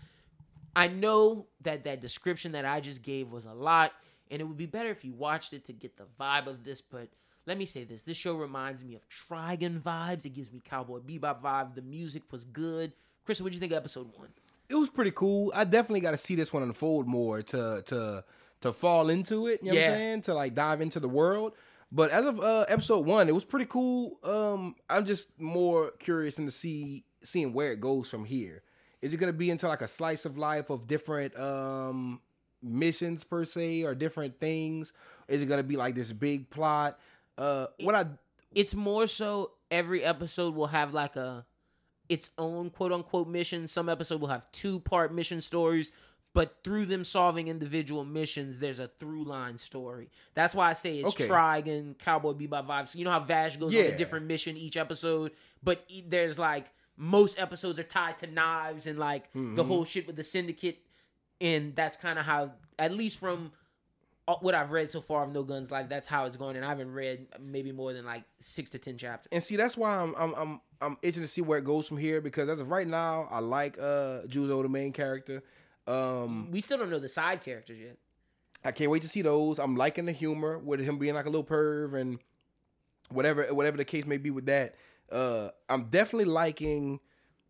I know that that description that I just gave was a lot, and it would be better if you watched it to get the vibe of this. But let me say this: this show reminds me of Trigun vibes. It gives me Cowboy Bebop vibe. The music was good. Chris, what do you think of episode one? it was pretty cool. I definitely got to see this one unfold more to to to fall into it. You know what Yeah. I'm saying? To like dive into the world. But as of uh, episode one, it was pretty cool. Um, I'm just more curious in to see seeing where it goes from here. Is it gonna be into like a slice of life of different um missions per se or different things? Is it gonna be like this big plot? Uh, what I it's more so every episode will have like a its own quote unquote mission. Some episode will have two part mission stories, but through them solving individual missions, there's a through line story. That's why I say it's Okay. Trigun, Cowboy Bebop vibes. You know how Vash goes on a different mission each episode, but there's like most episodes are tied to knives and like Mm-hmm. the whole shit with the syndicate, and that's kind of how, at least from what I've read so far of No Guns Life, that's how it's going. And I haven't read maybe more than like six to ten chapters. And see, that's why I'm I'm I'm I'm itching to see where it goes from here because as of right now, I like uh Juzo, the main character. Um, We still don't know the side characters yet. I can't wait to see those. I'm liking the humor with him being like a little perv and whatever whatever the case may be with that. Uh, I'm definitely liking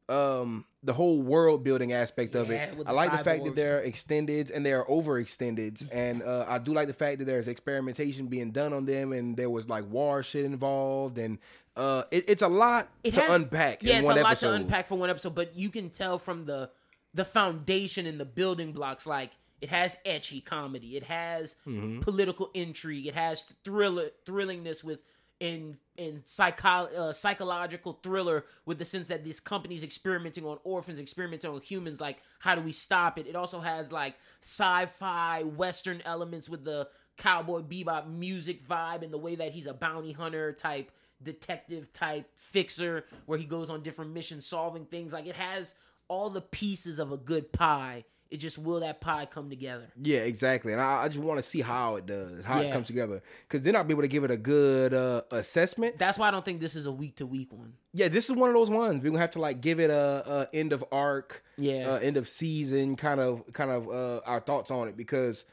um the whole world building aspect of Yeah, it. I like the fact that they're extended and they're overextended, and uh, I do like the fact that there's experimentation being done on them, and there was like war shit involved, and uh, it, it's a lot It to has- unpack. Yeah, it's a lot to unpack for one episode, but you can tell from the the foundation and the building blocks. Like it has ecchi comedy, it has Mm-hmm. political intrigue, it has thriller thrillingness with in in psycho uh, psychological thriller with the sense that this company's experimenting on orphans, experimenting on humans. Like how do we stop it? It also has like sci-fi western elements with the cowboy bebop music vibe and the way that he's a bounty hunter type detective type fixer where he goes on different missions solving things like it has all the pieces of a good pie it just will that pie come together Yeah, exactly. And I, I just want to see how it does, how Yeah. it comes together, because then I'll be able to give it a good uh, assessment. that's why i don't think this is a week to week one Yeah, this is one of those ones we're gonna have to like give it a, a end of arc, Yeah. uh, end of season kind of kind of uh, our thoughts on it because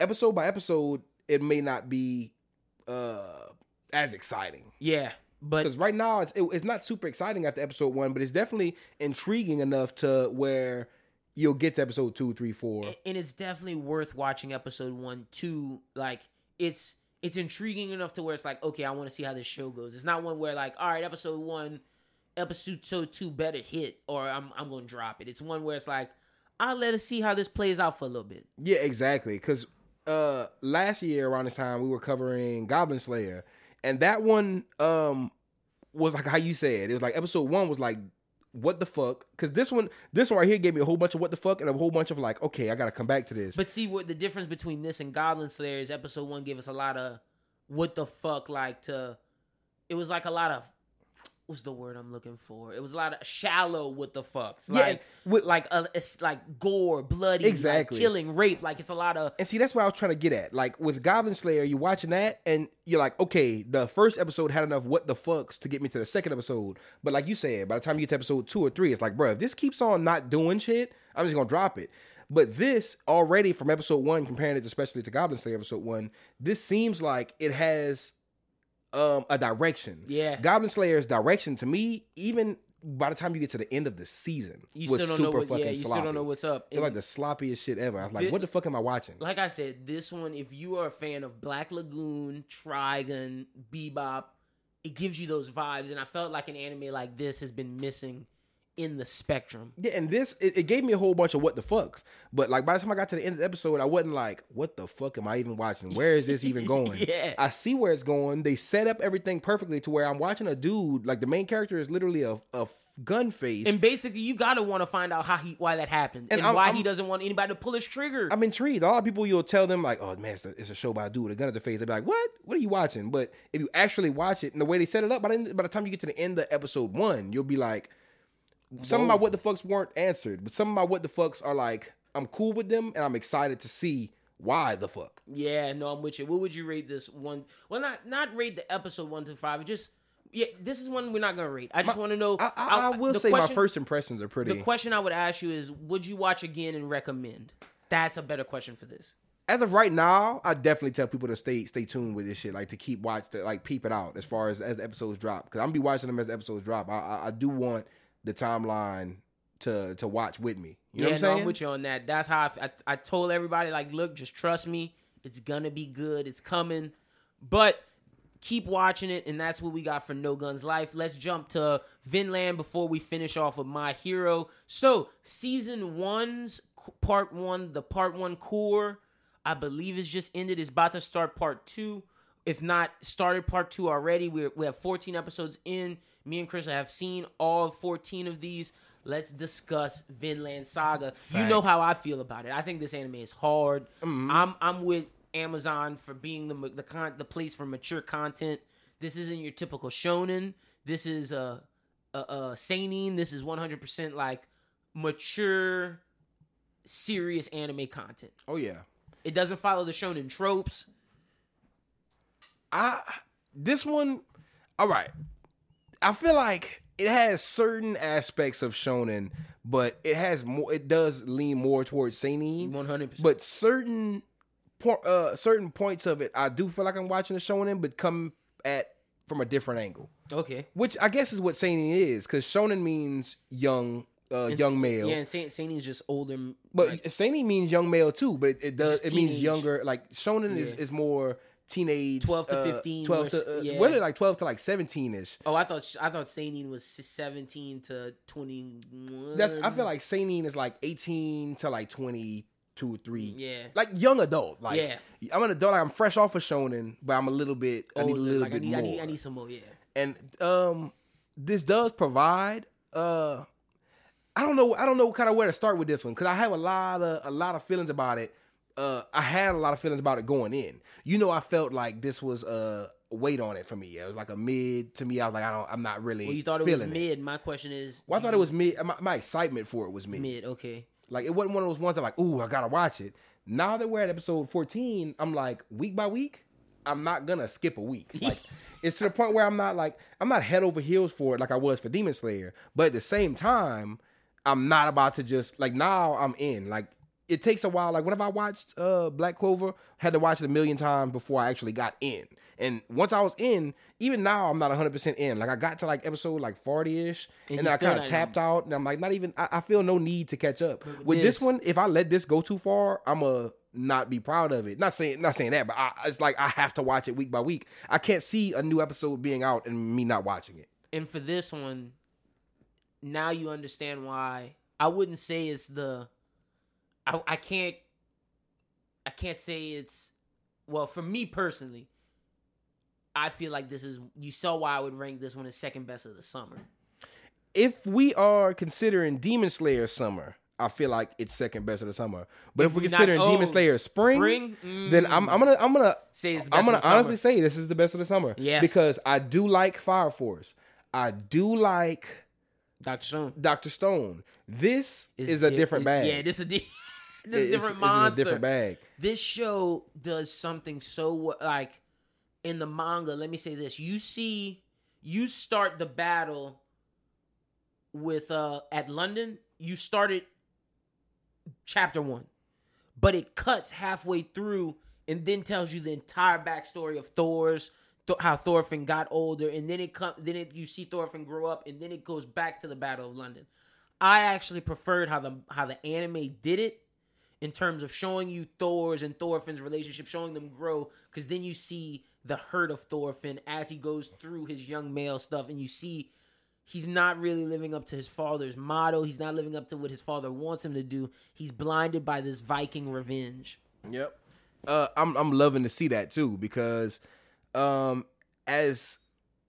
episode by episode it may not be uh, as exciting yeah but because right now it's it, it's not super exciting after episode one, but it's definitely intriguing enough to where you'll get to episode two, three, four. and it's definitely worth watching episode one two like it's it's intriguing enough to where it's like okay i want to see how this show goes it's not one where like all right episode one episode two better hit or i'm, I'm gonna drop it it's one where it's like i'll let us see how this plays out for a little bit Yeah, exactly. Because uh, last year around this time we were covering Goblin Slayer, and that one um was like how you said. It was like episode one was like what the fuck? Because this one, this one right here gave me a whole bunch of what the fuck and a whole bunch of like, okay, I gotta come back to this. But see what the difference between this and Goblin Slayer is episode one gave us a lot of what the fuck like to it was like a lot of what's the word I'm looking for? It was a lot of shallow with the fucks. Yeah, Like with- like uh, it's like gore, bloody, like, Exactly. killing, rape. Like it's a lot of And see, that's what I was trying to get at. Like with Goblin Slayer, you're watching that and you're like, okay, the first episode had enough what the fucks to get me to the second episode. But like you said, by the time you get to episode two or three, it's like, bro, if this keeps on not doing shit, I'm just gonna drop it. But this already from episode one, comparing it especially to Goblin Slayer episode one, this seems like it has um a direction. Yeah. Goblin Slayer's direction to me, even by the time you get to the end of the season, you was still don't know super what. fucking Yeah, you sloppy. still don't know what's up. It was like the sloppiest shit ever. I was like, Thi- what the fuck am I watching? like I said, this one, if you are a fan of Black Lagoon, Trigun, Bebop, it gives you those vibes. And I felt like an anime like this has been missing in the spectrum. Yeah, and this it, it gave me a whole bunch of what the fucks. But like by the time I got to the end of the episode, I wasn't like, what the fuck am I even watching? Where is this even going? Yeah. I see where it's going. They set up everything perfectly to where I'm watching a dude, like the main character is literally a, a gun face. And basically, you gotta want to find out how he, why that happened, and, And why I'm- he doesn't want anybody to pull his trigger. I'm intrigued. A lot of people you'll tell them like, "Oh man, it's a, it's a show by a dude with a gun at the face." They'll be like, "What? What are you watching?" But if you actually watch it and the way they set it up, by the, by the time you get to the end of episode one, you'll be like, some of my what the fucks weren't answered, but some of my what the fucks are like, I'm cool with them and I'm excited to see why the fuck. yeah, no, I'm with you. What would you rate this one? Well, not not rate the episode one to five. Just yeah, this is one we're not gonna rate. I just want to know. I, I, I will say my first impressions are pretty. The question I would ask you is, would you watch again and recommend? That's a better question for this. as of right now, I definitely tell people to stay stay tuned with this shit, like to keep watch, to like peep it out as far as as the episodes drop, because I'm gonna be watching them as the episodes drop. I, I I do want the timeline to to watch with me. You know yeah, what I'm no, saying? I'm with you on that. That's how I, I, I told everybody, like, look, just trust me. It's gonna be good. It's coming, but keep watching it, and that's what we got for No Guns Life. Let's jump to Vinland before we finish off with My Hero. So, season one's part one, the part one cour, I believe is just ended. Is about to start part two. If not started part two already, we we have 14 episodes in. Me and Chris have seen all 14 of these. Let's discuss Vinland Saga. You know how I feel about it. I think this anime is hard. Mm-hmm. I'm I'm with Amazon for being the the con, the place for mature content. This isn't your typical shonen. This is a a, a seinen. This is 100% like mature, serious anime content. oh yeah, It doesn't follow the shonen tropes. I this one, all right. I feel like it has certain aspects of shonen, but it has more. It does lean more towards seinen. 100%. But certain uh certain points of it, I do feel like I'm watching a shonen, but come at from a different angle, Okay. which I guess is what seinen is, because shonen means young, uh, young male. Yeah, and Se- seinen is just older. But like, seinen means young male too, but it, it does it means younger. Like shonen is is more teenage, 12 to uh, 15 twelve versus- to uh, yeah. what like twelve to like seventeen ish. oh, I thought I thought seinen was 17 to 21. That's I feel like seinen is like eighteen to like twenty two or three. Yeah. like young adult. Like Yeah. I'm an adult. Like, I'm fresh off of shonen, but I'm a little bit. I need a little like, bit I need, more. I need I need some more. Yeah. and um this does provide uh I don't know I don't know kind of where to start with this one cuz I have a lot of a lot of feelings about it. Uh I had a lot of feelings about it going in. You know I felt like this was a weight on it for me. It was like a mid to me. I was like I don't I'm not really Well, you thought it was feeling mid. My question is, Well, I thought it was mid. My, my excitement for it was mid. mid. Okay. Like it wasn't one of those ones that like, ooh, I gotta watch it. Now that we're at episode 14, I'm like, week by week, I'm not gonna skip a week. Like it's to the point where I'm not like, I'm not head over heels for it like I was for Demon Slayer. But at the same time, I'm not about to just like now I'm in. Like it takes a while. Like whenever I watched uh Black Clover, had to watch it a million times before I actually got in. And once I was in, even now I'm not 100% in. Like I got to like episode like 40ish And and, then I kind of in. tapped out and I'm like not even I, I feel no need to catch up. with With this this- one, if I let this go too far, I'm a not be proud of it. Not saying not saying that, but I, it's like I have to watch it week by week. I can't see a new episode being out and me not watching it. And for this one, now you understand why I wouldn't say it's the. I I can't. I can't say it's. Well, for me personally, I feel like this is. You saw why I would rank this one as second best of the summer. If we are considering Demon Slayer summer, I feel like it's second best of the summer. But if, If we're we not- considering oh, Demon Slayer spring, spring? then I'm, I'm gonna I'm gonna Say it's the I'm gonna of the summer. honestly say this is the best of the summer. Yeah. because I do like Fire Force. I do like Doctor Stone Doctor Stone. This is, a di- different bag. Yeah, this is a di- this It's- is a different it's monster. a different bag. This show does something so like in the manga. Let me say this: you see, you start the battle with uh at London. You started chapter one, but it cuts halfway through and then tells you the entire backstory of Thor's how Thorfinn got older, and then it come then it you see Thorfinn grow up, and then it goes back to the Battle of London. I actually preferred how the how the anime did it in terms of showing you Thor's and Thorfinn's relationship, showing them grow, because then you see the hurt of Thorfinn as he goes through his young male stuff, and you see he's not really living up to his father's motto. He's not living up to what his father wants him to do. He's blinded by this Viking revenge. Yep. Uh, I'm I'm loving to see that too because, um, as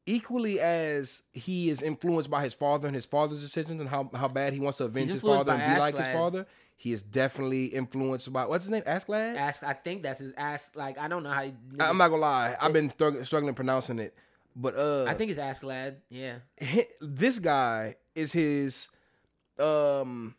equally as he is influenced by his father and his father's decisions and how how bad he wants to avenge his father and be like his father, he is definitely influenced by what's his name, Askeladd. Ask, I think that's his ask. Like I don't know how. He, I'm not gonna lie, I've been strugg- struggling pronouncing it, but uh, I think it's Ask Lad. Yeah. hi- this guy is his um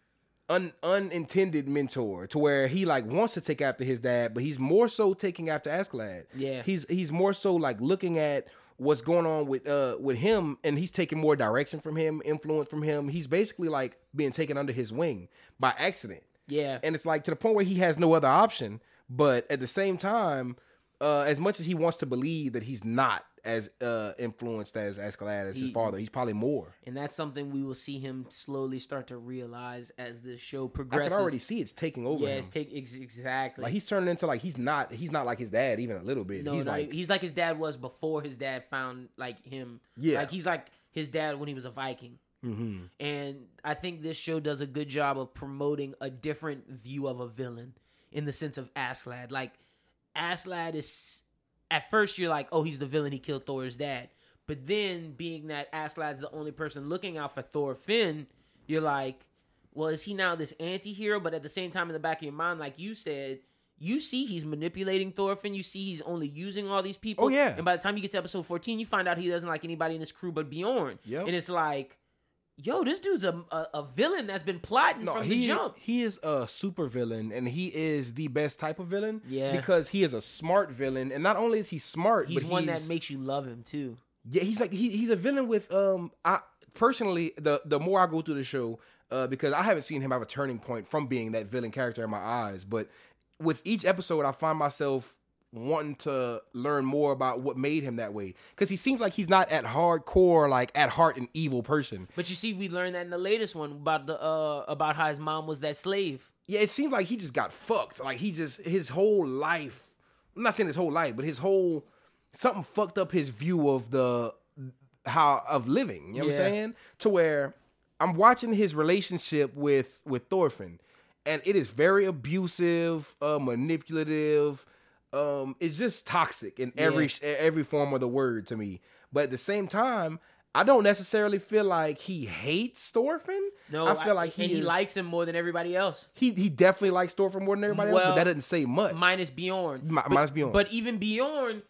un, unintended mentor to where he like wants to take after his dad but he's more so taking after Askeladd. Yeah. He's he's more so like looking at what's going on with uh with him and he's taking more direction from him, influence from him. He's basically like being taken under his wing by accident. Yeah. And it's like to the point where he has no other option, but at the same time uh, as much as he wants to believe that he's not as uh, influenced as Askeladd as his father, he's probably more. and that's something we will see him slowly start to realize as this show progresses. I can already see it's taking over Yeah, him. it's take ex- exactly. like he's turning into like he's not he's not like his dad even a little bit. no, he's not like he's like his dad was before his dad found like him. Yeah. like he's like his dad when he was a Viking. Mm-hmm. And I think this show does a good job of promoting a different view of a villain in the sense of Askeladd. Like Askeladd is at first you're like, oh, he's the villain. He killed Thor's dad. But then being that Askeladd's the only person looking out for Thorfinn, you're like, well, is he now this anti-hero? But at the same time, in the back of your mind, like you said, you see he's manipulating Thorfinn. You see he's only using all these people. Oh, yeah. And by the time you get to episode 14, you find out he doesn't like anybody in his crew but Bjorn. Yep. And it's like, yo, this dude's a, a, a villain that's been plotting No, from he the jump. he is a super villain, and he is the best type of villain. Yeah. because he is a smart villain, and not only is he smart, He's but one he's, that makes you love him too. Yeah, he's like he, he's a villain with um I personally the the more I go through the show uh because I haven't seen him have a turning point from being that villain character in my eyes, but with each episode I find myself wanting to learn more about what made him that way cuz he seems like he's not at hardcore like at heart an evil person. But you see, we learned that in the latest one about the uh about how his mom was that slave. Yeah, it seems like he just got fucked. Like he just his whole life. I'm not saying his whole life, but his whole something fucked up his view of the how of living. You know what I'm saying? To where I'm watching his relationship with with Thorfinn, and it is very abusive, uh, manipulative. Um, it's just toxic in every Yeah. every form of the word to me. But at the same time, I don't necessarily feel like he hates Thorfinn. No, I feel like he, and he likes him more than everybody else. he he definitely likes Thorfinn more than everybody else, but that doesn't say much. minus Bjorn. Mi- But- minus Bjorn. But even Bjorn,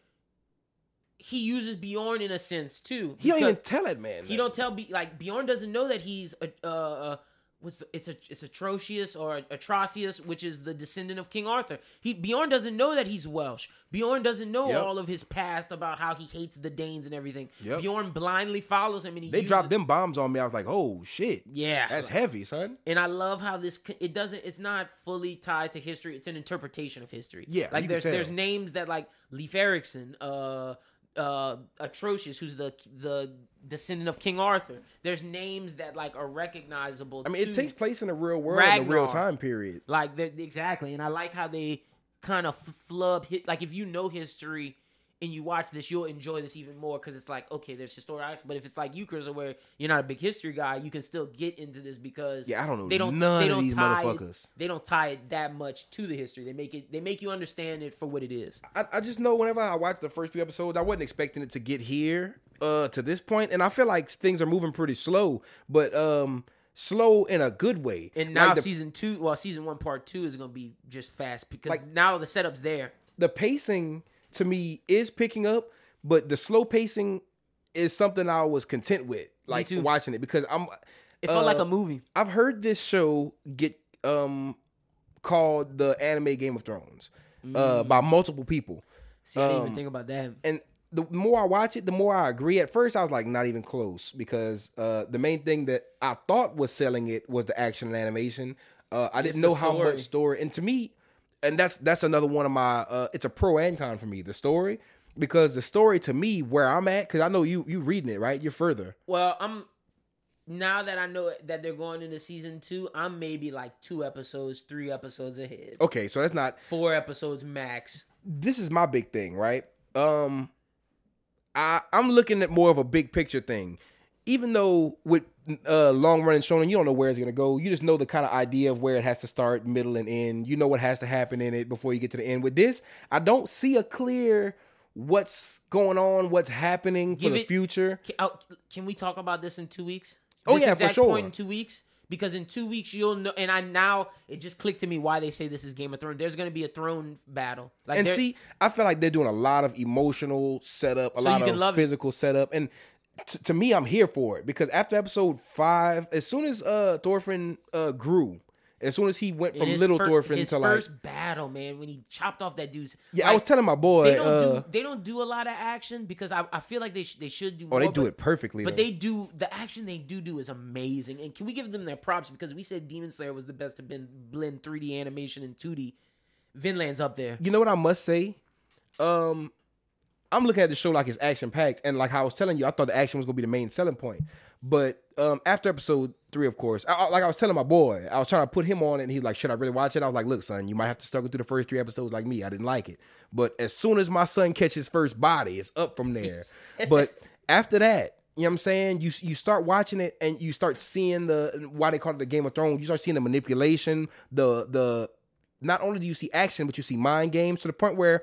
he uses Bjorn in a sense too. he don't even tell it, man. He don't tell like Bjorn doesn't know that he's a uh what's the, it's a it's Artorius or Artorius, which is the descendant of King Arthur. He Bjorn doesn't know that he's Welsh. Bjorn doesn't know Yep. all of his past about how he hates the Danes and everything. Yep. Bjorn blindly follows him and he They uses- dropped them bombs on me. I was like, oh shit, Yeah, that's heavy, son. and I love how this it doesn't it's not fully tied to history. It's an interpretation of history. Yeah, like there's there's names that like Leif Erikson, uh, uh, Artorius, who's the the descendant of King Arthur. There's names that like are recognizable. I mean, it takes place in the real world, in the real time period. like exactly, and I like how they kind of flub hit. Like if you know history. And you watch this, you'll enjoy this even more because it's like, okay, there's historical. But if it's like you, Chris, where you're not a big history guy, you can still get into this because Yeah, I don't know they don't none they of don't these tie motherfuckers. It, they don't tie it that much to the history. They make it they make you understand it for what it is. I, I just know whenever I watched the first few episodes, I wasn't expecting it to get here uh, to this point, and I feel like things are moving pretty slow, but um, slow in a good way. And now Like, the, season two, well, season one part two is gonna be just fast because Like- now the setup's there. the pacing to me is picking up, but the slow pacing is something I was content with, like watching it because I'm. It felt like uh, a movie. I've heard this show get um called the anime Game of Thrones uh by multiple people. See, I didn't even um, think about that. and the more I watch it, the more I agree. At first, I was like, not even close, because uh, the main thing that I thought was selling it was the action and animation. Uh, I didn't know how much story, and to me, and that's that's another one of my. Uh, it's a pro and con for me, the story, because the story to me, where I'm at, because I know you you reading it right, you're further. Well, I'm now that I know that they're going into season two. I'm maybe like two episodes, three episodes ahead, Okay, so that's not four episodes max. this is my big thing, right? Um I I'm looking at more of a big picture thing. Even though with uh long running shonen, you don't know where it's gonna go. You just know the kind of idea of where it has to start, middle, and end. You know what has to happen in it before you get to the end. With this, I don't see a clear what's going on, what's happening for Give the it- future. Can, oh, can we talk about this in two weeks? Oh, This yeah, for exact sure. Point in two weeks, because in two weeks you'll know. And I now it just clicked to me why they say this is Game of Thrones. There's going to be a throne battle. Like and there- see, I feel like they're doing a lot of emotional setup, a So lot can of love it. physical setup, and t- to me, I'm here for it because after episode five, as soon as uh Thorfinn uh grew, as soon as he went from little fir- Thorfinn his to like, first battle, man, when he chopped off that dude's. yeah, I was telling my boy, They don't uh, do they don't do a lot of action because I, I feel like they sh- they should do. oh, More, they do but- it perfectly. But though. they do the action they do do is amazing, and can we give them their props because we said Demon Slayer was the best to blend 3D animation and 2D. Vinland's up there. you know what I must say? Um, I'm looking at the show like it's action packed, and like I was telling you, I thought the action was gonna be the main selling point. But um, after episode three, of course, I, I- like I was telling my boy, I was trying to put him on it, and he's like, "Should I really watch it?" I was like, "Look, son, you might have to struggle through the first three episodes like me. I didn't like it, but as soon as my son catches first body, it's up from there." but after that. You know what I'm saying? You you start watching it and you start seeing the why they call it the Game of Thrones. You start seeing the manipulation, the the not only do you see action, but you see mind games to the point where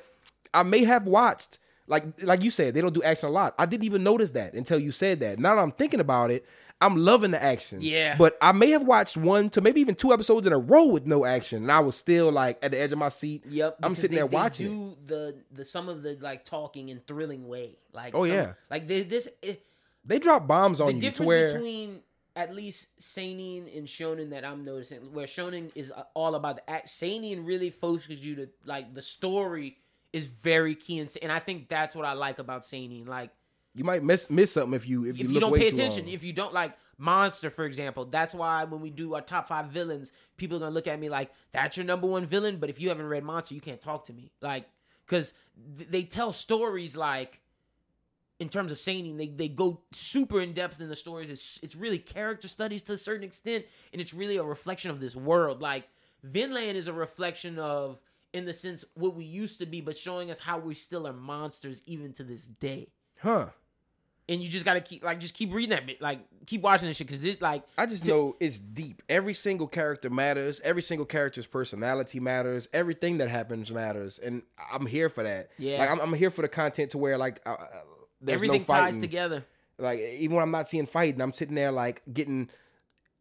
I may have watched like like you said, they don't do action a lot. I didn't even notice that until you said that. Now that I'm thinking about it, I'm loving the action. Yeah. But I may have watched one to maybe even two episodes in a row with no action, and I was still like at the edge of my seat. Yep, I'm sitting they- there watching. Do the the some of the like talking in thrilling way, like Oh, some- yeah. like they, this. It, They drop bombs on the you difference where between at least seinen and shonen that I'm noticing, where shonen is all about the act, seinen really focuses you to like the story is very key, and, and I think that's what I like about seinen. Like you might miss miss something if you if, if you, you, don't pay attention, if you don't like Monster, for example, that's why when we do our top five villains, people are gonna look at me like that's your number one villain. But if you haven't read Monster, you can't talk to me, like because th- they tell stories like in terms of seinen, they they go super in depth in the stories. It's it's really character studies to a certain extent, and it's really a reflection of this world. Like Vinland is a reflection of, in the sense, what we used to be, but showing us how we still are monsters even to this day huh? and you just gotta keep like just keep reading that bit, like keep watching this shit because it's like I just know it's deep. Every single character matters. Every single character's personality matters. Everything that happens matters, and I'm here for that. Yeah. like I'm, I'm here for the content to where like uh, uh, everything no ties together. Like even when I'm not seeing fighting, I'm sitting there like getting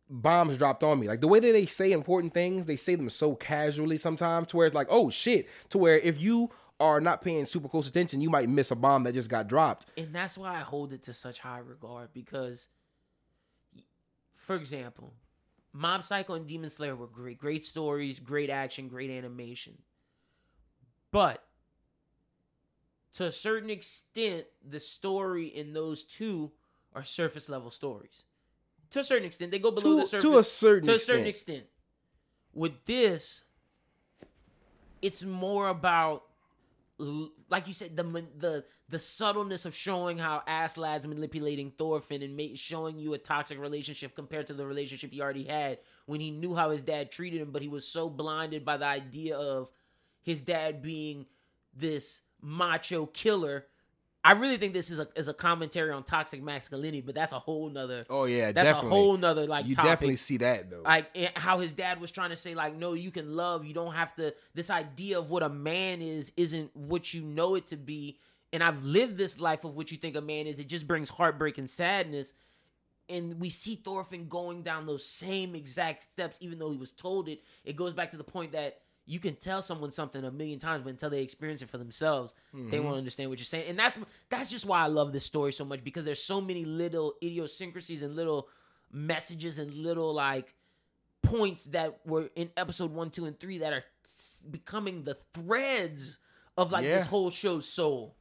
bombs dropped on me. Like the way that they say important things, they say them so casually sometimes to where it's like, oh shit. To where if you are not paying super close attention, you might miss a bomb that just got dropped. And that's why I hold it to such high regard because, for example, Mob Psycho and Demon Slayer were great, great stories, great action, great animation. But to a certain extent, the story in those two are surface level stories. To a certain extent, they go below To- the surface. to a certain to a certain extent. extent. With this, it's more about like you said the the the subtleness of showing how Askeladd's manipulating Thorfinn and ma- showing you a toxic relationship compared to the relationship he already had when he knew how his dad treated him, but he was so blinded by the idea of his dad being this macho killer. I really think this is a is a commentary on toxic masculinity, but that's a whole nother. Oh yeah, that's definitely. a whole nother like you topic definitely see that though. like how his dad was trying to say like no you can love you don't have to this idea of what a man is isn't what you know it to be and i've lived this life of what you think a man is it just brings heartbreak and sadness and we see thorfinn going down those same exact steps even though he was told it it goes back to the point that you can tell someone something a million times, but until they experience it for themselves, they Mm-hmm. won't understand what you're saying. And that's that's just why I love this story so much because there's so many little idiosyncrasies and little messages and little like points that were in episode one, two, and three that are becoming the threads of like Yeah. this whole show's soul.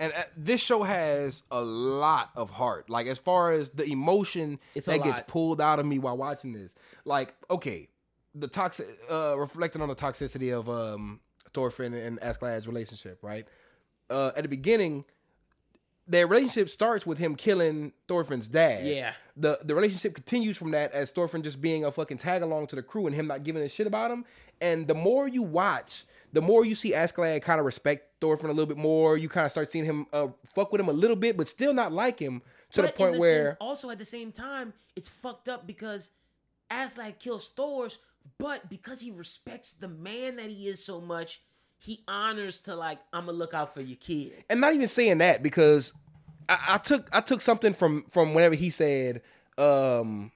And uh, this show has a lot of heart. Like as far as the emotion that gets pulled out of me while watching this. Like, okay, the toxic uh reflecting on the toxicity of um Thorfinn and Askeladd's relationship, right? Uh at the beginning, their relationship starts with him killing Thorfinn's dad. Yeah. The the relationship continues from that as Thorfinn just being a fucking tag along to the crew and him not giving a shit about him. And the more you watch, the more you see Askeladd kind of respect Thorfinn a little bit more. You kind of start seeing him uh, fuck with him a little bit, but still not like him to the point the where sense, also at the same time, it's fucked up because Askeladd kills Thor's, but because he respects the man that he is so much, he honors to like, I'm gonna look out for your kid. and not even saying that because I, I took I took something from from whenever he said um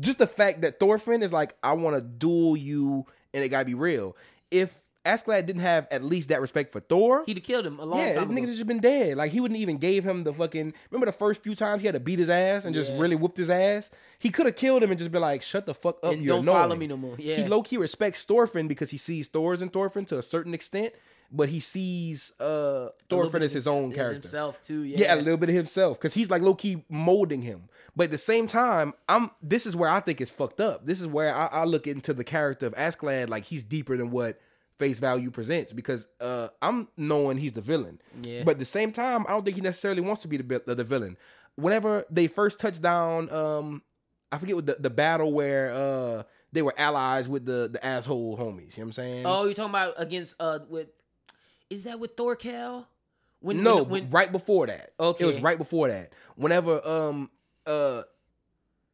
just the fact that Thorfinn is like I want to duel you and it gotta be real. If Askeladd didn't have at least that respect for Thor, He'd have killed him a long yeah, time that nigga just been dead. Like he wouldn't even gave him the fucking. Remember the first few times he had to beat his ass and just Yeah. really whooped his ass. He could have killed him and just been like, "Shut the fuck up, And don't follow me no more. Yeah. He low key respects Thorfinn because he sees Thor's in Thorfinn to a certain extent, but he sees uh Thorfinn as his own as character. himself too. Yeah, Yeah, a little bit of himself because he's like low key molding him. But at the same time, I'm. This is where I think it's fucked up. This is where I, I look into the character of Askeladd like he's deeper than what face value presents because uh I'm knowing he's the villain. Yeah. But at the same time, I don't think he necessarily wants to be the the, the villain. Whenever they first touched down, um, I forget what the, the battle where uh they were allies with the the asshole homies. You know what I'm saying? Oh, you're talking about against uh with? Is that with Thorkel? When no, when, when right before that. Okay. it was right before that. Whenever um uh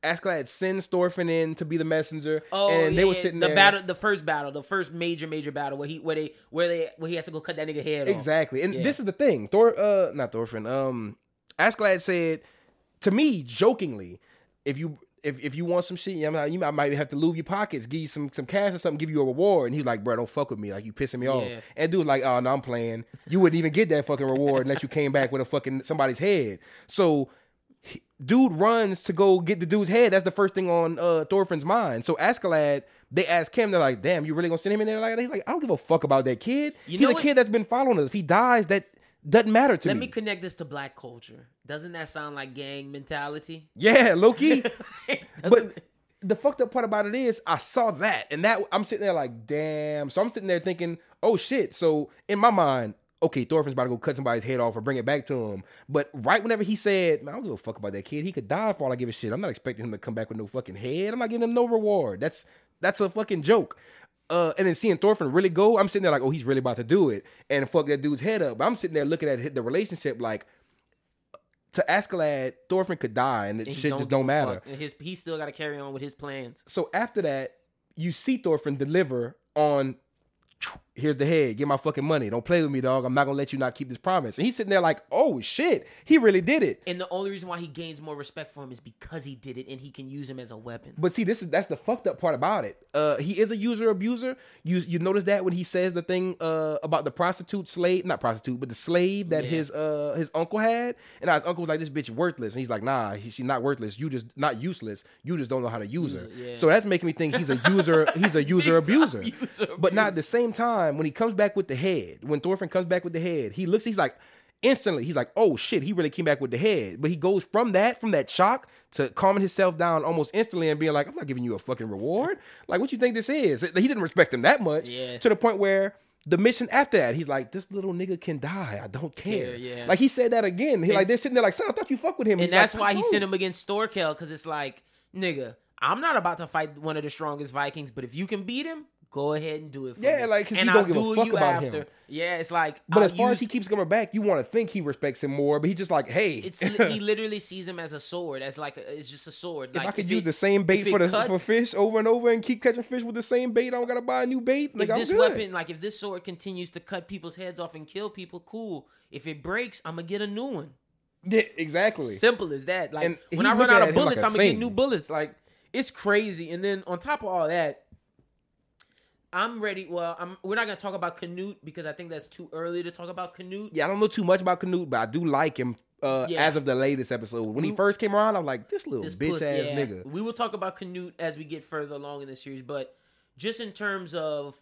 Askeladd sends Thorfinn in to be the messenger, Oh, and they yeah, were yeah, sitting the there. battle, the first battle, the first major, major battle where he, where they, where they, where he has to go cut that nigga head off. Exactly, and Yeah. this is the thing. Thor, uh, not Thorfinn. Um, Askeladd said to me jokingly, if you. If, if you want some shit, you, know, you might- have to lube your pockets, give you some some cash or something, give you a reward. And he's like, bro, don't fuck with me. Like, you pissing me off. Yeah. And dude's like, oh, no, I'm playing. You wouldn't even get that fucking reward unless you came back with a fucking somebody's head. So he- dude runs to go get the dude's head. That's the first thing on uh, Thorfinn's mind. So Askeladd, they ask him, they're like, damn, you really gonna send him in there like that? He's like, I don't give a fuck about that kid. You He's a what? kid that's been following us. If he dies, that doesn't matter to Let me. Let me connect this to black culture. Doesn't that sound like gang mentality? yeah, Loki. But the fucked up part about it is I saw that and that I'm sitting there like, damn. So I'm sitting there thinking, oh shit. So in my mind, okay, Thorfinn's about to go cut somebody's head off or bring it back to him. But right whenever he said, man, I don't give a fuck about that kid. He could die for all I give a shit. I'm not expecting him to come back with no fucking head. I'm not giving him no reward. That's that's a fucking joke. Uh, and then seeing Thorfinn really go, I'm sitting there like, oh, he's really about to do it and fuck that dude's head up. But I'm sitting there looking at the relationship like, to Askeladd, Thorfinn could die and it and shit just don't matter. his, he still got to carry on with his plans. So after that, you see Thorfinn deliver on here's the head, get my fucking money. Don't play with me, dog. I'm not gonna let you not keep this promise. And he's sitting there like, oh shit, he really did it. And the only reason why he gains more respect for him is because he did it, and he can use him as a weapon. But see, this is that's the fucked up part about it. Uh, he is a user abuser. You you notice that when he says the thing uh about the prostitute slave, not prostitute, but the slave that Yeah. his uh his uncle had, and his uncle was like, this bitch worthless, and he's like, nah, he, she's not worthless. You just not useless. You just don't know how to use her. yeah. So that's making me think he's a user. he's a user abuser. user But not at the same time when he comes back with the head. When Thorfinn comes back with the head, he looks. He's like. Instantly, he's like, "Oh shit!" He really came back with the head, but he goes from that, from that shock, to calming himself down almost instantly and being like, "I'm not giving you a fucking reward. Like, what you think this is?" He didn't respect him that much, Yeah. to the point where the mission after that, he's like, "This little nigga can die. I don't care." Yeah, yeah. Like he said that again. He like they're sitting there like, "Son, I thought you fuck with him." and that's like, why "I he sent him against Thorkel because it's like, nigga, I'm not about to fight one of the strongest Vikings, but if you can beat him, go ahead and do it. For Yeah, me. like, 'cause he and don't I'll give a fuck you about him. Yeah, it's like, But I'll as far as he keeps coming back, you want to think he respects him more. But he's just like, "Hey, it's he literally sees him as a sword, as like a, it's just a sword. If like I could if use it- the same bait for the cuts- for fish over and over and keep catching fish with the same bait, I don't gotta buy a new bait. Like if I'm this good. weapon, like if this sword continues to cut people's heads off and kill people, cool. If it breaks, I'm gonna get a new one. yeah, exactly. Simple as that. Like And when I run out of like bullets, a I'm gonna get new bullets. Like it's crazy. And then on top of all that, I'm ready. Well, I'm. We're not gonna talk about Canute because I think that's too early to talk about Canute. Yeah, I don't know too much about Canute, but I do like him. Uh, Yeah. as of the latest episode, when he first came around, I'm like, this little This bitch puss- ass yeah. nigga. We will talk about Canute as we get further along in the series, but just in terms of,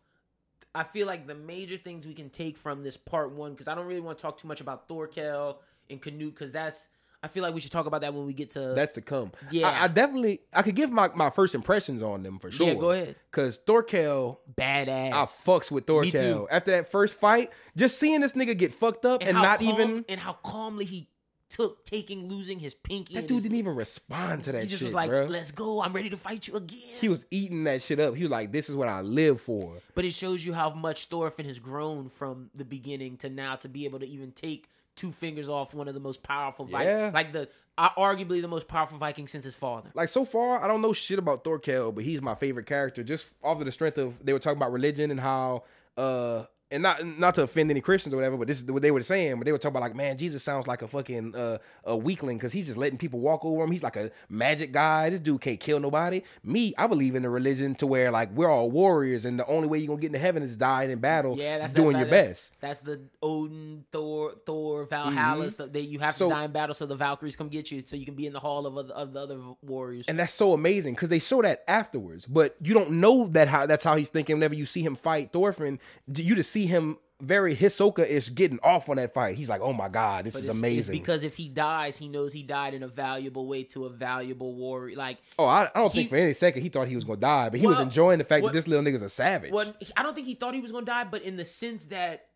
I feel like the major things we can take from this part one because I don't really want to talk too much about Thorkel and Canute because that's. I feel like we should talk about that when we get to. That's to come. Yeah. I, I definitely I could give my, my first impressions on them for sure. Yeah, go ahead. Cause Thorkel, badass. I fucks with Thorkel. After that first fight, just seeing this nigga get fucked up and, how not calm- even and how calmly he took taking losing his pinky. that dude his- didn't even respond to that He just shit, was like, bro. "Let's go! I'm ready to fight you again." He was eating that shit up. He was like, "This is what I live for." But it shows you how much Thorfinn has grown from the beginning to now to be able to even take two fingers off one of the most powerful Vikings, Yeah. like the uh, arguably the most powerful Viking since his father. Like so far, I don't know shit about Thorkel, but he's my favorite character just off of the strength of they were talking about religion and how uh and not not to offend any Christians or whatever, but this is what they were saying. But they were talking about like, man, Jesus sounds like a fucking uh, a weakling because he's just letting people walk over him. He's like a magic guy. This dude can't kill nobody. Me, I believe in the religion to where like we're all warriors, and the only way you're gonna get into heaven is dying in battle, Yeah, that's doing that, your that's- best. That's the Odin, Thor, Thor, Valhalla stuff. That you have So- to die in battle so the Valkyries come get you, so you can be in the hall of, other, of the other warriors. And that's so amazing because they show that afterwards, but you don't know that how that's how he's thinking. Whenever you see him fight Thorfinn, you just see him very Hisoka ish getting off on that fight. He's like, "Oh my god, this But is amazing." Because if he dies, he knows he died in a valuable way to a valuable warrior. Like, oh, I, I don't he- think for any second he thought he was gonna die, but he was enjoying the fact what- that this little nigga's a savage. Well, I don't think he thought he was to die, but in the sense that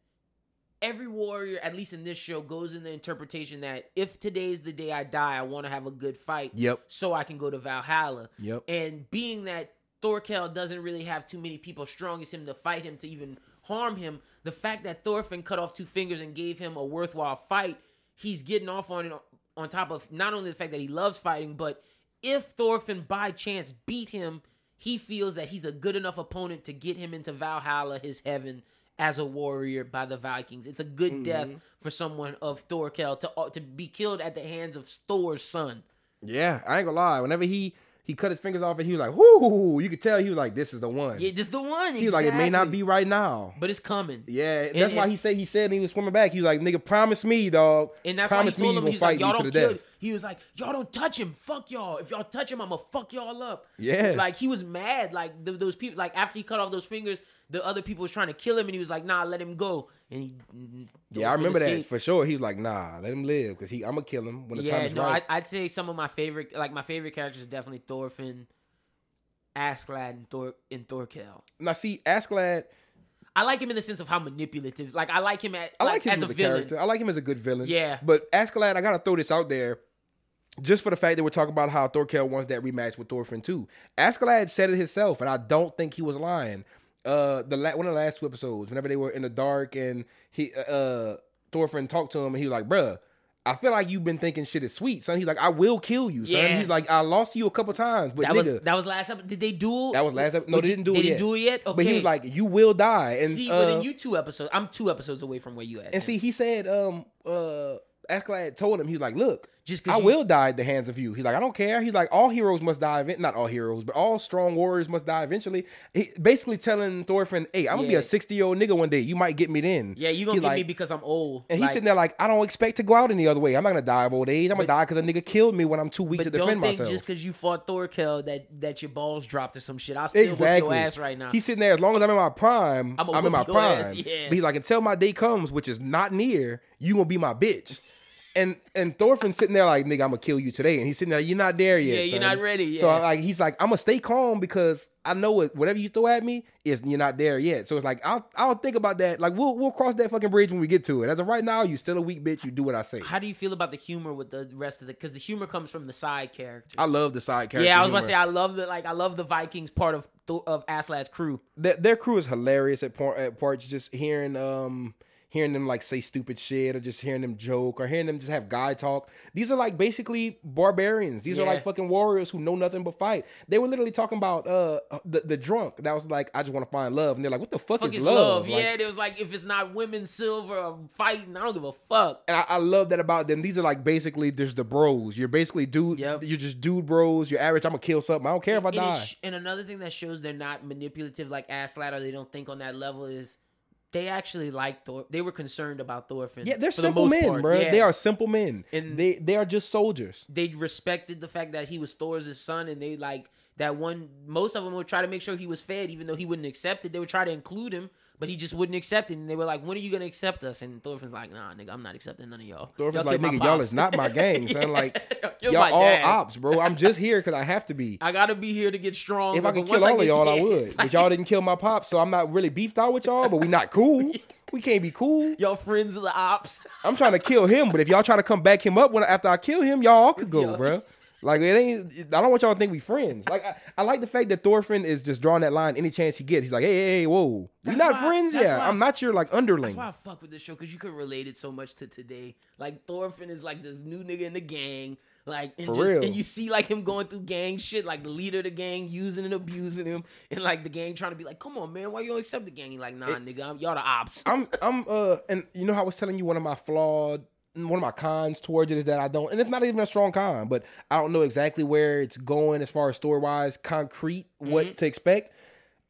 every warrior, at least in this show, goes in the interpretation that if today's the day I die, I want to have a good fight. Yep. So I can go to Valhalla. Yep. And being that Thorkel doesn't really have too many people strong as him to fight him to even harm him, the fact that Thorfinn cut off two fingers and gave him a worthwhile fight, he's getting off on it on top of not only the fact that he loves fighting, but if Thorfinn by chance beat him, he feels that he's a good enough opponent to get him into Valhalla, his heaven, as a warrior by the Vikings. It's a good death for someone of Thorkel to uh, to be killed at the hands of Thor's son. yeah, I ain't gonna lie. Whenever he he cut his fingers off and he was like, "Whoo!" You could tell he was like, "This is the one." Yeah, this is the one. he was like, "It may not be right now." but it's coming. Yeah, And- that's why he said he said he was swimming back. He was like, "Nigga, promise me, dog. And that's promise why he told me him he was like, y'all don't kill. death." He was like, y'all don't touch him. Fuck y'all. If y'all touch him, I'ma fuck y'all up. Yeah. Like he was mad. Like th- those people. Like after he cut off those fingers, the other people was trying to kill him, and he was like, nah, let him go. And he. Yeah, I remember that for sure. He was like, "Nah, let him live because he I'm gonna kill him when the time is no, right." I, I'd say some of my favorite, like my favorite characters, are definitely Thorfinn, Askeladd, and Thor and Thorkel. now, see, Askeladd, I like him in the sense of how manipulative. Like I like him at I like, like him as as, a villain. character. I like him as a good villain. Yeah. but Askeladd, I gotta throw this out there. Just for the fact that we're talking about how Thorkel wants that rematch with Thorfinn too. Askeladd said it himself, and I don't think he was lying. Uh, the la- one of the last two episodes, whenever they were in the dark, and he uh Thorfinn talked to him, and he was like, "Bruh, I feel like you've been thinking shit is sweet, son." He's like, "I will kill you, son." Yeah. He's like, "I lost you a couple times, but That nigga, was that was last episode. Did they duel? that was last episode. No, they didn't do they it didn't yet. do it yet. Okay. But he was like, "You will die," and see, uh, but in you two episodes, I'm two episodes away from where you at. And see, he said, um, uh, Askeladd told him, he was like, look, Just I you- will die at the hands of you. He's like, I don't care. He's like, all heroes must die. Event- not all heroes, but all strong warriors must die eventually. He basically telling Thorfinn, hey, I'm gonna be a 60 year old nigga one day. You might get me then. yeah, you gonna He get me because I'm old. And he's Like, sitting there like, I don't expect to go out any other way. I'm not gonna die of old age. I'm gonna die because a nigga killed me when I'm too weak to But don't defend think myself. just because you fought Thorkel that that your balls dropped or some shit. I'll still Exactly. your ass right now. He's sitting there as long as I'm in my prime. I'ma I'm in my ass, prime. yeah. But he's like, until my day comes, which is not near, you gonna be my bitch. And and Thorfinn's sitting there like, nigga, I'm gonna kill you today. And he's sitting there, you're not there yet. Yeah, you're son." not ready, So. I, like he's like, I'm gonna stay calm because I know it, whatever you throw at me is you're not there yet. So it's like I'll I'll think about that. Like we'll we'll cross that fucking bridge when we get to it. As of right now, you still a weak bitch. You do what I say. How do you feel about the humor with the rest of the? Because the humor comes from the side characters. I love the side character. yeah, I was gonna say. I love the like I love the Vikings part of of Askeladd's crew. their, their crew is hilarious at, part, at parts. Just hearing um hearing them like say stupid shit or just hearing them joke or hearing them just have guy talk. These are like basically barbarians. These are like fucking warriors who know nothing but fight. They were literally talking about uh the, the drunk that was like, I just want to find love. And they're like, what the fuck, Fuck is is love? love. Like, yeah, there was like if it's not women, silver, or fighting, I don't give a fuck. and I, I love that about them. These are like basically there's the bros. You're basically dude. Yep. You're just dude bros. You're average. I'm gonna kill something. I don't care if I and, die. sh- and another thing that shows they're not manipulative like ass or they don't think on that level is they actually like Thor. They were concerned about Thorfinn. yeah, they're the simple most men, part. bro. Yeah. They are simple men. And- they they are just soldiers. They respected the fact that he was Thor's son, and they like that one. Most of them would try to make sure he was fed, even though he wouldn't accept it. They would try to include him, but he just wouldn't accept it. And they were like, "When are you gonna accept us?" And Thorfinn's like, "Nah, nigga, I'm not accepting none of y'all." Thorfinn's Y'all like, nigga, y'all pops." is not my gang, son. Yeah. Like, y'all all dad. ops, bro. I'm just here because I have to be. I gotta be here to get strong. If I could kill all of y'all, I would. But y'all didn't kill my pops, so I'm not really beefed out with y'all. But we not cool. We can't be cool. y'all friends of the ops. I'm trying to kill him, but if y'all try to come back him up when after I kill him, y'all all could go, Yo. bro. Like it ain't. I don't want y'all to think we friends. Like I, I like the fact that Thorfinn is just drawing that line any chance he gets. He's like, hey, hey, hey whoa, we not why- friends. Yeah, why- I'm not your like underling. That's why I fuck with this show because you could relate it so much to today. Like Thorfinn is like this new nigga in the gang. Like and For just real. and you see like him going through gang shit, like the leader of the gang using and abusing him, and like the gang trying to be like, "Come on, man, why you don't accept the gang?" He like, "Nah, nigga, I'm, y'all the ops." I'm I'm uh and you know how I was telling you one of my flawed one of my cons towards it is that I don't and it's not even a strong con, but I don't know exactly where it's going as far as story wise, concrete, what to expect.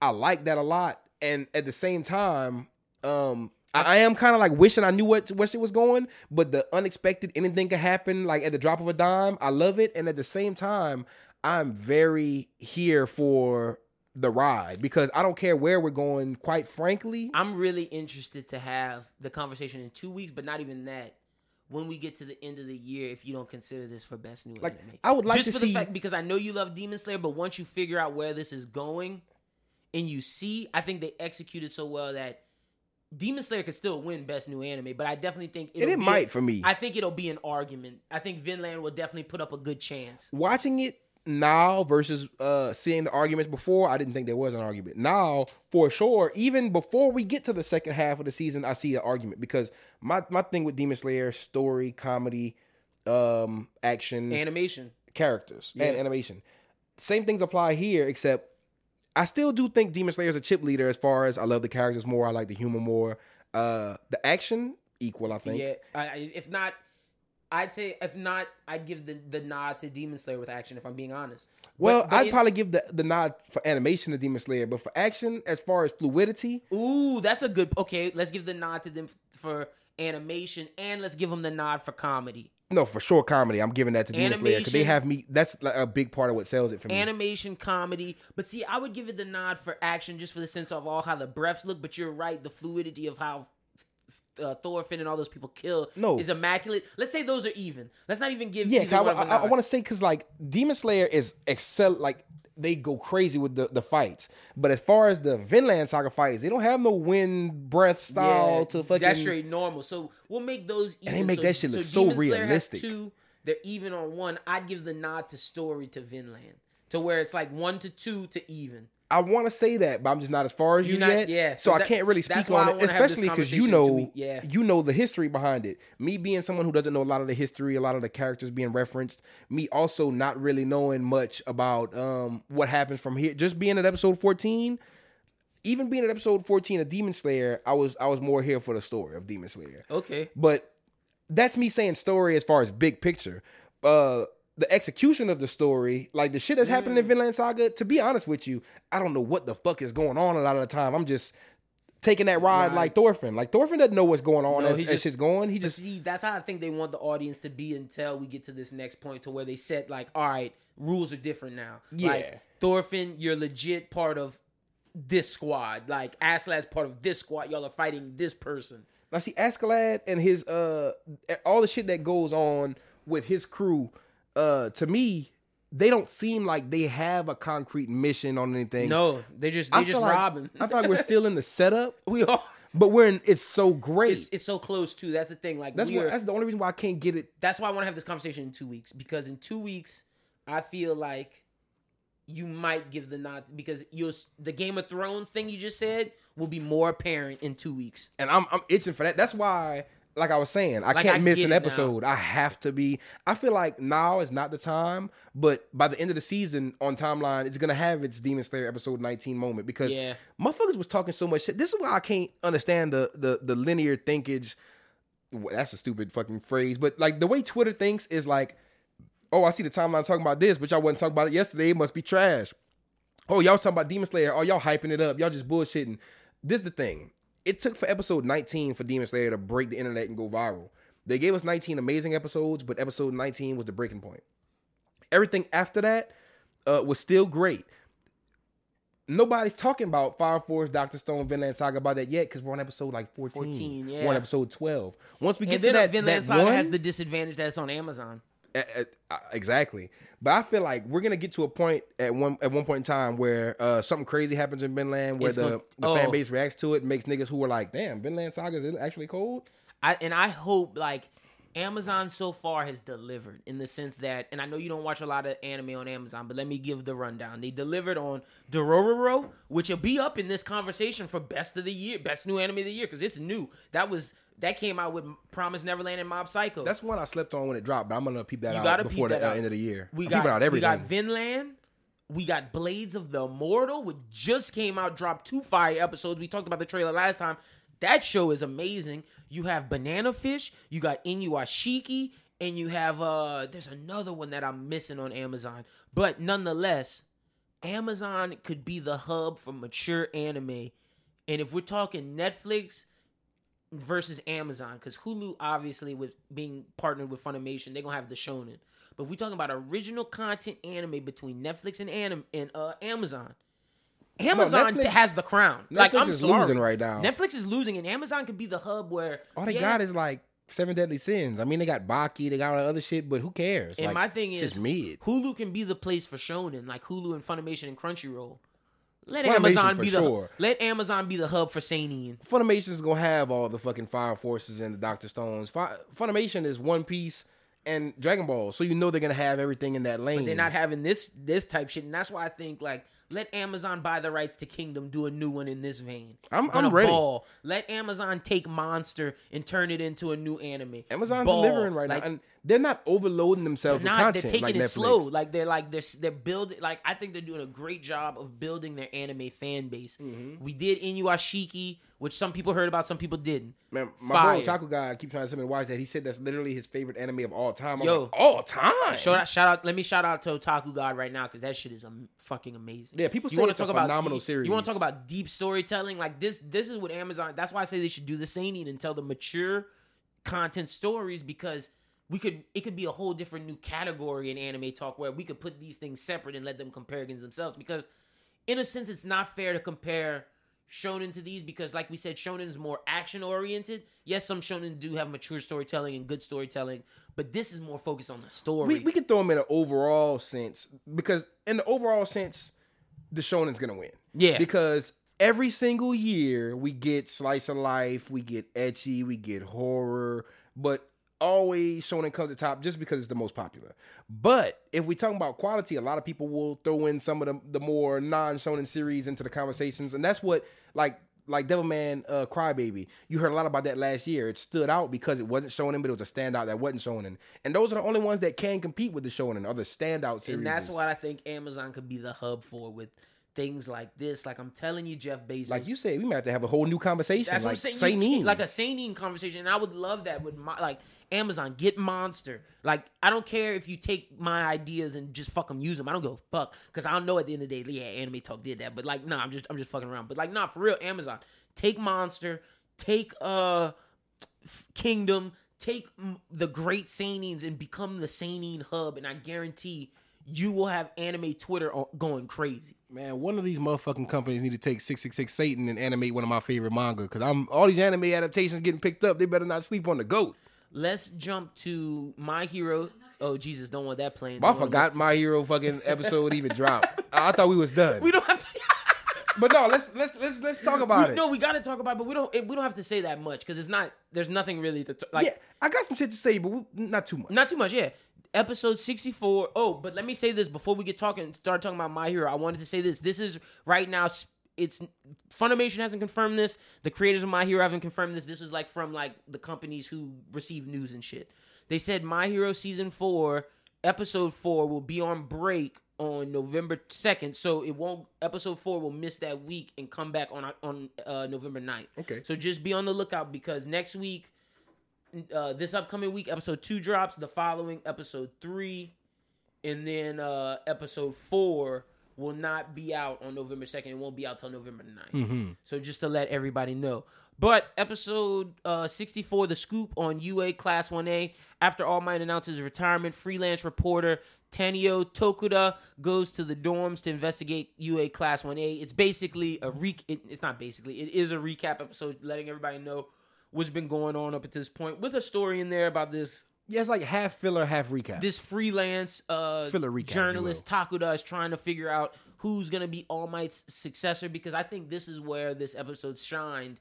I like that a lot. And at the same time, um I, I am kind of like wishing I knew what where shit was going, but the unexpected anything could happen like at the drop of a dime. I love it, and at the same time, I'm very here for the ride because I don't care where we're going. Quite frankly, I'm really interested to have the conversation in two weeks, but not even that. When we get to the end of the year, if you don't consider this for best new Like, anime, I would like just to for see- the fact because I know you love Demon Slayer, but once you figure out where this is going, and you see, I think they executed so well that Demon Slayer could still win best new anime. But I definitely think it'll it might a- for me. I think it'll be an argument. I think Vinland will definitely put up a good chance. watching it now versus uh seeing the arguments before, I didn't think there was an argument. Now, for sure, even before we get to the second half of the season, I see an argument because my my thing with Demon Slayer story, comedy, um, action, Animation. characters, and animation. Same things apply here, except I still do think Demon Slayer is a chip leader as far as I love the characters more, I like the humor more. Uh the action equal, I think. Yeah, I, if not, I'd say if not, I'd give the the nod to Demon Slayer with action. If I'm being honest. Well, but I'd in- probably give the, the nod for animation to Demon Slayer, but for action, as far as fluidity, Ooh, that's a good. Okay, let's give the nod to them for animation, and let's give them the nod for comedy. no, for sure, comedy. I'm giving that to Demon Slayer because they have me. That's a big part of what sells it for me. Animation, comedy, but see, I would give it the nod for action just for the sense of all how the breaths look. But you're right, the fluidity of how uh, Thorfinn and all those people kill No. is immaculate. Let's say those are even. Let's not even give. yeah, either one of I, them a nod. want to say because like Demon Slayer is excel. Like they go crazy with the, the fights, but as far as the Vinland Saga fights, they don't have no wind breath style to fucking. That's straight normal. So we'll make those even. they make so, that shit look so has realistic. Two, they're even on one. I'd give the nod to story to Vinland. To where it's like one to two to even. I want to say that, but I'm just not as far as you You're not- yet. yeah, So, so I can't really speak on it, wanna have this especially because you know in two weeks. Yeah. you know the history behind it. Me being someone who doesn't know a lot of the history, a lot of the characters being referenced. Me also not really knowing much about um what happens from here. Just being at episode 14. Even being at episode 14 of Demon Slayer, I was I was more here for the story of Demon Slayer. Okay. But that's me saying story as far as big picture. Uh the execution of the story, like the shit that's happening Mm. in Vinland Saga, to be honest with you, I don't know what the fuck is going on a lot of the time. I'm just taking that ride Right. like Thorfinn. Like Thorfinn doesn't know what's going on No, as, he as just- shit's going. He just see, that's how I think they want the audience to be until we get to this next point to where they set like, all right, rules are different now. Yeah. Like, Thorfinn, you're legit part of this squad. Like Askeladd's part of this squad. Y'all are fighting this person. Now see Askeladd and his uh all the shit that goes on with his crew, uh to me, they don't seem like they have a concrete mission on anything. No, they just they just like- robbing. I feel like we're still in the setup, we are. but we're in it's so great. It's, it's so close too. That's the thing. Like that's we what are, that's the only reason why I can't get it. that's why I want to have this conversation in two weeks because in two weeks I feel like you might give the nod because you the Game of Thrones thing you just said will be more apparent in two weeks. and I'm I'm itching for that. That's why, like I was saying, I Like, can't I miss an it now. episode. I have to be. I feel like now is not the time, but by the end of the season on timeline, it's gonna have its Demon Slayer episode 19 moment because Yeah. motherfuckers was talking so much shit. This is why I can't understand the the the linear thinkage. Well, That's a stupid fucking phrase, but like the way Twitter thinks is like, oh, I see the timeline talking about this, but y'all wasn't talking about it yesterday. It must be trash. Oh, y'all talking about Demon Slayer. Oh, y'all hyping it up. Y'all just bullshitting. This is the thing. It took for episode 19 for Demon Slayer to break the internet and go viral. They gave us 19 amazing episodes, but episode 19 was the breaking point. Everything after that uh, was still great. Nobody's talking about Fire Force, Doctor Stone, Vinland Saga about that yet because we're on episode like 14. 14, We're on episode 12. Once we get And to that, Vinland that Saga one, has the disadvantage that it's on Amazon. Uh, exactly. But I feel like we're gonna get to a point at one at one point in time where uh, something crazy happens in Vinland, where It's the, gonna- the oh. fan base reacts to it, makes niggas who are like, "Damn, Vinland Saga is actually cold." I and I hope like Amazon so far has delivered in the sense that, and I know you don't watch a lot of anime on Amazon, but let me give the rundown. They delivered on Dororo, which will be up in this conversation for best of the year, best new anime of the year because it's new. That was that came out with Promise Neverland and Mob Psycho. That's one I slept on when it dropped, but I'm gonna peep that You out before the uh, end of the year. we I'm got out we everything. got Vinland. We got Blades of the Immortal, which just came out, dropped two fire episodes. We talked about the trailer last time. That show is amazing. You have Banana Fish, you got Inuyashiki, and you have uh there's another one that I'm missing on Amazon. But nonetheless, Amazon could be the hub for mature anime. And if we're talking Netflix versus Amazon, because Hulu obviously with being partnered with Funimation, they're gonna have the shonen. But if we're talking about original content anime between Netflix and anim- and uh, Amazon, Amazon Netflix- has the crown. like Netflix I'm is sorry. losing right now. Netflix is losing, and Amazon could be the hub where All they yeah, got is like Seven Deadly Sins. I mean, they got Baki, they got all the other shit, but who cares? And Like, my thing it's is, just mid. Hulu can be the place for shonen, like Hulu and Funimation and Crunchyroll. Let Funimation Amazon be sure. the let Amazon be the hub for seinen. Funimation's gonna have all the fucking Fire Forces and the Doctor Stones. Fi- Funimation is One Piece and Dragon Ball, so you know they're gonna have everything in that lane. They're not having this this type shit, and that's why I think like let Amazon buy the rights to Kingdom, do a new one in this vein. I'm- I'm ready. Ball. Let Amazon take Monster and turn it into a new anime. Amazon Ball. delivering right Like, now, and they're not overloading themselves They're with content They're taking like it Netflix. slow. Like they're like they're they're building. Like I think they're doing a great job of building their anime fan base. Mm-hmm. We did Inuyashiki, which some people heard about, some people didn't. Man, my Fire. boy Taco guy, I keep trying to send me to watch that. He said that's literally his favorite anime of all time. I'm Yo. like, all time. Shout out, shout out. Let me shout out to Otaku God right now because that shit is um, fucking amazing. Yeah, people say wanna it's a phenomenal you, series. You want to talk about deep storytelling? Like this, this is what Amazon. That's why I say they should do the seinen and tell the mature content stories because we could. It could be a whole different new category in anime talk where we could put these things separate and let them compare against themselves. Because in a sense, it's not fair to compare shonen to these because, like we said, shonen is more action oriented. Yes, some shonen do have mature storytelling and good storytelling, but this is more focused on the story. we, we can throw them in an overall sense because in the overall sense, the shonen's gonna win. Yeah. Because every single year we get slice of life, we get ecchi, we get horror, but always shonen comes to top just because it's the most popular. But if we talk about quality, a lot of people will throw in some of the, the more non-shonen series into the conversations, and that's what like like Devilman uh, Crybaby. You heard a lot about that last year. It stood out because it wasn't shonen, but it was a standout that wasn't shonen. And those are the only ones that can compete with the shonen, or the standout series. And that's what I think Amazon could be the hub for with things like this. Like I'm telling you, Jeff Bezos. like you said, we might have to have a whole new conversation. that's like what I'm saying. Seinen. like a seinen conversation. And I would love that with my like Amazon. Get Monster. Like I don't care if you take my ideas and just fuck them, use them. I don't a fuck because I don't know at the end of the day. Yeah, Anime Talk did that, but like, nah, I'm just I'm just fucking around. But like, nah, for real, Amazon. Take Monster. Take uh Kingdom. Take the great seinens and become the seinen hub. And I guarantee you will have anime Twitter going crazy. Man, one of these motherfucking companies need to take six six six Satan and animate one of my favorite manga because I'm all these anime adaptations getting picked up. They better not sleep on the goat. Let's jump to My Hero. Oh Jesus, don't want that playing. I forgot my hero fucking episode even dropped. I thought we was done. We don't have to. but no, let's let's let's let's talk about We- it. no, we got to talk about, it, but we don't. We don't have to say that much because it's not. There's nothing really to t- like. yeah, I got some shit to say, but we, not too much. Not too much, yeah. Episode 64. Oh, but let me say this before we get talking start talking about My Hero. I wanted to say this. This is right now it's Funimation hasn't confirmed this. The creators of My Hero haven't confirmed this. This is like from like the companies who receive news and shit. They said My Hero season four, episode four, will be on break on November second. So it won't. Episode four will miss that week and come back on on uh, November 9th. Okay. So just be on the lookout because next week, uh, this upcoming week, episode two drops. The following episode three, and then uh episode four will not be out on November 2nd. It won't be out till November 9th. So just to let everybody know. But episode uh 64, the scoop on UA Class 1A, after All Might announces retirement, freelance reporter Taneo Tokuda goes to the dorms to investigate UA Class 1A. It's basically a re it, it's not basically, it is a recap episode letting everybody know what's been going on up to this point with a story in there about this Yeah, it's like half filler, half recap. this freelance uh Filler recap, journalist Tokuda is trying to figure out who's gonna be All Might's successor because I think this is where this episode shined.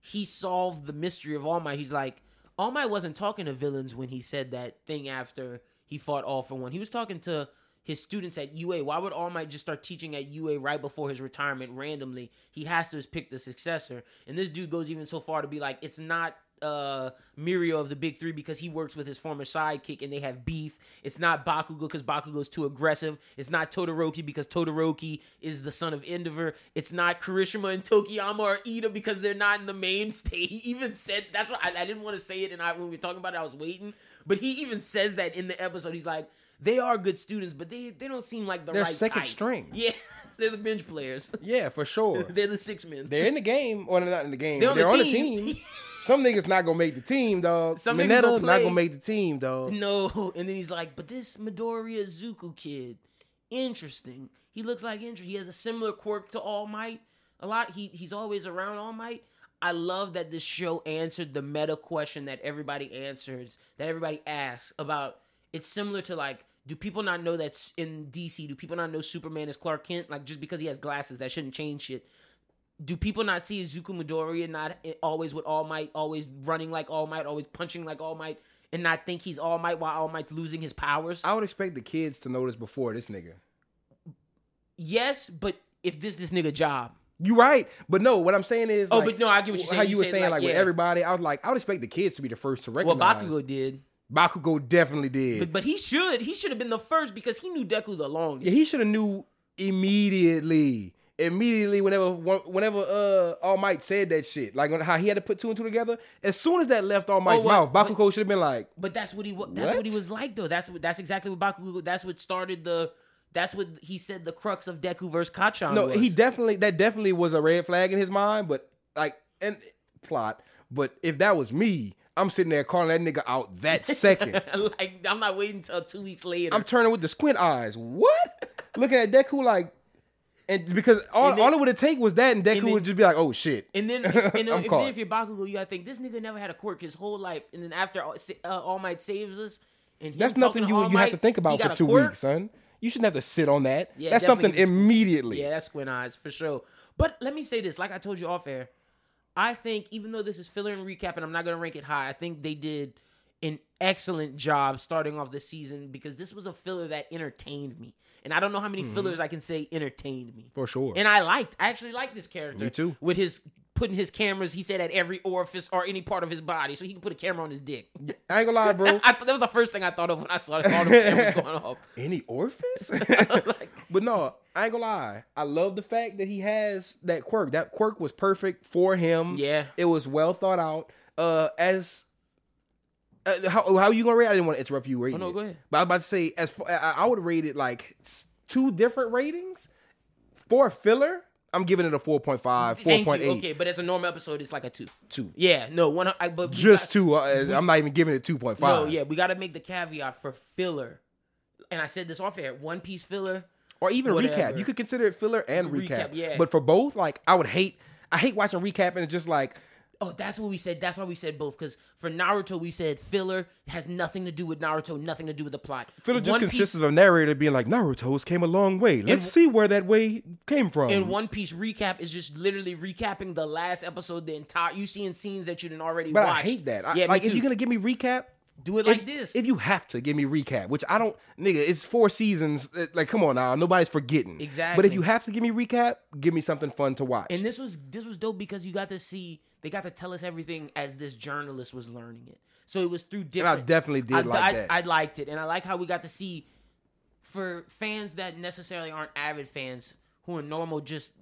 He solved the mystery of All Might. He's like, All Might wasn't talking to villains when he said that thing after he fought All for One. He was talking to his students at UA. Why would All Might just start teaching at UA right before his retirement randomly? He has to just pick the successor. And this dude goes even so far to be like, it's not uh Mirio of the big three because he works with his former sidekick and they have beef. It's not Bakugo because Bakugo's too aggressive. It's not Todoroki because Todoroki is the son of Endeavor. It's not Kirishima and Tokoyami or Iida because they're not in the mainstay. He even said that's why I, I didn't want to say it and I when we were talking about it, I was waiting. But he even says that in the episode. He's like, they are good students, but they they don't seem like the They're right second type. string. Yeah, they're the bench players. yeah, for sure. they're the six men. They're in the game, or they're not in the game. They're on They're the on the team. Some niggas not gonna make the team, dog. Some niggas gonna not gonna make the team, dog. No, and then he's like, but this Midoriya Izuku kid, interesting. He looks like interesting. He has a similar quirk to All Might. A lot. He he's always around All Might. I love that this show answered the meta question that everybody answers, that everybody asks about. It's similar to like, do people not know that's in DC? Do people not know Superman is Clark Kent? Like just because he has glasses, that shouldn't change shit do people not see Izuku Midoriya not always with All Might, always running like All Might, always punching like All Might, and not think he's All Might while All Might's losing his powers? I would expect the kids to notice before this nigga. yes, but if this this nigga job, You right, but no. What I'm saying is, Oh, like, but no, I get what you're saying. How You you were saying, like, like, with everybody, I was like, I would expect the kids to be the first to well, recognize. Bakugo did, Bakugo definitely did. but, but he should he should have been the first because he knew Deku the longest. yeah, he should have knew immediately. Immediately, whenever whenever uh All Might said that shit, like how he had to put two and two together. As soon as that left All Might's Oh, well, mouth, Bakugo should have been like, But that's what he wa- that's what? What? he was like though. That's what that's exactly what Bakugo. That's what started the. That's what he said. The crux of Deku versus Kacchan. No, was. he definitely that definitely was a red flag in his mind, but like and plot. But if that was me, I'm sitting there calling that nigga out that second. like I'm not waiting until two weeks later. I'm turning with the squint eyes. What? Looking at Deku like, and because all, And then- all it would have take was that, and Deku and then- would just be like, "Oh shit." And then, and then, I'm if, then if you're Bakugo, you gotta think this nigga never had a quirk his whole life, and then after uh, All Might saves us, and That's nothing you you have to think about for two quirk? weeks, son. You shouldn't have to sit on that. Yeah, That's something immediately. Yeah, that's squint eyes for sure. But let me say this, like I told you off air, I think even though this is filler and recap, and I'm not gonna rank it high, I think they did an excellent job starting off the season because this was a filler that entertained me. And I don't know how many fillers I can say entertained me. Mm-hmm. For sure. And I liked, I actually liked this character. Me too. With his putting his cameras, he said at every orifice or any part of his body, so he can put a camera on his dick. I ain't gonna lie, bro. I thought that was the first thing I thought of when I saw all the cameras going off. Any orifice? Like- but no, I ain't gonna lie. I love the fact that he has that quirk. That quirk was perfect for him. Yeah. it was well thought out. Uh, as uh, how how you gonna rate? I didn't want to interrupt you rating. Oh, no, it. go ahead. But I was about to say, as far, I, I would rate it like two different ratings for filler. I'm giving it a 4.5, 4.8. Okay, but as a normal episode, it's like a two. two. Yeah, no one. I, but Just got- two. Uh, I'm not even giving it 2.5. No, yeah, we got to make the caveat for filler. And I said this off air. One piece filler. or even Whatever. recap. You could consider it filler and Recap, recap. yeah. But for both, like I would hate. I hate watching recap and it's just like Oh, that's what we said. That's why we said both. Because for Naruto, we said filler has nothing to do with Naruto, nothing to do with the plot. filler just One consists Piece, of a narrator being like Naruto's came a long way. Let's see where that way came from. and One Piece recap is just literally recapping the last episode, the entire you seeing scenes that you didn't already but watch. I hate that. I, yeah, like if you're gonna give me recap, Do it like if, this. If you have to give me recap, which I don't, nigga, it's four seasons. uh, Like, come on now, nobody's forgetting. Exactly. But if you have to give me recap, give me something fun to watch. And this was this was dope because you got to see they got to tell us everything as this journalist was learning it. So it was through And I definitely did I, like I, that. I liked it, and I like how we got to see for fans that necessarily aren't avid fans who are normal. Just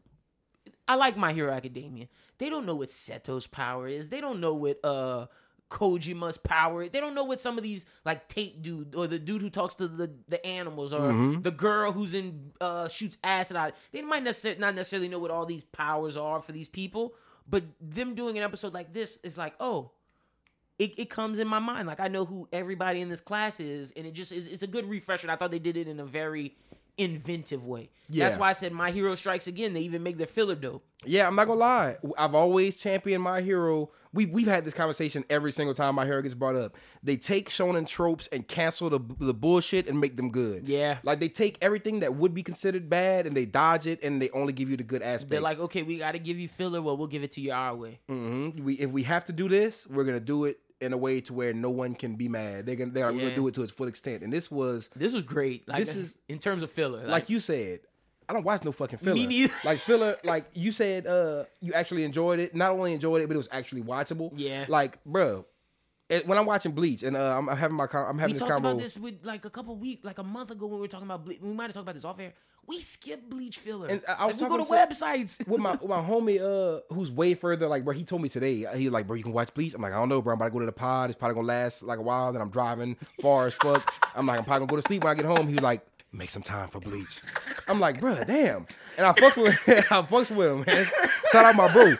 I like My Hero Academia. They don't know what Seto's power is. They don't know what uh Kojima's power. is. They don't know what some of these like Tate dude or the dude who talks to the the animals or Mm-hmm. the girl who's in uh shoots acid out. They might necessarily not necessarily know what all these powers are for these people, but them doing an episode like this is like, oh, it, it comes in my mind. Like I know who everybody in this class is, and it just is it's a good refresher. And I thought they did it in a very inventive way. That's why I said My Hero Strikes Again. They even make their filler dope. Yeah, I'm not gonna lie. I've always championed my hero. We we've had this conversation every single time my hero gets brought up. They take shonen tropes and cancel the the bullshit and make them good. Yeah. like they take everything that would be considered bad and they dodge it and they only give you the good aspects. They're like, okay, we got to give you filler. Well, we'll give it to you our way. Mhm. we if we have to do this, we're gonna do it in a way to where no one can be mad. They're gonna they're Yeah. gonna do it to its full extent. And this was This was great. Like This is- in terms of filler. like, you said. I don't watch no fucking filler. Me neither. Like filler, like you said, uh, you actually enjoyed it. Not only enjoyed it, but it was actually watchable. Yeah. Like, bro, when I'm watching Bleach and uh, I'm having my I'm having we this talked combo. about this with like a couple weeks, like a month ago when we were talking about. Ble- we might have talked about this off air. We skip Bleach filler. And I- was Like, we go to websites. with my with my homie uh who's way further like bro he told me today he was like bro you can watch Bleach? I'm like I don't know bro. I'm about to go to the pod. It's probably gonna last like a while then I'm driving far as fuck. I'm like I'm probably gonna go to sleep when I get home. He was like make some time for Bleach. I'm like bro damn. And I fucks with I fucks with him man. Shout out my bro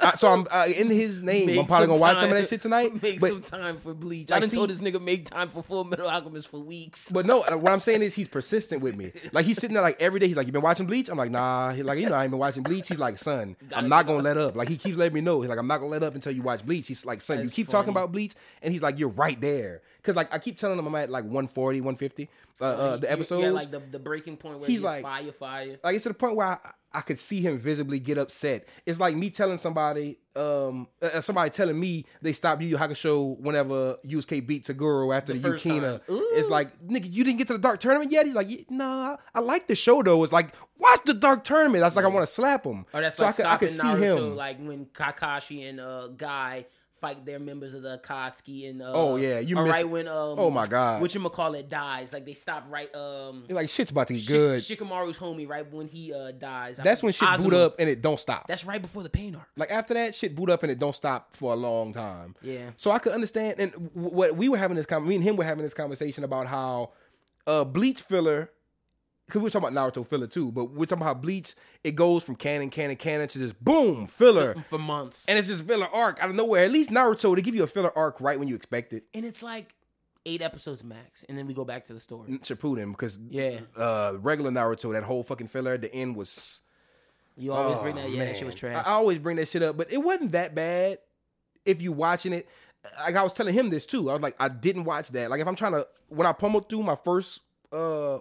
I, so I'm uh, in his name Make I'm probably gonna watch some of that shit tonight Make but some time for Bleach. Like, I done see- told this nigga make time for Full Metal Alchemist for weeks. But no, what I'm saying is he's persistent with me. Like he's sitting there like every day. He's like, "You been watching Bleach?" I'm like, "Nah." He's like, "You know, I ain't been watching Bleach." He's like, "Son, I'm not gonna let up." Like he keeps letting me know. He's like, "I'm not gonna let up until you watch Bleach." He's like, "Son, you That's keep talking about Bleach," and he's like, "You're right there." Because like I keep telling him I'm at like 140, 150. Uh, uh, the episode. Yeah, like the, the breaking point where He's he's, like- fire, fire. like it's to the point where I, I could see him visibly get upset. It's like me telling somebody, um, uh, somebody telling me they stopped Yu Yu Hakusho whenever Yusuke beat Toguro after the, The Yukina. It's like, nigga, you didn't get to the dark tournament yet. He's like, "Yeah, nah, I like the show though. It's like, watch the dark tournament. That's like I want to slap him. Or that's so like I could, I could stopping see Naruto, him. like when Kakashi and uh Guy fight their members of the Akatsuki and uh, Oh, yeah, you miss- right when um Oh, my God. what you call it dies like they stop right um like shit's about to get Shik- good. Shikamaru's homie right when he uh dies That's when shit boot up and it don't stop. That's right before the pain arc. Like after that, shit boot up and it don't stop for a long time. Yeah. So I could understand, and w- what we were having this con me and him were having this conversation about how uh Bleach filler, because we're talking about Naruto filler too, but we're talking about Bleach it goes from canon, canon, canon to just boom filler, for months. and it's just filler arc out of nowhere. At least Naruto they give you a filler arc right when you expect it. And it's like eight episodes max, and then we go back to the story. Shippuden because Yeah. uh regular Naruto that whole fucking filler at the end was You always Oh, bring that. Yeah, that shit was trash. I always bring that shit up, but it wasn't that bad if you watching it. Like I was telling him this too. I was like, I didn't watch that. Like if I'm trying to when I pummeled through my first uh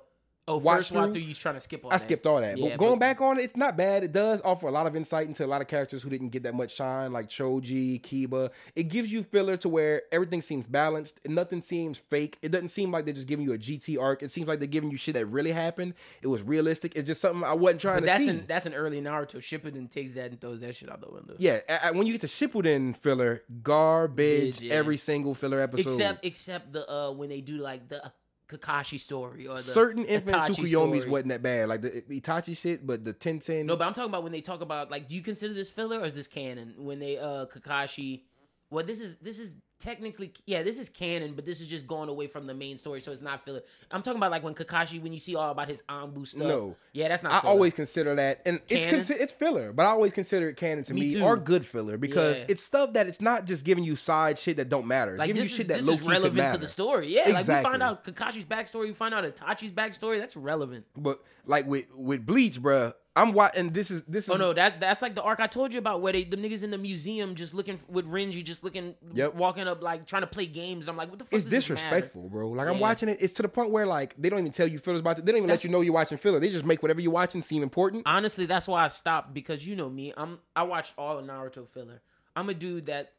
oh, watch first watch through, you trying to skip all I that. skipped all that. Yeah, but going but- back on it, it's not bad. It does offer a lot of insight into a lot of characters who didn't get that much shine, like Choji, Kiba. It gives you filler to where everything seems balanced and nothing seems fake. It doesn't seem like they're just giving you a GT arc. It seems like they're giving you shit that really happened. It was realistic. It's just something I wasn't trying But to that's see. an that's an early Naruto. Shippuden takes that and throws that shit out the window. Yeah, a- a- when you get to Shippuden filler, garbage Yeah. every single filler episode. Except except the uh when they do like the Kakashi story or the certain infant Itachi Tsukuyomis story. wasn't that bad, like the, the Itachi shit, but the Tenten. No, but I'm talking about when they talk about like, do you consider this filler or is this canon? When they uh Kakashi, well, this is this is technically yeah, this is canon, but this is just going away from the main story, so it's not filler. I'm talking about like when Kakashi, when you see all about his Anbu stuff. No. yeah, that's not. I filler. always consider that, and it's consi- it's filler, but I always consider it canon to Me me, or good filler because Yeah. it's stuff that it's not just giving you side shit that don't matter. It's like giving you is, shit that is relevant to the story. Yeah, like we Exactly. find out Kakashi's backstory, we find out Itachi's backstory. That's relevant. But like with with Bleach, bruh, I'm watching. This is this oh, is Oh no, that that's like the arc I told you about where they the niggas in the museum just looking with Renji just looking Yep. walking up like trying to play games. I'm like, what the fuck? it's disrespectful, bro. Like I'm watching it. It's to the point where like they don't even tell you fillers about it. They don't even That's- let you know you're watching filler. They just make whatever you're watching seem important. Honestly, that's why I stopped because you know me. I'm I watched all of Naruto filler. I'm a dude that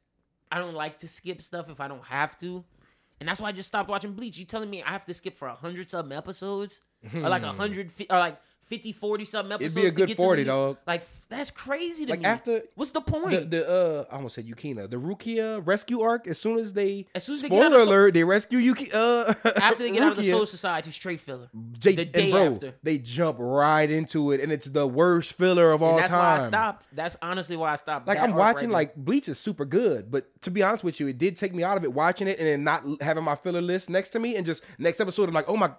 I don't like to skip stuff if I don't have to. and that's why I just stopped watching Bleach. You telling me I have to skip for a hundred something episodes, or like a hmm. hundred, fi- or like 50, 40 something It'd be a to good 40, the- dog. Like that's crazy to Like, me. after- what's the point? The, the uh, I almost said Yukina. The Rukia rescue arc. As soon as they, As soon as they get spoiler out of so- alert, they rescue Yuki. Uh, after they get out of the Rukia. Soul Society, straight filler. J- the and day bro, after. they jump right into it, and it's the worst filler of all And that's time. why I stopped. That's honestly why I stopped. Like I'm watching, right like Bleach is super good, but to be honest with you, it did take me out of it watching it and then not having my filler list next to me, and just next episode, I'm like, oh my,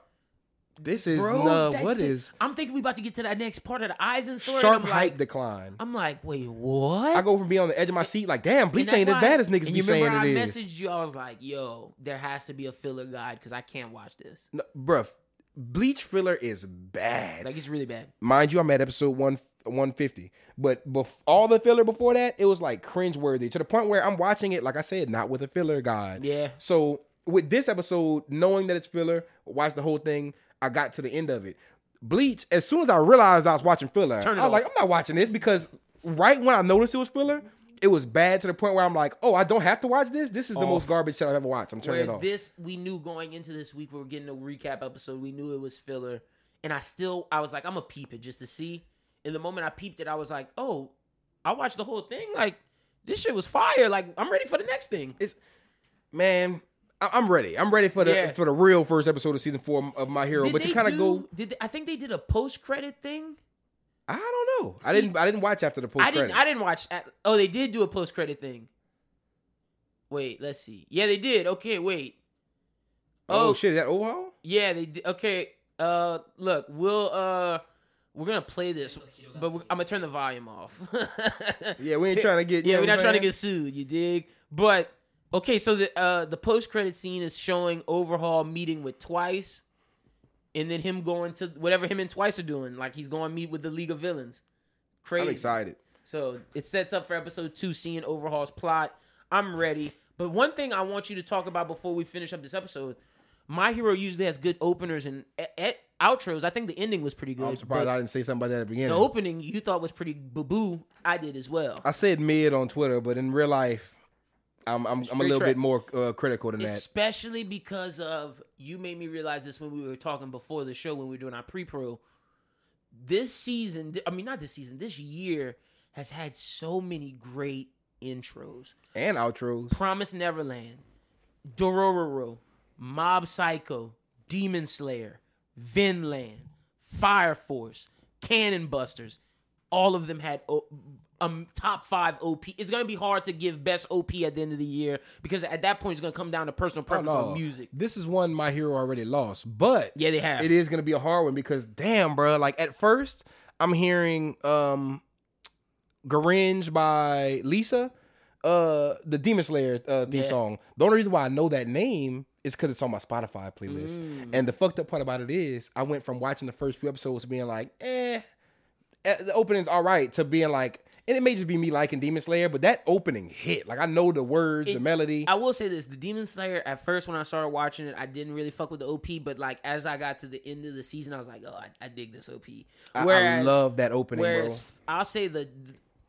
this is bro. that what t- is I'm thinking we about to get to that next part of the Aizen story. sharp I'm like, decline. I'm like, wait, what? I go from being on the edge of my seat, like, damn, Bleach ain't as bad as niggas and be saying remember it I is. messaged you. I was like, yo, there has to be a filler guide because I can't watch this. No, bruh, Bleach filler is bad. Like it's really bad. Mind you, I'm at episode one 150. But bef- all the filler before that, it was like cringeworthy to the point where I'm watching it, like I said, not with a filler guide. Yeah. So with this episode, knowing that it's filler, watch the whole thing, I got to the end of it. Bleach, as soon as I realized I was watching filler, I was it like, off. I'm not watching this because right when I noticed it was filler, it was bad to the point where I'm like, oh, I don't have to watch this. This is the most garbage shit I've ever watched. I'm turning Whereas it off. this, we knew going into this week, we were getting a recap episode. We knew it was filler, and I still, I was like, I'm gonna peep it just to see. And the moment I peeped it, I was like, oh, I watched the whole thing. Like this shit was fire. Like I'm ready for the next thing. It's Man, I'm ready. I'm ready for the Yeah. for the real first episode of season four of My Hero. Did but to kind of go, Did they- I think they did a post credit thing? I don't know. I didn't. I didn't watch after the post. I didn't. I didn't watch. at- Oh, they did do a post credit thing. Wait, let's see. Yeah, they did. Okay, wait. Oh, Oh, shit! Is that overhaul? Yeah, they did. Okay. Uh, look, we'll uh, we're gonna play this, but I'm gonna turn the volume off. Yeah, we ain't trying to get. yeah, we're not trying to get sued. You dig? But okay, so the uh the post credit scene is showing Overhaul meeting with Twice, and then him going to whatever him and Twice are doing. Like he's going to meet with the League of Villains. Crazy. I'm excited. So it sets up for episode two, seeing Overhaul's plot. I'm ready. But one thing I want you to talk about before we finish up this episode, My Hero usually has good openers and e- e- outros. I think the ending was pretty good. I'm surprised I didn't say something about that at the beginning. the opening you thought was pretty boo boo. I did as well. I said mid on Twitter, but in real life, I'm I'm, I'm a little track. bit more uh, critical than that. Especially because of you made me realize this when we were talking before the show when we were doing our pre-pro. This season, I mean not this season, this year has had so many great intros. And outros. Promise Neverland, Dororo, Mob Psycho, Demon Slayer, Vinland, Fire Force, Cannon Busters. All of them had o- um top five OP. It's gonna be hard to give best OP at the end of the year because at that point it's gonna come down to personal Oh, preference no. on music. This is one My Hero already lost, but Yeah, they have. it is gonna be a hard one because damn, bro. Like at first, I'm hearing um, Gurenge by Lisa, uh, the Demon Slayer uh, theme Yeah. song. The only reason why I know that name is because it's on my Spotify playlist. Mm. And the fucked up part about it is, I went from watching the first few episodes being like, eh, eh, the opening's all right, to being like, and it may just be me liking Demon Slayer, but that opening hit. Like I know the words, the melody. I will say this: the Demon Slayer. At first, when I started watching it, I didn't really fuck with the OP. But like as I got to the end of the season, I was like, oh, I, I dig this OP. I- I love that opening, bro. Whereas I'll say the,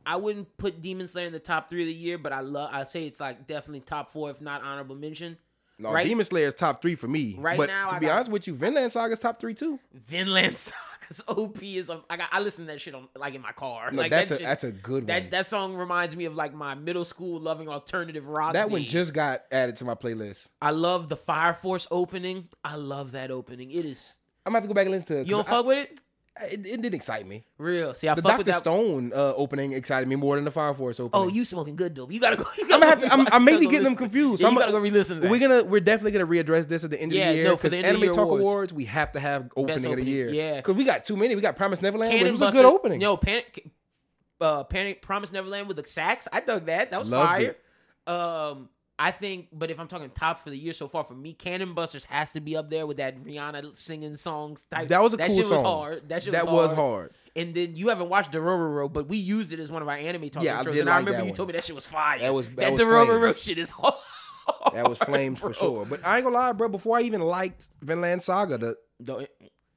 I wouldn't put Demon Slayer in the top three of the year, but I love. I'd say it's like definitely top four, if not honorable mention. No, right, Demon Slayer is top three for me. Right but now, to I be got- honest with you, Vinland Saga's top three too. Vinland OP is. on- I got. I listen to that shit on like in my car. No, like that's that a shit- that's a good That one. that song reminds me of like my middle school loving alternative rock. That one just got added to my playlist. I love the Fire Force opening. I love that opening. It is. I'm gonna have to go back and listen to it. You don't 'cause fuck with it? It. It didn't excite me. Real. See, I The Doctor. Stone uh, opening excited me more than the Fire Force opening. Oh, you smoking good dope. You gotta go. You I'm gotta gonna have go to. I'm, I may be getting them confused. Yeah, I'm you gonna- gotta go re-listen to that. We're gonna. We're definitely gonna readdress this at the end of the year. no, 'cause the end of the Anime Talk awards. Awards, we have to have opening, of the year. yeah. because we got too many. We got Promise Neverland, which was Buster, a good opening. No, Panic, uh, Panic, Promise Neverland with the sax. I dug that. That was Loved fire. Um, I think, but if I'm talking top for the year so far, for me, Cannon Busters has to be up there with that Rihanna singing songs type. That was a that cool shit was hard. That shit That was, was hard. hard. And then you haven't watched Dororo, but we used it as one of our anime talk Yeah, I intros. did and I remember you one. told me that shit was fire. That was- that that was Dororo shit is hard. That was flames for sure. But I ain't gonna lie, bro. Before I even liked Vinland Saga, the The,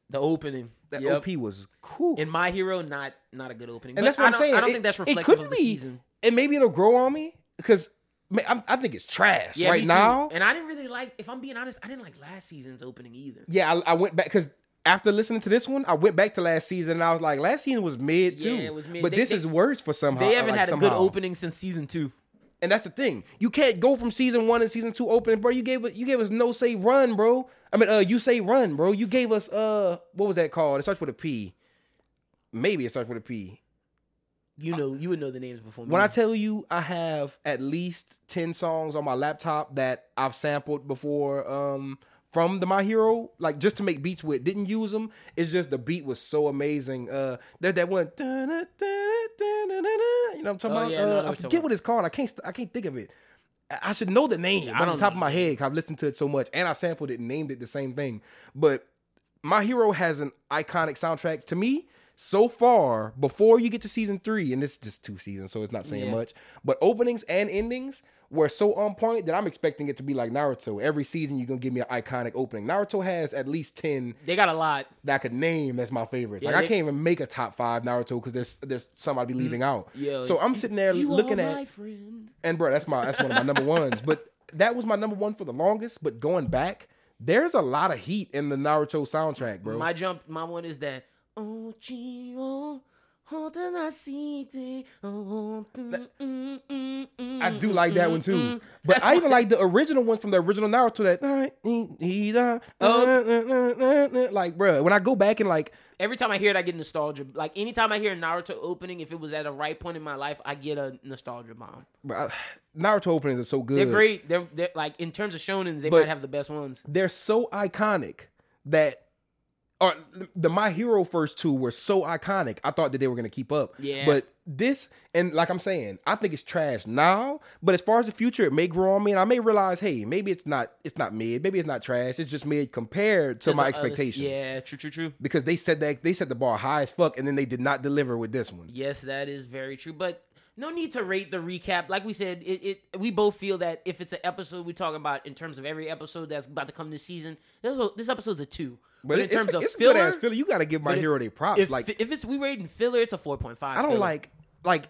the opening. that Yep. OP was cool. In My Hero, not not a good opening. and but that's what I I'm saying. I don't It- think that's reflective of the be, season. And maybe it'll grow on me because man, I'm, I think it's trash Yeah, right now. And I didn't really like. If I'm being honest, I didn't like last season's opening either. Yeah, I, I went back because after listening to this one, I went back to last season and I was like, last season was mid too. Yeah, it was mid. But They- this they- is worse for somehow. They haven't like, had a somehow. good opening since season two. And that's the thing. You can't go from season one and season two opening, bro. You gave us you gave us no say run, bro. I mean, uh, you say run, bro. You gave us uh, what was that called? It starts with a P. Maybe it starts with a P. You know, you would know the names before me. When I tell you I have at least 10 songs on my laptop that I've sampled before um from the My Hero, like just to make beats with, didn't use them. It's just the beat was so amazing. Uh that that one you know what I'm talking Oh, about? yeah, uh, what I forget what it's called. I can't I can't think of it. I- should know the name I off the top know of my head. I've listened to it so much and I sampled it and named it the same thing. But my Hero has an iconic soundtrack to me so far. Before you get to season three, and this is just two seasons, so it's not saying Yeah. much. But openings and endings were so on point that I'm expecting it to be like Naruto. Every season, you're gonna give me an iconic opening. Naruto has at least ten they got a lot. that I could name as my favorites. Yeah, like I can't even make a top five Naruto because there's there's some I'd be leaving mm. out. Yeah. So I'm sitting there looking at friend. and bro, that's my that's one of my number ones. But that was my number one for the longest. But going back, there's a lot of heat in the Naruto soundtrack, bro. My jump, my one is that. Oh, I I do like that one too. But I even like the original one from the original Naruto. That oh, like, bro, when I go back and like, Every time I hear it, I get nostalgia. Like anytime I hear a Naruto opening, if it was at a right point in my life, I get a nostalgia bomb. But I- Naruto openings are so good. They're great. They're, they're like in terms of shonens, they But- might have the best ones. They're so iconic that. Or the My Hero first two were so iconic. I thought that they were gonna keep up. Yeah. But this and like I'm saying, I think it's trash now. But as far as the future, it may grow on me, and I may realize, hey, maybe it's not. It's not mid. Maybe it's not trash. It's just mid compared to, To my the others. expectations. Yeah, true, true, true. Because they said that they set the bar high as fuck, and then they did not deliver with this one. Yes, that is very true. But no need to rate the recap. Like we said, it, it we both feel that if it's an episode we talk about in terms of every episode that's about to come this season, this, this episode's a two. But, in it's, terms of it's filler, good ass filler. You got to give my but if- hero their props. If, like if it's we rating filler, it's a four point five. I don't like like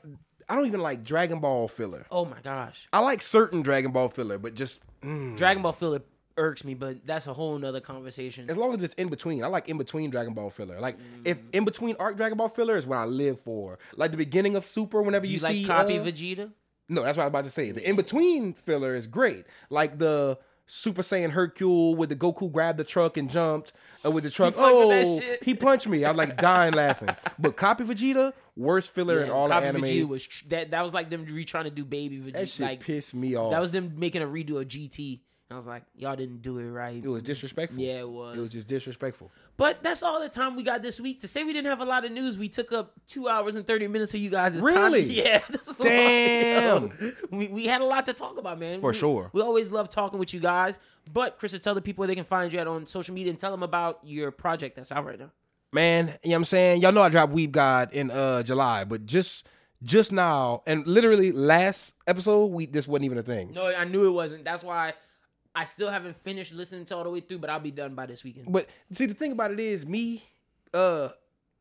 I don't even like Dragon Ball filler. Oh my gosh, I like certain Dragon Ball filler, but just mm, Dragon Ball filler irks me, but that's a whole nother conversation. as long as it's in between. I like in between Dragon Ball filler. Like Mm. if in between arc Dragon Ball filler is what I live for. Like the beginning of Super, whenever you, you, like see copy uh, Vegeta? No, that's what I was about to say. The in between filler is great. Like the Super Saiyan Hercule with the Goku grabbed the truck and jumped uh, with the truck. that Oh, he punched me. I was like dying laughing. But copy Vegeta, worst filler in all copy anime. Vegeta was tr- that. That was like them re trying to do baby Vegeta. that shit like pissed me off. that was them making a redo of GT. And I was like, y'all didn't do it right. it was disrespectful. Yeah, it was. It was just disrespectful. But that's all the time we got this week. To say we didn't have a lot of news, we took up two hours and thirty minutes of you guys' time. Really? Yeah, this is a Damn. Yo, we we had a lot to talk about, man. For We- sure. We always love talking with you guys. But Chris, tell the people where they can find you at on social media and tell them about your project that's out right now. Man, you know what I'm saying? Y'all know I dropped Weeb God in uh July, but just just now and literally last episode, we this wasn't even a thing. No, I knew it wasn't. That's why I still haven't finished listening to all the way through, but I'll be done by this weekend. But see, the thing about it is, me, uh,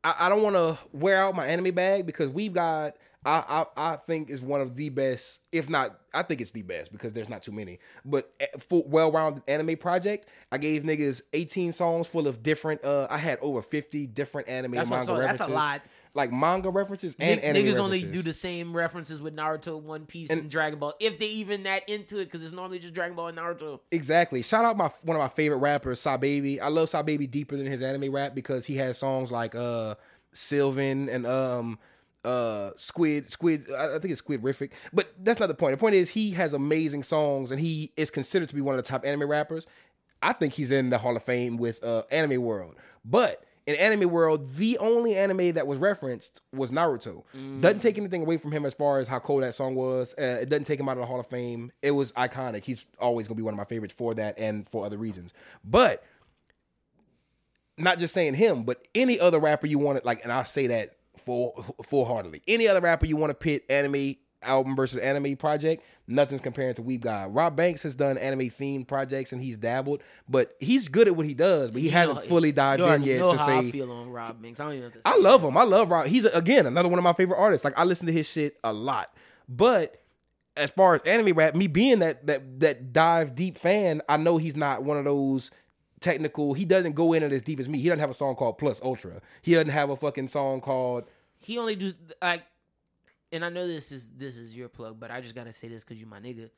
I, I don't want to wear out my anime bag because Weeb God, I, I I think is one of the best, if not, I think it's the best because there's not too many. But eh, for well-rounded anime project, I gave niggas 18 songs full of different. Uh, I had over 50 different anime That's and manga saw. That's a lot. Like manga references and Nig- anime niggas only do the same references with Naruto, One Piece, and, Dragon Ball. If they even that into it, because it's normally just Dragon Ball and Naruto. Exactly. Shout out my one of my favorite rappers, Sa Baby. I love Sa Baby deeper than his anime rap because he has songs like uh Sylvan and um uh Squid Squid I think it's Squidrific. But that's not the point. The point is he has amazing songs and he is considered to be one of the top anime rappers. I think he's in the Hall of Fame with uh anime world. But in anime world, the only anime that was referenced was Naruto. Doesn't take anything away from him as far as how cool that song was. Uh, it doesn't take him out of the Hall of Fame. It was iconic. He's always gonna be one of my favorites for that and for other reasons. But not just saying him, but any other rapper you wanted like, and I say that full full heartedly. Any other rapper you want to pit anime album versus anime project, nothing's comparing to Weeb God. Rob Banks has done anime themed projects and he's dabbled, but he's good at what he does, but he You hasn't know- fully dived in yet to how say I feel on Rob Banks. I don't even I love him. I love Rob. He's again another one of my favorite artists. Like I listen to his shit a lot. But as far as anime rap, me being that that that dive deep fan, I know he's not one of those technical. He doesn't go in it as deep as me. He doesn't have a song called Plus Ultra. He doesn't have a fucking song called. He only do like, and I know this is this is your plug, but I just gotta say this because you my nigga.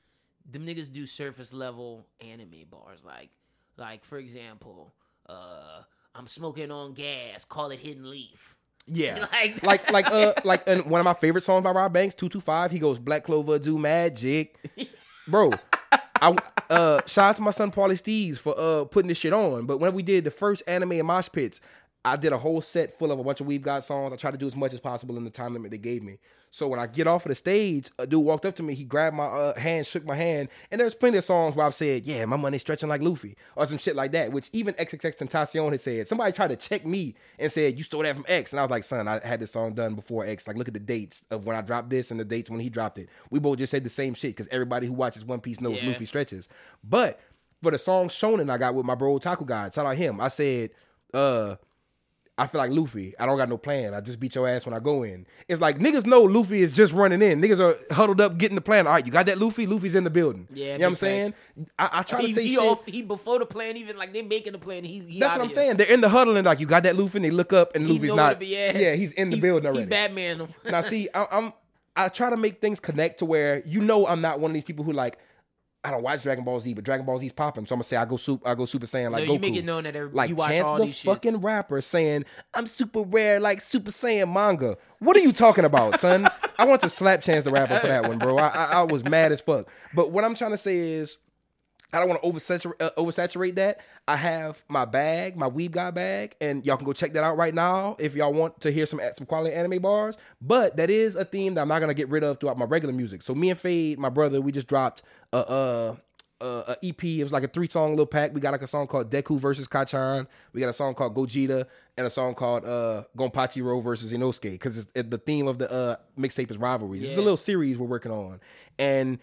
Them niggas do surface level anime bars, like like for example, uh, I'm smoking on gas. Call it Hidden Leaf. Yeah, Like- like like uh like and one of my favorite songs by Rob Banks, two two five. He goes Black Clover do magic, bro. I uh shout out to my son Paulie Steves for uh putting this shit on. But when we did the first anime and mosh pits, I did a whole set full of a bunch of Weeb God songs. I tried to do as much as possible in the time limit they gave me. So when I get off of the stage, a dude walked up to me. He grabbed my uh, hand, shook my hand, and there's plenty of songs where I've said, "Yeah, my money's stretching like Luffy" or some shit like that. Which even XXX Tentacion had said. Somebody tried to check me and said, "You stole that from X," and I was like, "Son, I had this song done before X. Like, look at the dates of when I dropped this and the dates when he dropped it. We both just said the same shit because everybody who watches One Piece knows Yeah. Luffy stretches. But for the song Shonen I got with my bro Taku God, shout out him. I said, uh, I feel like Luffy. I don't got no plan. I just beat your ass when I go in. It's like niggas know Luffy is just running in. Niggas are huddled up getting the plan. All right, you got that Luffy? Luffy's in the building. Yeah, you know what I'm saying? I, I try he, to say he, shit. off, he before the plan, even like they making the plan. He, he That's what I'm here. saying. They're in the huddle and like, you got that Luffy? And they look up and He Luffy's not. Yeah, he's in the He- building He already. Batman him. now see, I, I'm I try to make things connect to where you know I'm not one of these people who like I don't watch Dragon Ball Z, but Dragon Ball Z's popping, so I'm gonna say I go super I go Super Saiyan like No, you Goku. make it known that like you watch Chance all the these shits. fucking rapper saying I'm super rare like Super Saiyan manga. What are you talking about, son? I want to slap Chance the rapper for that one, bro. I, I, I was mad as fuck. But what I'm trying to say is I don't want to oversaturate, uh, oversaturate that. I have my bag, my Weeb God bag, and y'all can go check that out right now if y'all want to hear some some quality anime bars. But that is a theme that I'm not gonna get rid of throughout my regular music. So me and Fade, my brother, we just dropped a a, a, a EP. It was like a three song little pack. We got like a song called Deku versus Kacchan. We got a song called Gogeta and a song called uh Gonpachiro versus Inosuke because it, the theme of the uh mixtape is rivalries. It's a little series we're working on, and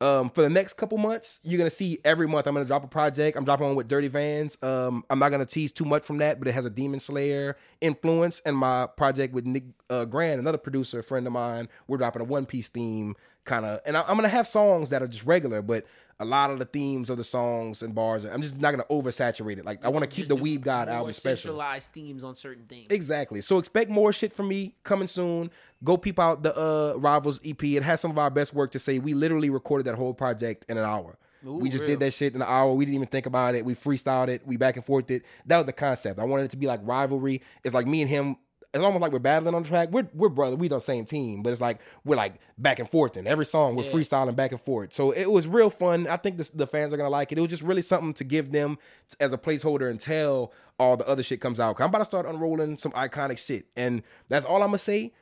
um, for the next couple months, you're gonna see every month I'm gonna drop a project. I'm dropping one with Dirty Vans. Um, I'm not gonna tease too much from that, but it has a Demon Slayer influence. And my project with Nick uh, Grant, another producer, friend of mine, we're dropping a One Piece theme kind of. And I, I'm gonna have songs that are just regular, but a lot of the themes of the songs and bars, I'm just not gonna oversaturate it. Like I want to keep the Weeb God album special. Centralized themes on certain things. Exactly. So expect more shit from me coming soon. Go peep out the uh Rivals EP. It has some of our best work to say. We literally recorded that whole project in an hour. we just real. did that shit in an hour. We didn't even think about it. We freestyled it. We back and forth it. That was the concept. I wanted it to be like rivalry. It's like me and him. It's almost like we're battling on the track. We're we're brother. We the same team, but it's like we're like back and forth in every song. We're Yeah. freestyling back and forth. So it was real fun. I think this, the fans are gonna like it. It was just really something to give them as a placeholder until all the other shit comes out. I'm about to start unrolling some iconic shit, and that's all I'm gonna say.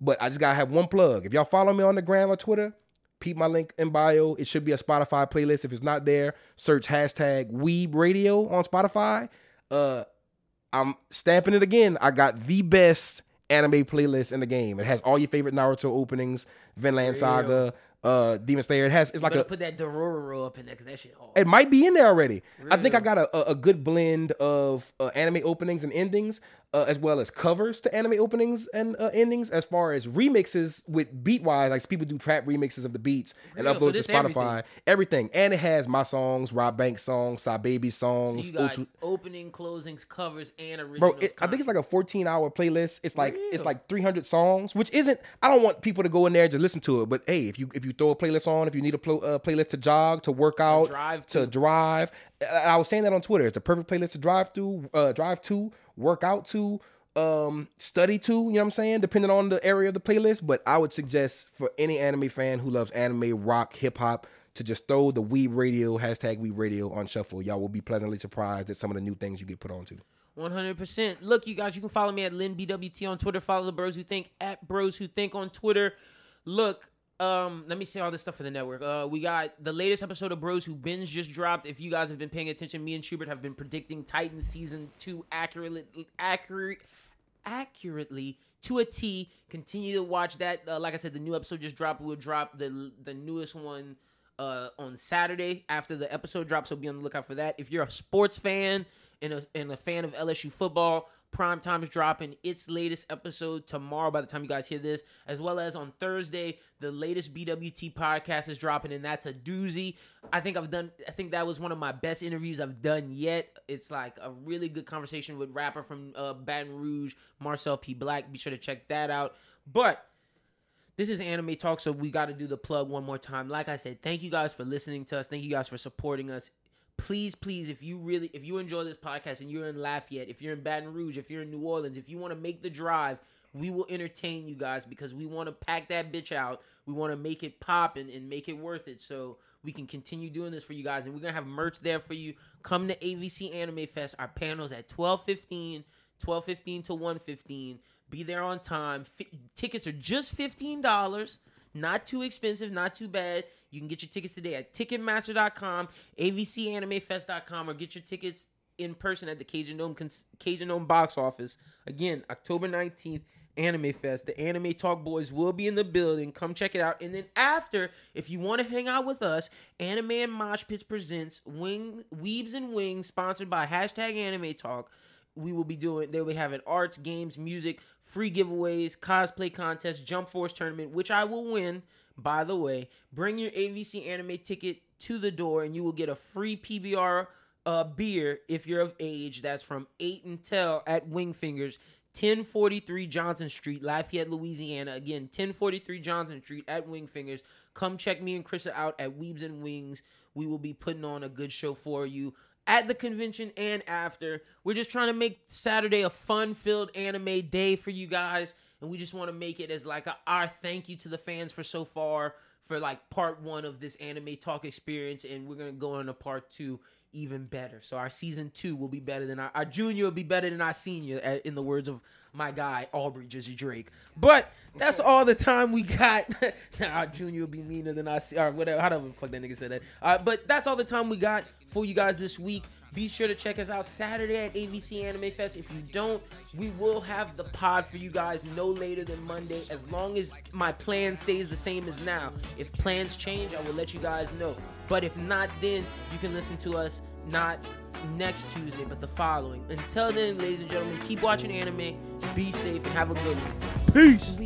But I just gotta have one plug. If y'all follow me on the gram or Twitter, peep my link in bio. It should be a Spotify playlist. If it's not there, search hashtag Weeb Radio on Spotify. Uh, I'm stamping it again. I got the best anime playlist in the game. It has all your favorite Naruto openings, Vinland Saga, uh, Demon Slayer. It has it's like a put that Dororo up in there because that shit hard. it might be in there already. I think I got a, a, a good blend of uh, anime openings and endings, uh, as well as covers to anime openings and uh, endings, as far as remixes with beat-wise. Like people do trap remixes of the beats and Real, so upload to Spotify. Everything. And it has my songs, Rob Banks songs, Sa Baby songs. you got Utu- opening, closings, covers, and originals. Bro, it, I think it's like a 14 hour playlist. It's like it's like 300 songs, which isn't. I don't want people to go in there and just listen to it. But hey, if you if you throw a playlist on, if you need a pl- uh, playlist to jog, to work out, drive to to. drive, I was saying that on Twitter. It's a perfect playlist to drive through, uh, drive to, work out to, um, study to. You know what I'm saying? Depending on the area of the playlist. But I would suggest for any anime fan who loves anime, rock, hip hop. To just throw the Weeb Radio hashtag Weeb Radio on shuffle, y'all will be pleasantly surprised at some of the new things you get put onto. One hundred percent. Look, you guys, you can follow me at LinBWT on Twitter. Follow the Bros Who Think at Bros Who Think on Twitter. Look, um, let me say all this stuff for the network. Uh, we got the latest episode of Bros Who Binge just dropped. If you guys have been paying attention, me and Schubert have been predicting Titan season two accurately, accurate, accurately to a T. Continue to watch that. Uh, like I said, the new episode just dropped. We'll drop the the newest one uh, on Saturday after the episode drops. So be on the lookout for that. If you're a sports fan, and a, and a fan of LSU football, Prime Time is dropping its latest episode tomorrow by the time you guys hear this, as well as on Thursday, the latest BWT podcast is dropping, and that's a doozy. I think I've done, I think that was one of my best interviews I've done yet. It's like a really good conversation with rapper from uh, Baton Rouge, Marcel P. Black. Be sure to check that out. But this is anime talk so we got to do the plug one more time like i said thank you guys for listening to us thank you guys for supporting us please please if you really if you enjoy this podcast and you're in lafayette if you're in baton rouge if you're in new orleans if you want to make the drive we will entertain you guys because we want to pack that bitch out we want to make it pop and, and make it worth it so we can continue doing this for you guys and we're gonna have merch there for you come to avc anime fest our panels at 1215 1215 to 115 be there on time. F- tickets are just $15. Not too expensive, not too bad. You can get your tickets today at Ticketmaster.com, AVCAnimeFest.com, or get your tickets in person at the Cajun Dome, Cajun Dome box office. Again, October 19th, Anime Fest. The Anime Talk Boys will be in the building. Come check it out. And then after, if you want to hang out with us, Anime and Mosh Pits presents Wing Weebs and Wings, sponsored by hashtag Anime Talk. We will be doing, they will be having arts, games, music, free giveaways, cosplay contest, Jump Force tournament, which I will win. By the way, bring your AVC anime ticket to the door, and you will get a free PBR uh, beer if you're of age. That's from eight until at Wingfingers. 1043 Johnson Street, Lafayette, Louisiana. Again, 1043 Johnson Street at Wingfingers. Come check me and Chris out at Weebs and Wings. We will be putting on a good show for you at the convention and after. We're just trying to make Saturday a fun filled anime day for you guys. And we just want to make it as like a, our thank you to the fans for so far for like part one of this anime talk experience. And we're going to go into part two even better. So our season two will be better than our, our junior will be better than our senior, in the words of my guy Aubrey Jersey Drake. But that's all the time we got. our junior will be meaner than our or whatever. How the fuck that nigga said that? Uh, but that's all the time we got for you guys this week. Be sure to check us out Saturday at AVC Anime Fest. If you don't, we will have the pod for you guys no later than Monday, as long as my plan stays the same as now. If plans change, I will let you guys know. But if not, then you can listen to us not next Tuesday, but the following. Until then, ladies and gentlemen, keep watching anime, be safe, and have a good one. Peace.